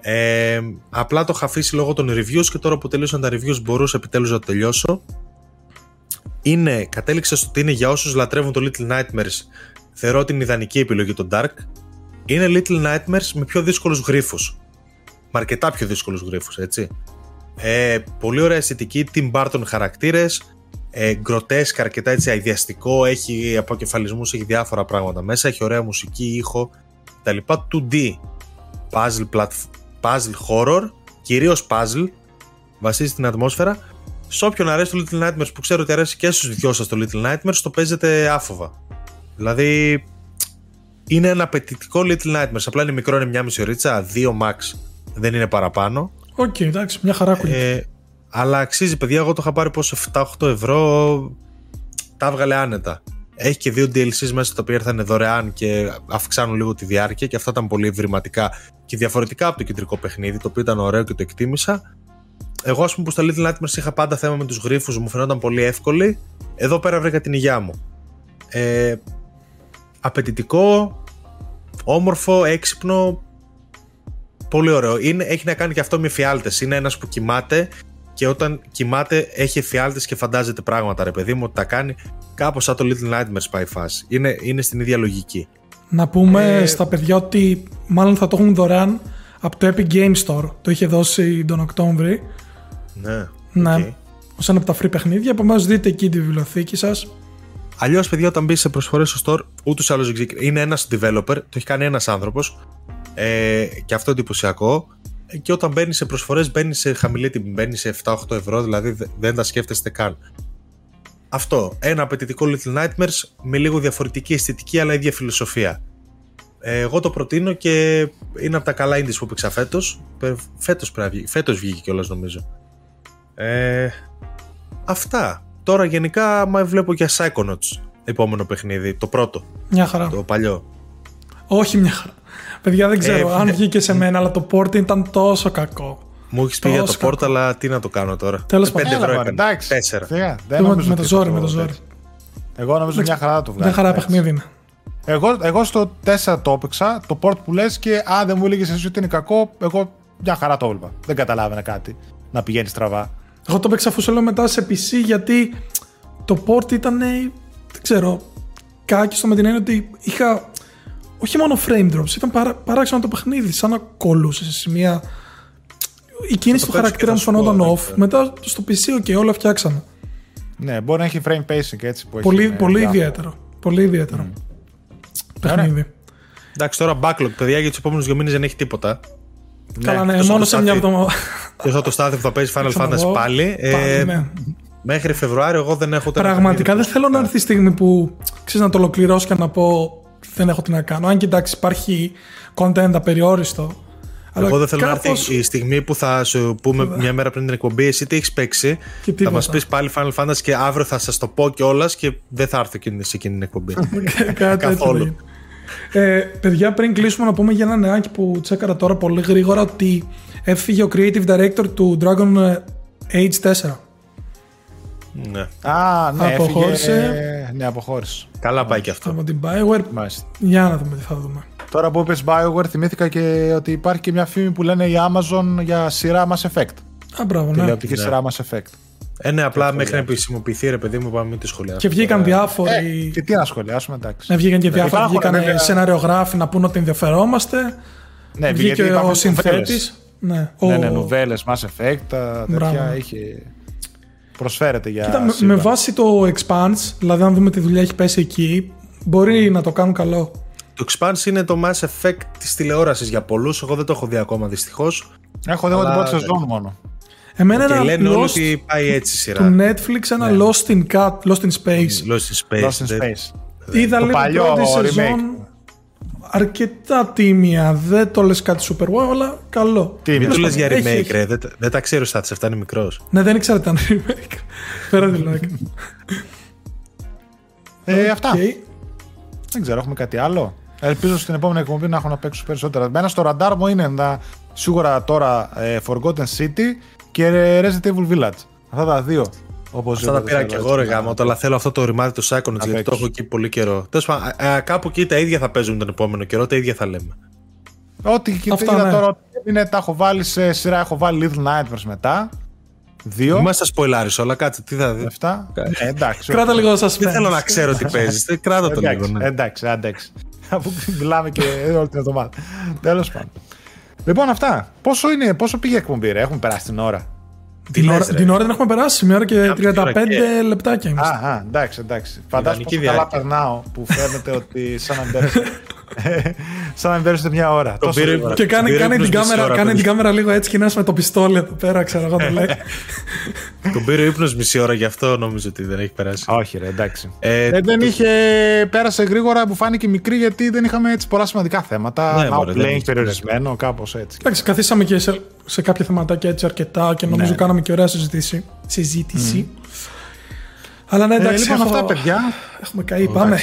Ε, απλά το είχα αφήσει λόγω των reviews και τώρα που τελείωσαν τα reviews μπορούσα επιτέλους να το τελειώσω. Είναι, κατέληξε στο ότι είναι για όσους λατρεύουν το Little Nightmares, θεωρώ την ιδανική επιλογή το Dark. Είναι Little Nightmares με πιο δύσκολους γρίφους. Με αρκετά πιο δύσκολους γρίφους, έτσι. Ε, πολύ ωραία αισθητική, Tim Burton χαρακτήρες, ε, γκροτέσκα, αρκετά έτσι αειδιαστικό, έχει αποκεφαλισμούς, έχει διάφορα πράγματα μέσα, έχει ωραία μουσική, ήχο κτλ. 2D, puzzle, puzzle horror, κυρίως puzzle, βασίζει την ατμόσφαιρα. Σε όποιον αρέσει το Little Nightmares που ξέρω ότι αρέσει και στους δυο σας το Little Nightmares, το παίζετε άφοβα. Δηλαδή, είναι ένα απαιτητικό Little Nightmares. Απλά είναι μικρό, είναι μια μισή ωρίτσα, δύο max. Δεν είναι παραπάνω. Ok, okay, εντάξει, μια χαρά ε, αλλά αξίζει, παιδιά. Εγώ το είχα πάρει πόσο 7-8 ευρώ. Τα έβγαλε άνετα. Έχει και δύο DLCs μέσα τα οποία ήρθαν δωρεάν και αυξάνουν λίγο τη διάρκεια και αυτά ήταν πολύ ευρηματικά και διαφορετικά από το κεντρικό παιχνίδι, το οποίο ήταν ωραίο και το εκτίμησα. Εγώ, ας πούμε, που στα Little Nightmares είχα πάντα θέμα με τους γρήφου, μου φαινόταν πολύ εύκολη. Εδώ πέρα βρήκα την υγειά μου. Ε, απαιτητικό, όμορφο, έξυπνο. Πολύ ωραίο. Είναι, έχει να κάνει και αυτό με φιάλτες. Είναι ένας που κοιμάται και όταν κοιμάται έχει εφιάλτες και φαντάζεται πράγματα ρε παιδί μου ότι τα κάνει κάπως σαν το Little Nightmares πάει φάση. Είναι, είναι στην ίδια λογική. Να πούμε ε... στα παιδιά ότι μάλλον θα το έχουν δωρεάν από το Epic Game Store. Το είχε δώσει τον Οκτώβρη. Ναι, ναι. okay. ως ένα από τα free παιχνίδια. Επομένως δείτε εκεί τη βιβλιοθήκη σας. Αλλιώς, παιδιά, όταν μπει σε προσφορές στο store, ούτως ή άλλως είναι ένας developer, το έχει κάνει ένας άνθρωπος. Ε, και αυτό εντυπωσιακό και όταν μπαίνει σε προσφορές, μπαίνει σε χαμηλή τιμή, μπαίνει σε 7-8 ευρώ, δηλαδή δεν τα σκέφτεστε καν. Αυτό. Ένα απαιτητικό Little Nightmares με λίγο διαφορετική αισθητική αλλά ίδια φιλοσοφία. Ε, εγώ το προτείνω και είναι από τα καλά indies που έπαιξα φέτος. Φέτος πρέπει Φέτος βγήκε κιόλας νομίζω. Ε, αυτά. Τώρα γενικά μα βλέπω για Psychonauts επόμενο παιχνίδι. Το πρώτο. Μια χαρά. Το παλιό. Όχι μια χαρά. Παιδιά δεν ξέρω ε, αν βγήκε σε μένα, αλλά το port ήταν τόσο κακό. Μου έχεις πει για το port, αλλά τι να το κάνω τώρα; Τέλος πάντων. 5 ευρώ έκανε. Εντάξει. 4. Με το ζόρι, με το ζόρι. Εγώ νομίζω μια χαρά το βγάλει. Μια χαρά παιχνίδι είναι. Εγώ, εγώ στο 4 το έπαιξα, το port που λες και αν δεν μου έλεγες εσύ ότι είναι κακό, εγώ μια χαρά το έβλεπα. Δεν καταλάβαινα κάτι να πηγαίνεις στραβά. Εγώ το έπαιξα αφού σε λέω μετά σε PC γιατί το port ήταν. Δεν ξέρω. Κάκιστο με την έννοια ότι είχα όχι μόνο frame drops, ήταν παρά, παράξενο το παιχνίδι, σαν να κολούσε σε σημεία. Η κίνηση του χαρακτήρα μου φαινόταν off, μετά στο PC, ok, όλα φτιάξαμε. Ναι, μπορεί να έχει frame pacing έτσι που πολύ, έχει. Πολύ ιδιαίτερο. Πολύ ιδιαίτερο. Mm. Παιχνίδι. Εντάξει, τώρα backlog, παιδιά, για τους επόμενους δύο μήνες δεν έχει τίποτα. Καλά, ναι, ναι μόνο σε μια εβδομάδα. Και αυτό το στάδιο που θα παίζει Final Fantasy πάλι. Ε, ναι. Μέχρι Φεβρουάριο εγώ δεν έχω Πραγματικά δεν θέλω να έρθει η στιγμή που ξέρεις να το ολοκληρώσω και να πω δεν έχω τι να κάνω. Αν κοιτάξει, υπάρχει content απεριόριστο. Εγώ δεν θέλω κάπως... να έρθει η στιγμή που θα σου πούμε μια μέρα πριν την εκπομπή, εσύ τι έχεις παίξει. Θα μας πεις πάλι Final Fantasy και αύριο θα σας το πω κιόλας και δεν θα έρθω σε εκείνη την εκπομπή. Καθόλου. Ε, παιδιά, πριν κλείσουμε να πούμε για ένα νεάκι που τσέκαρα τώρα πολύ γρήγορα ότι Έφυγε ο creative director του Dragon Age 4. Ναι. Α, ναι, Αποχώρησε. έφυγε, ναι, αποχώρησε. Καλά πάει και αυτό. Από την Bioware. Μάλιστα. Για να δούμε τι θα δούμε. Τώρα που είπες BioWare θυμήθηκα και ότι υπάρχει και μια φήμη που λένε η Amazon για σειρά Mass Effect. Α, μπράβο, ναι. Τηλεοπτική Ναι. σειρά Mass Effect. Ε, ναι, απλά μέχρι να επισημοποιηθεί, ρε παιδί μου, πάμε μην τη σχολιάσουμε. Και βγήκαν Ε, διάφοροι. Και τι να σχολιάσουμε, εντάξει. Ναι, βγήκαν και διάφοροι. Υπάρχουν, Βγήκαν βέβαια. σεναριογράφοι να πούνε ότι ενδιαφερόμαστε. Ναι, Βγήκε γιατί ο υπάρχουν συνθέτης. νουβέλες. Ναι, Ναι, ο- ναι, νουβέλες, Mass Effect, τα Μπράβο. τέτοια είχε... Προσφέρεται για Κοίτα, με, σειρά. με βάση το Expanse, δηλαδή αν δούμε τι δουλειά έχει πέσει εκεί, μπορεί να το κάνουν καλό. Το Expanse είναι το Mass Effect της τηλεόρασης για πολλούς. Εγώ δεν το έχω δει ακόμα δυστυχώς. Έχω δει εγώ την Αλλά- πρώτη σεζόν μόνο. Εμένα Και ένα λένε όλοι Lost ότι πάει έτσι η του σειρά. Netflix, ένα Lost in Cat, Lost in Space. Lost in Space. Lost in δεν- Space. Είδα Το λίγο παλιό πρώτη remake. σεζόν αρκετά τίμια. Δεν το λες κάτι super wow, αλλά καλό. Τίμια. Μην του λες για Έχει, remake, έχει. ρε. Δεν, τα- δεν τα ξέρω στα της 7 είναι μικρός. Ναι, δεν ήξερα ότι ήταν remake. Πέρα τη λόγια. Ε, αυτά. Οκ. Δεν ξέρω, έχουμε κάτι άλλο. Ελπίζω στην επόμενη εκπομπή να έχω να παίξω περισσότερα. Μένα στο ραντάρ μου είναι να, σίγουρα τώρα ε, Forgotten City και Resident Evil Village. Αυτά τα δύο. Όπως Αυτά τα πήρα και εγώ, ρε γαμώ. Αλλά θέλω αυτό το ρημάδι του Psychonauts γιατί το παίξω. έχω εκεί πολύ καιρό. Τέλος πάντων, α, α, κάπου εκεί τα ίδια θα παίζουν τον επόμενο καιρό, τα ίδια θα λέμε. Ό,τι και Αυτά, είδα ναι. τώρα ότι είναι, τα έχω βάλει σε σειρά. Έχω βάλει Little Nightmares μετά. Δύο. Μην μας τα σποιλάρει όλα, κάτσε. Τι θα δεις. Εφτά. Ε, εντάξει. Κράτα λίγο σας Δεν θέλω να ξέρω τι παίζεις. Κράτα το λίγο. Εντάξει, ναι. εντάξει, εντάξει. Αφού μιλάμε και όλη την εβδομάδα. Τέλος πάντων. Λοιπόν, αυτά. Πόσο, είναι, πόσο πήγε η εκπομπή, ρε, έχουμε περάσει την ώρα. Τι Την λες, ώρα, ρε. την ώρα την έχουμε περάσει, μια ώρα και Μια μισή 35 ώρα και- λεπτάκια είμαστε. Α, α, εντάξει, εντάξει. Φαντάζομαι Ιδανική πόσο καλά διάρκεια. περνάω που φαίνεται ότι σαν να μπέρεστε. σαν να μπέρεστε μια ώρα. Τόσο πήρε- γρήγορα. Και κάνει, Πήρε κάνει, την ύπνος μισή κάμερα, ώρα, κάνει την παιδί. κάμερα λίγο έτσι και είναι με το πιστόλι εδώ πέρα, ξέρω εγώ το λέει. Τον πήρε ύπνος μισή ώρα γι' αυτό νομίζω ότι δεν έχει περάσει. Όχι, ρε, εντάξει. Ε, Ε, δεν είχε. Πέρασε γρήγορα που φάνηκε μικρή γιατί δεν είχαμε έτσι πολλά σημαντικά θέματα. Ναι, μωρέ, δεν Outplaying είχε. περιορισμένο, κάπως έτσι. Εντάξει, καθίσαμε και σε, σε κάποια θεματάκια έτσι αρκετά και νομίζω Ναι. Κάναμε και ωραία συζήτηση. συζήτηση. Αλλά ναι, Ε, εντάξει, λοιπόν, έχω- αυτά, παιδιά. έχουμε καεί, πάμε.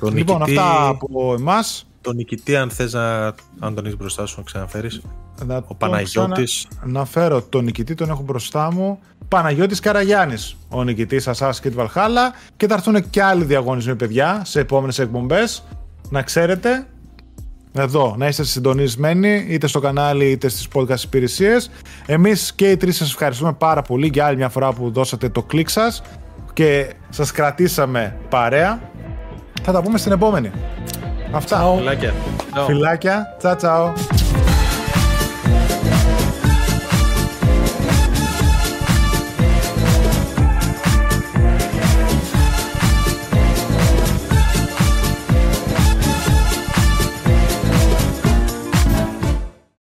τον Λοιπόν, νικητή, αυτά από εμάς. τον νικητή, αν θες να. Αν τον έχεις μπροστά σου να ξαναφέρεις. Να Ο Παναγιώτης. Να φέρω τον νικητή, τον έχω μπροστά μου. Παναγιώτης Καραγιάννης, ο νικητής Assassin's Creed Valhalla. Και θα έρθουν και άλλοι διαγωνισμοί, παιδιά, σε επόμενες εκπομπές. Να ξέρετε, εδώ, να είστε συντονισμένοι, είτε στο κανάλι είτε στις podcast υπηρεσίες. Εμείς και οι τρεις σας ευχαριστούμε πάρα πολύ για άλλη μια φορά που δώσατε το κλικ σας και σας κρατήσαμε παρέα. Θα τα πούμε στην επόμενη. Αυτά. Ciao. Φιλάκια. Φιλάκια. Τσάου τσάου.